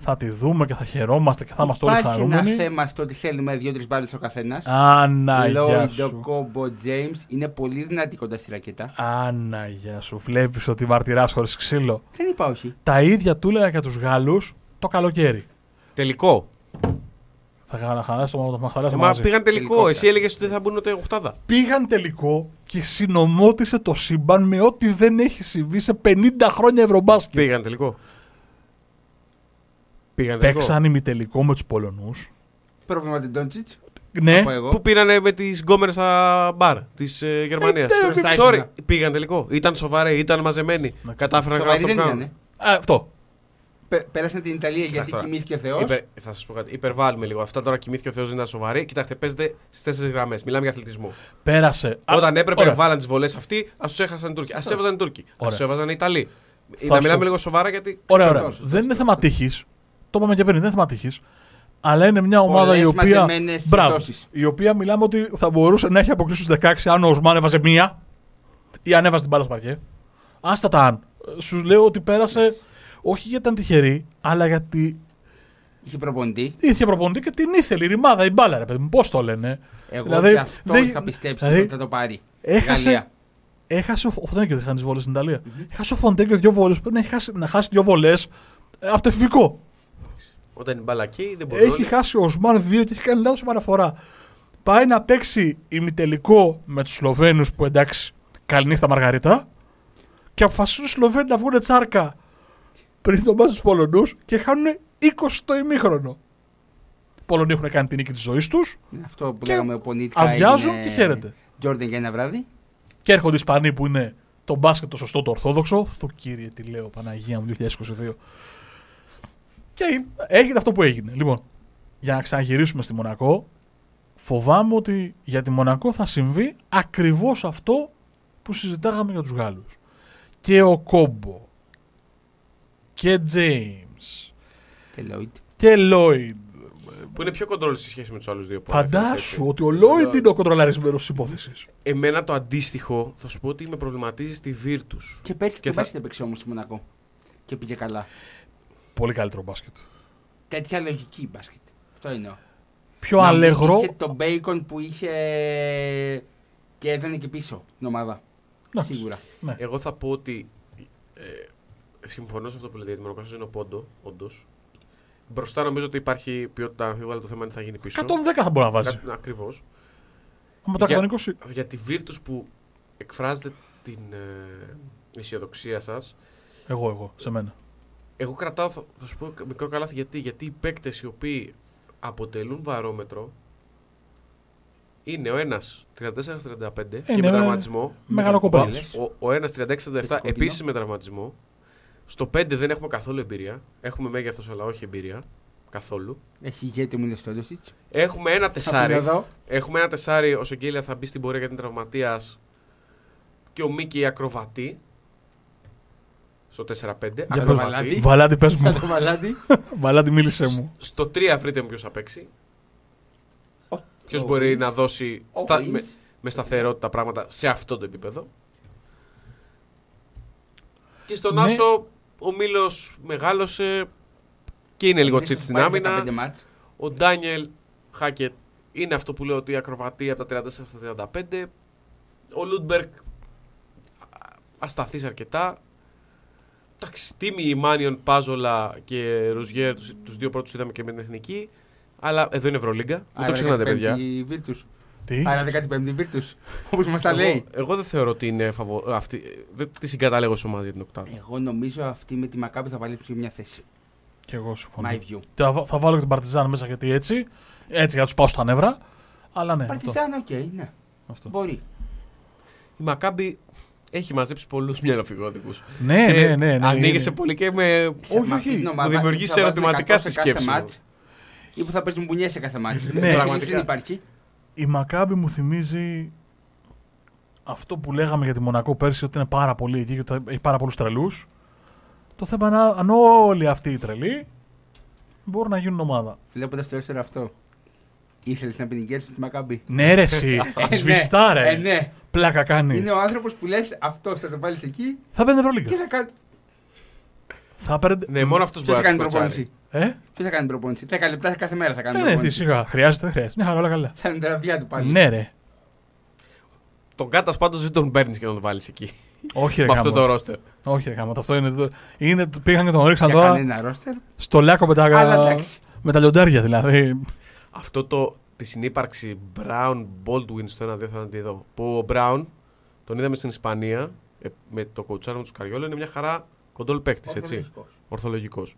Speaker 2: Θα τη δούμε και θα χαιρόμαστε και θα είμαστε όλοι
Speaker 3: Υπάρχει ένα
Speaker 2: χαρούμενοι.
Speaker 3: θέμα στο ότι θέλουμε δύο-τρεις μπάλες ο καθένας.
Speaker 2: Αναγιά
Speaker 3: Λόιντο,
Speaker 2: σου.
Speaker 3: Κόμπο, Τζέιμς είναι πολύ δυνατή κοντά στη ρακέτα.
Speaker 2: Αναγιά σου. Βλέπεις ότι μαρτυράς χωρίς ξύλο.
Speaker 3: Δεν είπα όχι.
Speaker 2: Τα ίδια του έλεγα για τους Γάλλους το καλοκαίρι.
Speaker 1: Τελικό.
Speaker 2: Θα χα- χαλάσω θα χαλάσω
Speaker 1: Ε, Μα
Speaker 2: μαζί.
Speaker 1: πήγαν τελικό.
Speaker 3: Τελικό
Speaker 1: Εσύ
Speaker 3: φτάσει.
Speaker 1: έλεγες ότι δεν θα μπουν ούτε Οχτάδα.
Speaker 2: Πήγαν τελικό και συνομότησε το σύμπαν με ό,τι δεν έχει συμβεί σε 50 χρόνια ευρωμπάσκετ.
Speaker 1: Πήγαν τελικό. Πήγαν τελικό.
Speaker 2: Παίξαν ημιτελικό με τους Πολωνούς.
Speaker 3: Πρόβλημα την Ντόντσιτς.
Speaker 2: Ναι,
Speaker 3: Από εγώ.
Speaker 1: Που πήρανε με τις γκόμενε στα μπαρ της ε, Γερμανίας.
Speaker 2: Ε, ναι,
Speaker 3: μπροστά
Speaker 1: Sorry,
Speaker 3: ήσουνα.
Speaker 1: πήγαν τελικό. Ήταν σοβαροί, ήταν μαζεμένοι.
Speaker 2: Να-
Speaker 1: Κατάφεραν να
Speaker 3: Σοβαροί
Speaker 1: κάνουν
Speaker 3: δεν
Speaker 1: αυτό που κάνουν.
Speaker 3: ήταν.
Speaker 2: Α, αυτό.
Speaker 3: Πέρασαν την Ιταλία γιατί
Speaker 1: τώρα.
Speaker 3: κοιμήθηκε ο Θεός.
Speaker 1: Υπερ, θα σας πω κάτι. Υπερβάλλουμε λίγο. Αυτά τώρα κοιμήθηκε ο Θεός δεν ήταν σοβαροί. Κοιτάξτε, παίζετε στις τέσσερις γραμμές. Μιλάμε για αθλητισμό.
Speaker 2: Πέρασε. Α,
Speaker 1: Όταν έπρεπε
Speaker 2: ωραία.
Speaker 1: βάλαν τις βολές αυτοί, ας τους έχασαν οι Τούρκοι. Α έβαζαν οι Τούρκοι. Α
Speaker 2: Ωραία.
Speaker 1: του έβαζαν οι Ιταλοί.
Speaker 2: Θα
Speaker 1: να
Speaker 2: σου-
Speaker 1: μιλάμε λίγο σοβαρά γιατί.
Speaker 2: Ωραία,
Speaker 1: ξέρω.
Speaker 2: ωραία.
Speaker 3: Σωστό,
Speaker 2: Δεν είναι
Speaker 3: σωστό,
Speaker 2: θέμα
Speaker 3: σωστό.
Speaker 2: τύχης. Το είπαμε και πριν, δεν είναι θέμα τύχη. Αλλά είναι μια ομάδα
Speaker 3: Πολλές
Speaker 2: η οποία.
Speaker 3: μαζεμένες
Speaker 2: Μπράβο.
Speaker 3: συμπτώσεις.
Speaker 2: Η οποία μιλάμε ότι θα μπορούσε να έχει αποκλείσει στους 16 αν ο Οσμάν έβαζε μία ή αν έβαζε την μπάλα στο παρκέ. Άστα τα αν. Σου λέω ότι πέρασε όχι γιατί ήταν τυχερή, αλλά γιατί
Speaker 3: Είχε προπονητή.
Speaker 2: Είχε προπονητή και την ήθελε η ρημάδα, η μπάλα, ρε παιδί μου. Πώς το λένε.
Speaker 3: Εγώ
Speaker 2: Δηλαδή,
Speaker 3: σε αυτό
Speaker 2: δεν-
Speaker 3: είχα πιστέψεις
Speaker 2: δηλαδή,
Speaker 3: ότι θα το πάρει.
Speaker 2: Έχασε,
Speaker 3: Γαλλία.
Speaker 2: έχασε ο, ο Φοντέκιο δεν είχαν τις βόλες στην ιταλια Έχασε ο Φοντέκιο δύο βόλες. Πρέπει να, έχει χάσει- να χάσει δύο βολέ από το εφηβικό.
Speaker 1: Όταν η μπάλα καίει, δεν μπορεί
Speaker 2: Έχει χάσει ο Οσμάν δύο και έχει κάνει λάθος επαναφορά. Πάει να παίξει ημιτελικό με τους Σλοβαίνους που εντάξει, καληνύχτα Μαργαρίτα. Και αποφασίζουν οι Σλοβαίνοι να βγουν τσάρκα πριν το μάτι τους Πολωνούς και χάνουν 20 το ημίχρονο. Οι Πολωνοί έχουν κάνει την νίκη της ζωής τους,
Speaker 3: Είναι Αυτό που
Speaker 2: Και
Speaker 3: λέγαμε πονίτικα.
Speaker 2: αδειάζουν
Speaker 3: έγινε
Speaker 2: και χαίρεται.
Speaker 3: Τζόρνταν για ένα βράδυ.
Speaker 2: Και έρχονται οι Ισπανοί που είναι το μπάσκετ το σωστό, το ορθόδοξο. Θου κύριε, τι λέω, Παναγία μου 2022. Και έγινε αυτό που έγινε. Λοιπόν, για να ξαναγυρίσουμε στη Μονακό, φοβάμαι ότι για τη Μονακό θα συμβεί ακριβώς αυτό που συζητάγαμε για τους Γάλλους. Και ο Κόμπο και James
Speaker 3: Και Λόιτ.
Speaker 2: και Lloyd.
Speaker 1: Που είναι πιο κοντρόλ σε σχέση με τους άλλους δύο. που
Speaker 2: Φαντάσου
Speaker 1: ανέφερες,
Speaker 2: ότι ο
Speaker 1: έτσι.
Speaker 2: Lloyd είναι ο κοντρολαρισμένος της υπόθεσης.
Speaker 1: Εμένα το αντίστοιχο θα σου πω ότι με προβληματίζει στη Virtus.
Speaker 3: Και πέρσι
Speaker 1: Και
Speaker 3: και
Speaker 1: θα-
Speaker 3: μπάσκετ έπαιξε όμως στη Μονακό. Και πήγε καλά.
Speaker 2: Πολύ καλύτερο μπάσκετ.
Speaker 3: Τέτοια λογική μπάσκετ. Αυτό είναι.
Speaker 2: Πιο
Speaker 3: Να μην
Speaker 2: αλεγρό.
Speaker 3: Είχες το μπέικον που είχε. και έδωνε και πίσω την ομάδα.
Speaker 2: Εντάξει.
Speaker 3: Σίγουρα.
Speaker 2: Ναι.
Speaker 1: Εγώ θα πω ότι. Ε, συμφωνώ σε αυτό που λέτε γιατί με είναι ο πόντο, όντως. Μπροστά νομίζω ότι υπάρχει ποιότητα αμφίβολα το θέμα είναι θα γίνει πίσω.
Speaker 2: 110 θα μπορεί να βάζει.
Speaker 1: Ακριβώς.
Speaker 2: Με το
Speaker 1: Για-
Speaker 2: 120.
Speaker 1: Για τη Virtus που εκφράζετε την ε, αισιοδοξία σας,
Speaker 2: Εγώ, εγώ, σε μένα.
Speaker 1: Εγώ κρατάω, θα, θα σου πω μικρό καλάθι γιατί. Γιατί οι παίκτες οι οποίοι αποτελούν βαρόμετρο είναι ο ένας 34-35 και
Speaker 2: Είναι,
Speaker 1: με
Speaker 2: ε,
Speaker 1: τραυματισμό.
Speaker 2: Μεγάλο
Speaker 1: Ο,
Speaker 2: κομπέλι.
Speaker 1: ο, ο ένας 36-37
Speaker 3: κόκκινο.
Speaker 1: επίσης με τραυματισμό. Στο 5 δεν έχουμε καθόλου εμπειρία. Έχουμε μέγεθος αλλά όχι εμπειρία. Καθόλου.
Speaker 3: Έχει ηγέτη μου είναι στο Ντόσιτ.
Speaker 1: Έχουμε ένα τεσάρι.
Speaker 3: εδώ.
Speaker 1: Έχουμε ένα τεσάρι. Ο Σεγγέλια θα μπει στην πορεία γιατί είναι τραυματίας. Και ο Μίκη ακροβατή. Στο 4-5.
Speaker 3: Για
Speaker 1: ακροβατή.
Speaker 3: το Βαλάντι.
Speaker 2: Βαλάντι, πες μου. (laughs)
Speaker 3: το μαλάτι.
Speaker 2: Βαλάντι, μίλησε μου.
Speaker 1: Στο 3 βρείτε μου ποιος θα παίξει. Ποιος
Speaker 3: ο
Speaker 1: μπορεί
Speaker 3: Wings.
Speaker 1: να δώσει
Speaker 3: Ο
Speaker 1: στα-
Speaker 3: Wings.
Speaker 1: με, με σταθερότητα πράγματα σε αυτό το επίπεδο. Και στον
Speaker 2: Ναι.
Speaker 1: Άσο ο Μήλο μεγάλωσε και είναι λίγο τσίτ στην άμυνα.
Speaker 3: 15 μάτς.
Speaker 1: Ο Ντάνιελ Χάκετ είναι αυτό που λέω ότι ακροβατεί από τα 34 στα 35. Ο Λούντμπεργκ ασταθής αρκετά. Εντάξει, τίμιοι Μάνιον, Παγιόλα και Ρουζιέρ, τους, τους δύο πρώτους είδαμε και με την Εθνική. Αλλά εδώ είναι Ευρωλίγκα, μην το
Speaker 3: Άρα
Speaker 1: ξεχνάτε
Speaker 3: 15η
Speaker 1: παιδιά.
Speaker 3: Virtus.
Speaker 2: Τι;
Speaker 3: Άρα 15η Virtus. Όπως μας τα
Speaker 1: Εγώ,
Speaker 3: λέει.
Speaker 1: εγώ δεν θεωρώ ότι είναι φαβο... αυτή, δεν τη συγκαταλέγω σε ομάδα για την οκτάδα.
Speaker 3: Εγώ νομίζω αυτή με τη Μακάμπι θα παλέψει μια θέση.
Speaker 2: Και εγώ συμφωνώ.
Speaker 3: My view.
Speaker 2: Θα, θα βάλω και την Παρτιζάν μέσα γιατί έτσι. Έτσι για να τους πάω στα νεύρα. Αλλά ναι. Αυτό.
Speaker 3: Παρτιζάν, οκ, ναι.
Speaker 2: αυτό.
Speaker 3: Μπορεί.
Speaker 1: Η Μακάμπι έχει μαζέψει πολλούς μυαλοφυγόδικους.
Speaker 2: Ναι,
Speaker 1: Και
Speaker 2: ναι, ναι. ναι,
Speaker 1: Ανοίγεσαι
Speaker 2: είναι.
Speaker 1: πολύ και με...
Speaker 2: Όχι,
Speaker 3: Με αυτή
Speaker 2: όχι.
Speaker 3: την
Speaker 1: Μου
Speaker 3: ομάδα
Speaker 1: δημιουργείς
Speaker 3: ή θα βάζουν
Speaker 1: ερωτηματικά
Speaker 3: 100
Speaker 1: στη
Speaker 3: σε κάθε
Speaker 1: σκέψη μου.
Speaker 3: ματς, Ή που θα παίζουν μπουνιές σε κάθε ματς.
Speaker 2: Ναι,
Speaker 3: δεν
Speaker 1: πραγματικά.
Speaker 3: υπάρχει.
Speaker 2: Η Μακάμπι μου θυμίζει αυτό που λέγαμε για τη Μονακό πέρσι ότι είναι πάρα πολύ εκεί και ότι έχει πάρα πολλούς τρελούς. Το θέμα είναι αν όλοι αυτοί οι τρελοί μπορούν να γίνουν ομάδα.
Speaker 3: Βλέποντας το έστωρο αυτό, ήθελες να ποινικέρει τη Μακάμπη;
Speaker 2: Ναι, ρε, εσύ.
Speaker 3: Ε,
Speaker 2: Σβηστά,
Speaker 3: ναι.
Speaker 2: ρε.
Speaker 3: Ε, ναι.
Speaker 2: Πλάκα κάνεις.
Speaker 3: Είναι ο άνθρωπος που λες αυτός θα το βάλεις εκεί
Speaker 2: Θα παίρνει
Speaker 3: και
Speaker 2: Ευρωλίγκα.
Speaker 3: θα κάνει.
Speaker 2: Θα παίρνει.
Speaker 1: Ναι, μόνο αυτός
Speaker 3: Ποιος
Speaker 1: μπορεί
Speaker 3: θα
Speaker 1: να
Speaker 3: κάνει
Speaker 1: τους κοτσάρει.
Speaker 3: προπόνηση;
Speaker 2: Ε,
Speaker 3: Ποιος θα κάνει προπόνηση; 10 λεπτά κάθε μέρα θα κάνει
Speaker 2: ναι, ναι, τι
Speaker 3: προπόνηση.
Speaker 2: σιγά. Χρειάζεται, δεν χρειάζεται. Μια χαρά, όλα καλά.
Speaker 3: Θα είναι τεραβιά του πάλι.
Speaker 2: Ναι, ρε.
Speaker 1: Τον Κάτας πάντως δεν τον παίρνεις και να τον βάλεις εκεί.
Speaker 2: Όχι, ρε.
Speaker 1: με αυτό
Speaker 2: γάμο.
Speaker 1: το ρόστερ.
Speaker 2: Όχι, ρε. γάμο. Αυτό είναι. το- είναι πήγαν και τον ρίξαν
Speaker 3: Για
Speaker 2: τώρα
Speaker 3: κανένα ρόστερ.
Speaker 2: στο λάκκο με τα,
Speaker 3: Αλλά εντάξει.
Speaker 2: με τα λιοντάρια δηλαδή.
Speaker 1: Αυτό το, τη συνύπαρξη Brown Baldwin στο 1-2 θα τη δω. Που ο Brown τον είδαμε στην Ισπανία ε, με το κοουτσάρο τους Καριόλο είναι μια χαρά κοντόλ παίκτης, έτσι.
Speaker 3: Ορθολογικός.
Speaker 1: Ορθολογικός.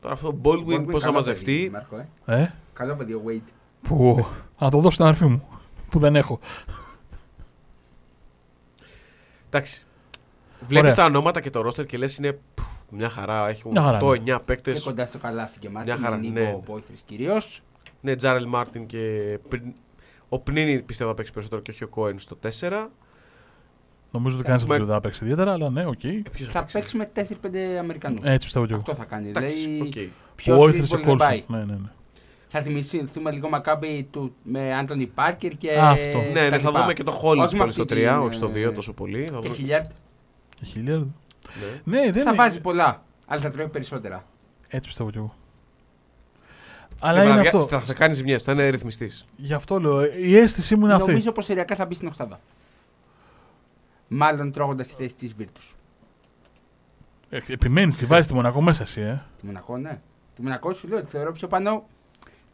Speaker 1: Τώρα αυτό ο Baldwin
Speaker 3: Baldwin
Speaker 1: πώς θα
Speaker 3: καλό
Speaker 1: μαζευτεί;
Speaker 3: παιδί, Μάρκο, ε.
Speaker 2: Ε,
Speaker 3: Καλό παιδί ο Wade.
Speaker 2: που. Να το δώσω στην αδερφή μου. Που δεν έχω.
Speaker 1: Εντάξει. Βλέπεις
Speaker 2: Ωραία.
Speaker 1: τα ονόματα και το ρόστερ και λες είναι πφ, μια χαρά. Έχουν
Speaker 2: Μια χαρά,
Speaker 1: 8-9
Speaker 3: Και
Speaker 1: παίκτες.
Speaker 3: κοντά στο καλάθι και μάτι.
Speaker 1: Μια χαρά,
Speaker 3: με
Speaker 1: ναι.
Speaker 3: Νίκο Πόηθρης κυρίως.
Speaker 1: Ναι, Τζάρελ Μάρτιν και. Πριν- Ο Πνίνη πιστεύω θα παίξει περισσότερο και όχι ο Κόεν στο 4.
Speaker 2: Νομίζω ότι κανεί
Speaker 1: Έχουμε-
Speaker 2: δεν θα παίξει ιδιαίτερα, αλλά ναι, οκ.
Speaker 1: Ε, ποιος
Speaker 3: Θα
Speaker 1: παίξει;
Speaker 3: παίξει; με 4-5 Αμερικανούς.
Speaker 2: Έτσι πιστεύω κι εγώ.
Speaker 3: Αυτό θα κάνει.
Speaker 1: Εντάξει,
Speaker 3: Δηλαδή,
Speaker 1: οκ.
Speaker 3: πιο
Speaker 2: Ο
Speaker 3: streetball
Speaker 2: Όιθρε και
Speaker 3: δεν πάει.
Speaker 2: Κόλσον. Ναι, ναι, ναι.
Speaker 3: Θα θυμηθούμε λίγο Μακάμπι του με Άντωνι Πάρκερ και.
Speaker 2: Αυτό.
Speaker 1: Ναι,
Speaker 3: τα
Speaker 1: ναι, θα
Speaker 3: λοιπά.
Speaker 1: δούμε και το Hollins
Speaker 3: Όχι με
Speaker 1: πολύ στο
Speaker 3: αυτή
Speaker 1: 3,
Speaker 3: την,
Speaker 1: όχι στο 2
Speaker 3: ε,
Speaker 1: τόσο πολύ. Θα
Speaker 3: Και
Speaker 1: δούμε.
Speaker 3: Χιλιάρντ
Speaker 2: Και χιλιάδε.
Speaker 1: Ναι.
Speaker 2: Ναι, δεν
Speaker 3: θα
Speaker 2: είναι-
Speaker 3: βάζει πολλά. Αλλά θα τρώει περισσότερα.
Speaker 2: Έτσι πιστεύω κι εγώ. Αλλά είναι αυτό.
Speaker 1: Θα, θα κάνεις ζημιές, θα είναι ρυθμιστής.
Speaker 2: Γι' αυτό λέω. Η αίσθησή μου είναι αυτή.
Speaker 3: Νομίζω πως οριακά θα μπει στην Οχτάδα. Μάλλον τρώγοντας τη θέση της Βίρτους.
Speaker 2: Ε, Επιμένεις, τη βάζεις τη Μονακό μέσα εσύ, ε.
Speaker 3: Τη Μονακό, ναι. Τη Μονακό σου λέω ότι θεωρώ πιο πάνω,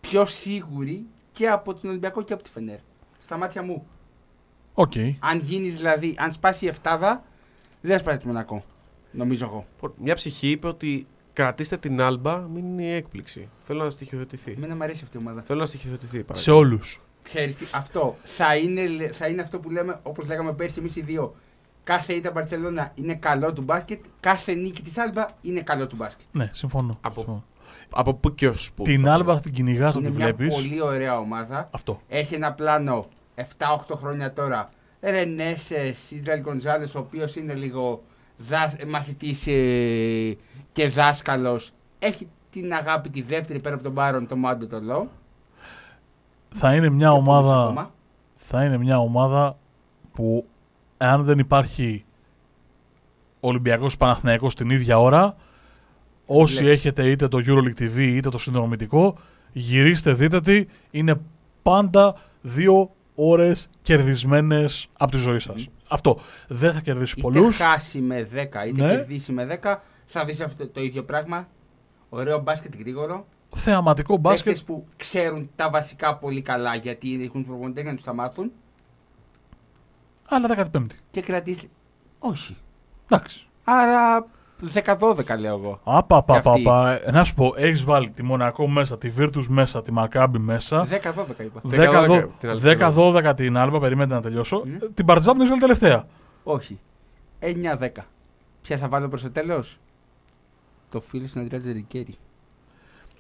Speaker 3: πιο σίγουρη και από τον Ολυμπιακό και από τη Φενέρ. Στα μάτια μου.
Speaker 2: Οκ.
Speaker 3: Αν γίνει δηλαδή, αν σπάσει η Εφτάδα, δεν θα σπάσει τη Μονακό. Νομίζω εγώ.
Speaker 1: Μια ψυχή είπε ότι κρατήστε την Άλμπα, μην είναι η έκπληξη. Θέλω να στοιχειοθετηθεί.
Speaker 3: Εμένα μου αρέσει αυτή η ομάδα.
Speaker 1: Θέλω να στοιχειοθετηθεί.
Speaker 2: Σε
Speaker 1: παρακαλώ.
Speaker 2: όλους.
Speaker 3: Ξέρεις τι, αυτό θα είναι, θα είναι αυτό που λέμε, όπως λέγαμε πέρσι εμείς οι δύο. Κάθε ήττα Μπαρτσελώνα είναι καλό του μπάσκετ, κάθε νίκη της Άλμπα είναι καλό του μπάσκετ.
Speaker 2: Ναι, συμφωνώ.
Speaker 1: Από-
Speaker 2: Συμφωνώ.
Speaker 1: Από πού και ως πού.
Speaker 2: Την
Speaker 1: θα
Speaker 2: άλμπα θα την κυνηγάς, θα
Speaker 3: είναι
Speaker 2: τη
Speaker 3: μια
Speaker 2: βλέπεις.
Speaker 3: πολύ ωραία ομάδα.
Speaker 2: Αυτό.
Speaker 3: Έχει ένα πλάνο 7-8 χρόνια τώρα. Ρενέσες, Ισραήλ Γκονζάλες, ο οποίος είναι λίγο μαθητής και δάσκαλος. Έχει την αγάπη τη δεύτερη πέρα από τον Μπάρον, τον Μάντο το Λό.
Speaker 2: Θα είναι μια
Speaker 3: Και
Speaker 2: ομάδα.
Speaker 3: πολλούς ακόμα.
Speaker 2: θα είναι μια ομάδα που αν δεν υπάρχει Ολυμπιακός Παναθηναϊκός την ίδια ώρα, όσοι
Speaker 3: Λέξη.
Speaker 2: έχετε είτε το EuroLeague TV είτε το συνδρομητικό, γυρίστε δείτε τι, είναι πάντα δύο ώρες κερδισμένες από τη ζωή σας. Αυτό. Δεν θα κερδίσει
Speaker 3: Είτε
Speaker 2: πολλούς.
Speaker 3: χάσει με 10 είτε
Speaker 2: Ναι.
Speaker 3: κερδίσει με 10, θα δεις αυτό το ίδιο πράγμα. Ωραίο μπάσκετ γρήγορο.
Speaker 2: Θεαματικό μπάσκετ.
Speaker 3: Παίκτες που ξέρουν τα βασικά πολύ καλά γιατί έχουν προπονητές για να τους τα μάθουν.
Speaker 2: Αλλά 15η.
Speaker 3: Και κρατήσει. Όχι.
Speaker 2: Εντάξει.
Speaker 3: Άρα 10-12 λέω εγώ.
Speaker 2: Απα, πα,
Speaker 3: Και
Speaker 2: πα,
Speaker 3: αυτή.
Speaker 2: πα. Να σου πω, έχεις βάλει τη Μονακό μέσα, τη Virtus μέσα, τη Μακάμπη μέσα.
Speaker 3: 10-12 είπα.
Speaker 1: 10-12 την άλλη
Speaker 2: 10-12 την Άλμπα, περιμένετε να τελειώσω.
Speaker 3: Ναι.
Speaker 2: Την Παρτιζάν την έχεις βάλει τελευταία.
Speaker 3: Όχι. 9-10. Ποια θα βάλω προς το τέλος; Το φίλο στον Αντρέα Τερικέρι.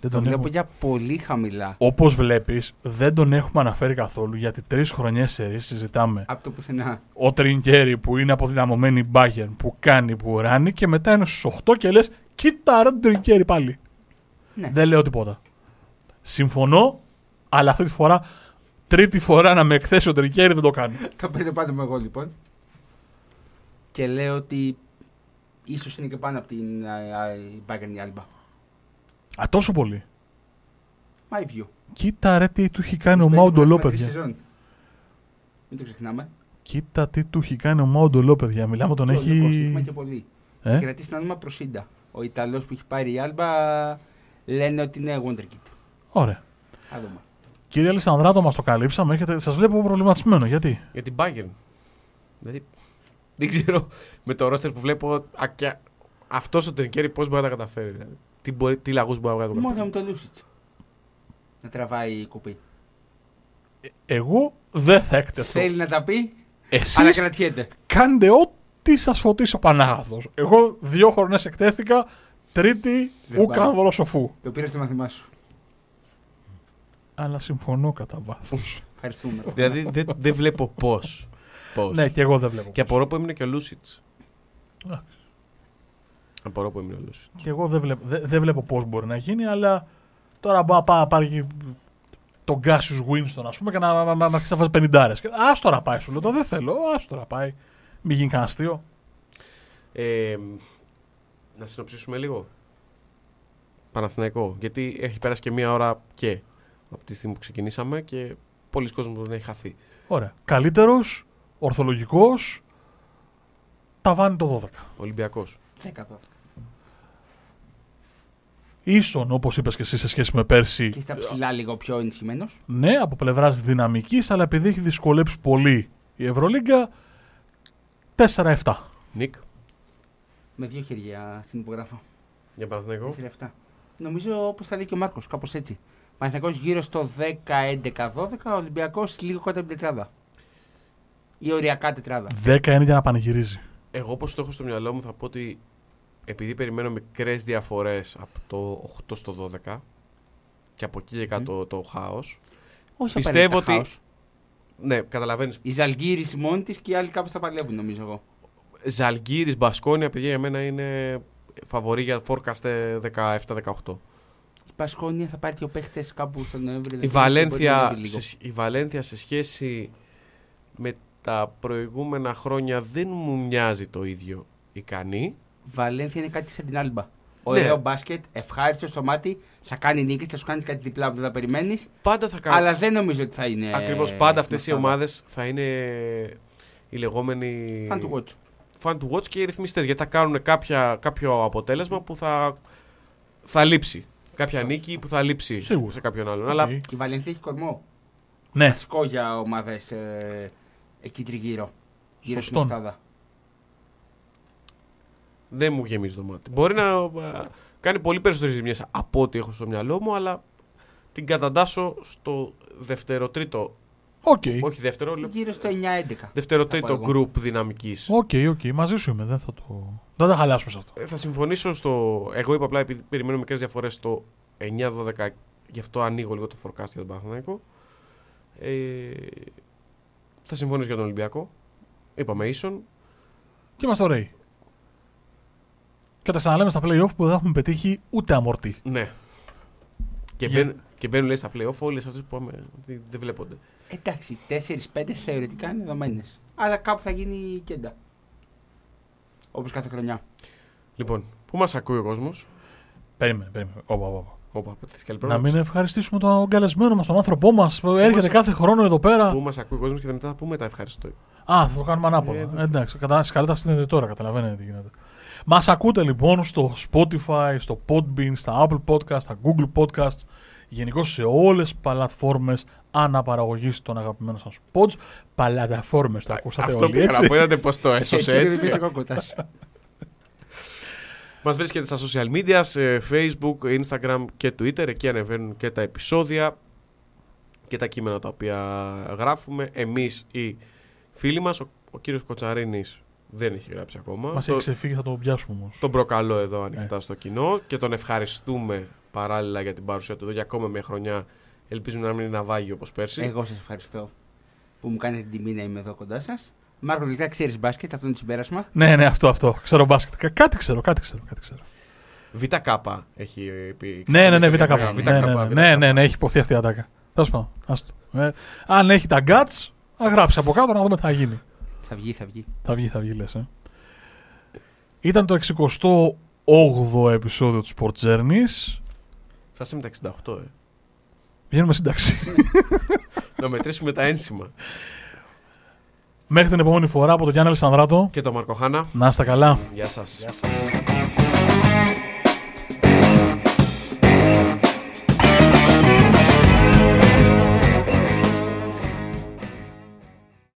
Speaker 2: Δεν
Speaker 3: Το
Speaker 2: τον
Speaker 3: βλέπω
Speaker 2: έχουμε.
Speaker 3: για πολύ χαμηλά.
Speaker 2: Όπως βλέπεις, δεν τον έχουμε αναφέρει καθόλου γιατί τρεις χρονιές σε συζητάμε.
Speaker 3: Από το πουθενά.
Speaker 2: Ο Τρινκέρι που είναι αποδυναμωμένη μπάγκερ που κάνει, που ράνει και μετά είναι στους 8 και λες: Κοίτα ρε τον Τρινκέρι πάλι.
Speaker 3: Ναι.
Speaker 2: Δεν λέω τίποτα. Συμφωνώ, αλλά αυτή τη φορά, τρίτη φορά να με εκθέσει ο Τρινκέρι δεν το κάνει. (laughs)
Speaker 3: Το πέντε πάνω μου εγώ λοιπόν. Και λέω ότι ίσως είναι και πάνω από την Bayern η Alba.
Speaker 2: Α, τόσο πολύ.
Speaker 3: My view.
Speaker 2: Κοίτα ρε τι του έχει κάνει ο
Speaker 3: Τους
Speaker 2: Μάουντολό,
Speaker 3: πέντε
Speaker 2: παιδιά.
Speaker 3: σεζόν. Μην το ξεχνάμε.
Speaker 2: Κοίτα τι του έχει κάνει ο Μάουντολό, παιδιά. Μιλάμε τον
Speaker 3: Το
Speaker 2: έχει.
Speaker 3: έχουμε και πολύ.
Speaker 2: Ε;
Speaker 3: Κρατήσει ένα όνομα προσίντα. Ο Ιταλός που έχει πάρει η Alba λένε ότι είναι Wonderkid.
Speaker 2: Ωραία.
Speaker 3: Α δούμε.
Speaker 2: Κύριε Αλessandράτο, μας το καλύψαμε. Έχετε... Σας βλέπω προβληματισμένο. Γιατί;
Speaker 1: Για την Bayern. Δηλαδή, δεν ξέρω με το ρόστερ που βλέπω αυτός ο Τρινκέρι πώς μπορεί να τα καταφέρει. Δηλαδή. Τι, μπορεί, τι λαγούς μπορεί να βγάλει.
Speaker 3: Μόνο με τον Λούσιτς. Να τραβάει η κουπί.
Speaker 2: Εγώ δεν θα εκτεθώ.
Speaker 3: Θέλει να τα πει,
Speaker 2: Εσείς
Speaker 3: αλλά κρατιέται.
Speaker 2: κάντε ό,τι σας φωτίσει ο Πανάγαθο. Εγώ δύο χρονές εκτέθηκα. Τρίτη,
Speaker 3: Δεν
Speaker 2: ουκαν
Speaker 3: πάει.
Speaker 2: δολοσοφού.
Speaker 3: Το πήρες στο μαθημάς σου.
Speaker 2: Αλλά συμφωνώ κατά βάθος.
Speaker 3: Ευχαριστούμε.
Speaker 1: Δηλαδή δεν δεν βλέπω πώς. Πώς.
Speaker 2: ναι, και εγώ δεν βλέπω.
Speaker 1: Και απορώ που έμεινε και ο Λούσιτς.
Speaker 2: Εντάξει.
Speaker 1: Απορώ που έμεινε ο Λούσιτ.
Speaker 2: Και εγώ δεν βλέπω, δεν, δεν βλέπω πώς μπορεί να γίνει, αλλά τώρα μπορεί να πάει, πάρει τον Γκάσιους Winston, ας πούμε, και να, να, να, να, να βάζει 50 άρες. Α τώρα πάει, σου λέω. Το δεν θέλω. Α τώρα πάει. Μην γίνει κανένα αστείο.
Speaker 1: Ε, να συνοψίσουμε λίγο. Παναθηναϊκό. Γιατί έχει περάσει και μία ώρα και από τη στιγμή που ξεκινήσαμε και πολλοί κόσμοι μπορεί να έχει χαθεί.
Speaker 2: Ωραία. Καλύτερος, ορθολογικός, ταβάνι το 12.
Speaker 1: Ολυμπιακός.
Speaker 3: 10-12.
Speaker 2: Ίσον, όπως είπες και εσύ, σε σχέση με πέρσι,
Speaker 3: Και στα ψηλά λίγο πιο ενισχυμένος.
Speaker 2: ναι, από πλευράς δυναμικής, αλλά επειδή έχει δυσκολέψει πολύ η Ευρωλίγκα, 4-7.
Speaker 1: Νικ.
Speaker 3: Με δύο χέρια στην υπογράφω.
Speaker 1: Για Παναθηναϊκό.
Speaker 3: 4-7. Νομίζω όπως θα λέει και ο Μάρκος, κάπως έτσι. Παναθηναϊκός γύρω στο 10-11-12, Ολυμπιακός λίγο κάτω από την τετράδα. Ή οριακά τετράδα.
Speaker 2: 10 είναι για να πανηγυρίζει.
Speaker 1: Εγώ όπως το έχω στο μυαλό μου θα πω ότι επειδή περιμένω μικρές διαφορές από το 8 στο 12 και από εκεί και κάτω το χάος.
Speaker 3: Όχι
Speaker 1: Πιστεύω
Speaker 3: απαραίτητα
Speaker 1: ότι-
Speaker 3: χάος.
Speaker 1: Ναι, καταλαβαίνεις.
Speaker 3: Η Ζαλγκύρη μόνη της και οι άλλοι κάπως θα παλεύουν, νομίζω εγώ.
Speaker 1: Ζαλγκύρη Μπασκόνια, παιδιά για μένα είναι φαβορή για forecast 17-18.
Speaker 3: Η Πασχόνια θα πάρει δύο παίχτες κάπου στον Νοέμβριο.
Speaker 1: Η
Speaker 3: Δεκέμβριο, μπορεί να
Speaker 1: Βαλένθια,
Speaker 3: ανέβει λίγο.
Speaker 1: σε, η Βαλένθια σε σχέση με τα προηγούμενα χρόνια δεν μου μοιάζει το ίδιο ικανή.
Speaker 3: Βαλένθια είναι κάτι σαν την Άλμπα. Ωραίο
Speaker 1: Ναι.
Speaker 3: μπάσκετ, ευχάριστο στο μάτι, θα κάνει νίκη, θα σου κάνεις κάτι διπλά που δεν θα περιμένεις.
Speaker 1: Πάντα θα κάνουν.
Speaker 3: Αλλά δεν νομίζω ότι θα είναι.
Speaker 1: Ακριβώς πάντα αυτές οι
Speaker 3: στην
Speaker 1: ομάδες θα είναι οι λεγόμενοι.
Speaker 3: Fun to watch.
Speaker 1: fun to watch και οι ρυθμιστές. Γιατί θα κάνουν κάποια, κάποιο αποτέλεσμα που θα, θα λείψει. Κάποια νίκη που θα λείψει
Speaker 2: Σίγουρα.
Speaker 1: σε κάποιον άλλον.
Speaker 2: Οκ.
Speaker 1: Αλλά
Speaker 3: Και η Βαλενθία έχει κορμό.
Speaker 2: Ναι,
Speaker 3: Βασικό για ομάδες ε, εκεί τριγύρω. Γύρω στην
Speaker 2: Σωστόν.
Speaker 3: οκτάδα.
Speaker 1: Δεν μου γεμίζει το μάτι. Μπορεί να α, κάνει πολύ περισσότερες ζημιές από ό,τι έχω στο μυαλό μου, αλλά την κατατάσσω στο δεύτερο-τρίτο.
Speaker 2: οκ.
Speaker 1: Όχι δεύτερο, λέω.
Speaker 3: Γύρω στο 9-11.
Speaker 1: Δεύτερο-τρίτο
Speaker 3: Θα πω εγώ.
Speaker 1: group δυναμικής.
Speaker 2: Οκ, οκ, μαζί σου είμαι. Δεν θα το. Δεν θα τα χαλάσουμε σε αυτό.
Speaker 1: Ε, Θα συμφωνήσω στο. Εγώ είπα απλά επειδή περιμένω μικρές διαφορές στο 9-12, γι' αυτό ανοίγω λίγο το forecast για τον Παναθηναϊκό. Ε, θα συμφωνήσω για τον Ολυμπιακό. Είπαμε ίσον.
Speaker 2: Και είμαστε ωραίοι. Και τα ξαναλέμε στα playoff που δεν έχουμε πετύχει ούτε αμορτή.
Speaker 1: Ναι. Και,
Speaker 2: Για-
Speaker 1: μπαίνουν, και μπαίνουν λέει στα playoff όλες αυτές που πάμε. Δεν, δεν βλέπονται.
Speaker 3: Εντάξει, 4-5 θεωρητικά είναι δεδομένες. Αλλά κάπου θα γίνει κέντα. Όπως κάθε χρονιά.
Speaker 1: Λοιπόν, πού μας ακούει ο κόσμος;
Speaker 2: Περίμενε, περίμενε. Όπα, όπα, όπα.
Speaker 1: Όπα, θες καλή
Speaker 2: Να
Speaker 1: πρόληψη.
Speaker 2: μην ευχαριστήσουμε τον καλεσμένο μας, τον άνθρωπό μας που έρχεται
Speaker 1: μας-
Speaker 2: κάθε χρόνο εδώ πέρα.
Speaker 1: Πού μας ακούει ο κόσμος και μετά θα πούμε τα ευχαριστώ.
Speaker 2: Α, θα το κάνουμε ανάποδα.
Speaker 1: Ε,
Speaker 2: Ε,
Speaker 1: δεν-
Speaker 2: εντάξει, κατά, καλύτερα στείλετε τώρα, καταλαβαίνετε τι γίνεται. Μας ακούτε λοιπόν στο Spotify, στο Podbean, στα Apple Podcasts, στα Google Podcasts, γενικώς σε όλες τις πλατφόρμες αναπαραγωγής των αγαπημένων σας pods. Παλαταφόρμες, το ακούσατε
Speaker 1: Αυτό
Speaker 2: όλοι
Speaker 1: πήγα
Speaker 2: έτσι.
Speaker 1: να πω, είδατε πώς το (laughs) έσωσε έτσι.
Speaker 3: κόκκοτας. (laughs)
Speaker 1: Μας βρίσκεται στα social media, σε Facebook, Instagram και Twitter. Εκεί ανεβαίνουν και τα επεισόδια και τα κείμενα τα οποία γράφουμε. Εμείς οι φίλοι μας, ο, ο κύριος Κοτσαρίνης δεν έχει γράψει ακόμα.
Speaker 2: Μας
Speaker 1: Το-
Speaker 2: έχει ξεφύγει, θα το πιάσουμε όμως.
Speaker 1: τον προκαλώ εδώ ανοιχτά
Speaker 2: Ε.
Speaker 1: στο κοινό και τον ευχαριστούμε παράλληλα για την παρουσία του εδώ για ακόμα μια χρονιά. Ελπίζουμε να μην είναι ναυάγιο όπως πέρσι.
Speaker 3: Εγώ σας ευχαριστώ που μου κάνετε την τιμή να είμαι εδώ κοντά σας. Μάρκο, τελικά ξέρεις μπάσκετ, αυτό είναι το συμπέρασμα.
Speaker 2: Ναι, ναι, αυτό, αυτό. Ξέρω μπάσκετ. Κα- Κάτι ξέρω, κάτι ξέρω. Κάτι ξέρω.
Speaker 1: ΒΚ έχει πει.
Speaker 2: Ναι, ναι, ναι,
Speaker 1: στο
Speaker 2: ΒΚ.
Speaker 1: διάγραμμα.
Speaker 2: Ναι, ναι, ναι, ναι, ναι, ναι, έχει υποθεί αυτή η ατάκα. Τέλος πάντων. άστο. Ε, αν έχει τα guts, θα γράψει από κάτω να δούμε τι θα γίνει.
Speaker 3: Θα βγει, θα βγει.
Speaker 2: Θα βγει, θα βγει, λες, ε. Ήταν το 68ο επεισόδιο του Sport Journeys.
Speaker 1: Φτάσαμε τα 68, ε.
Speaker 2: Βγαίνουμε σύνταξη.
Speaker 1: να μετρήσουμε τα ένσημα.
Speaker 2: Μέχρι την επόμενη φορά από τον Γιάννη Αλessandratο.
Speaker 1: Και το Μαρκοχάνα.
Speaker 2: Να είστε καλά.
Speaker 1: Γεια σας.
Speaker 2: σας.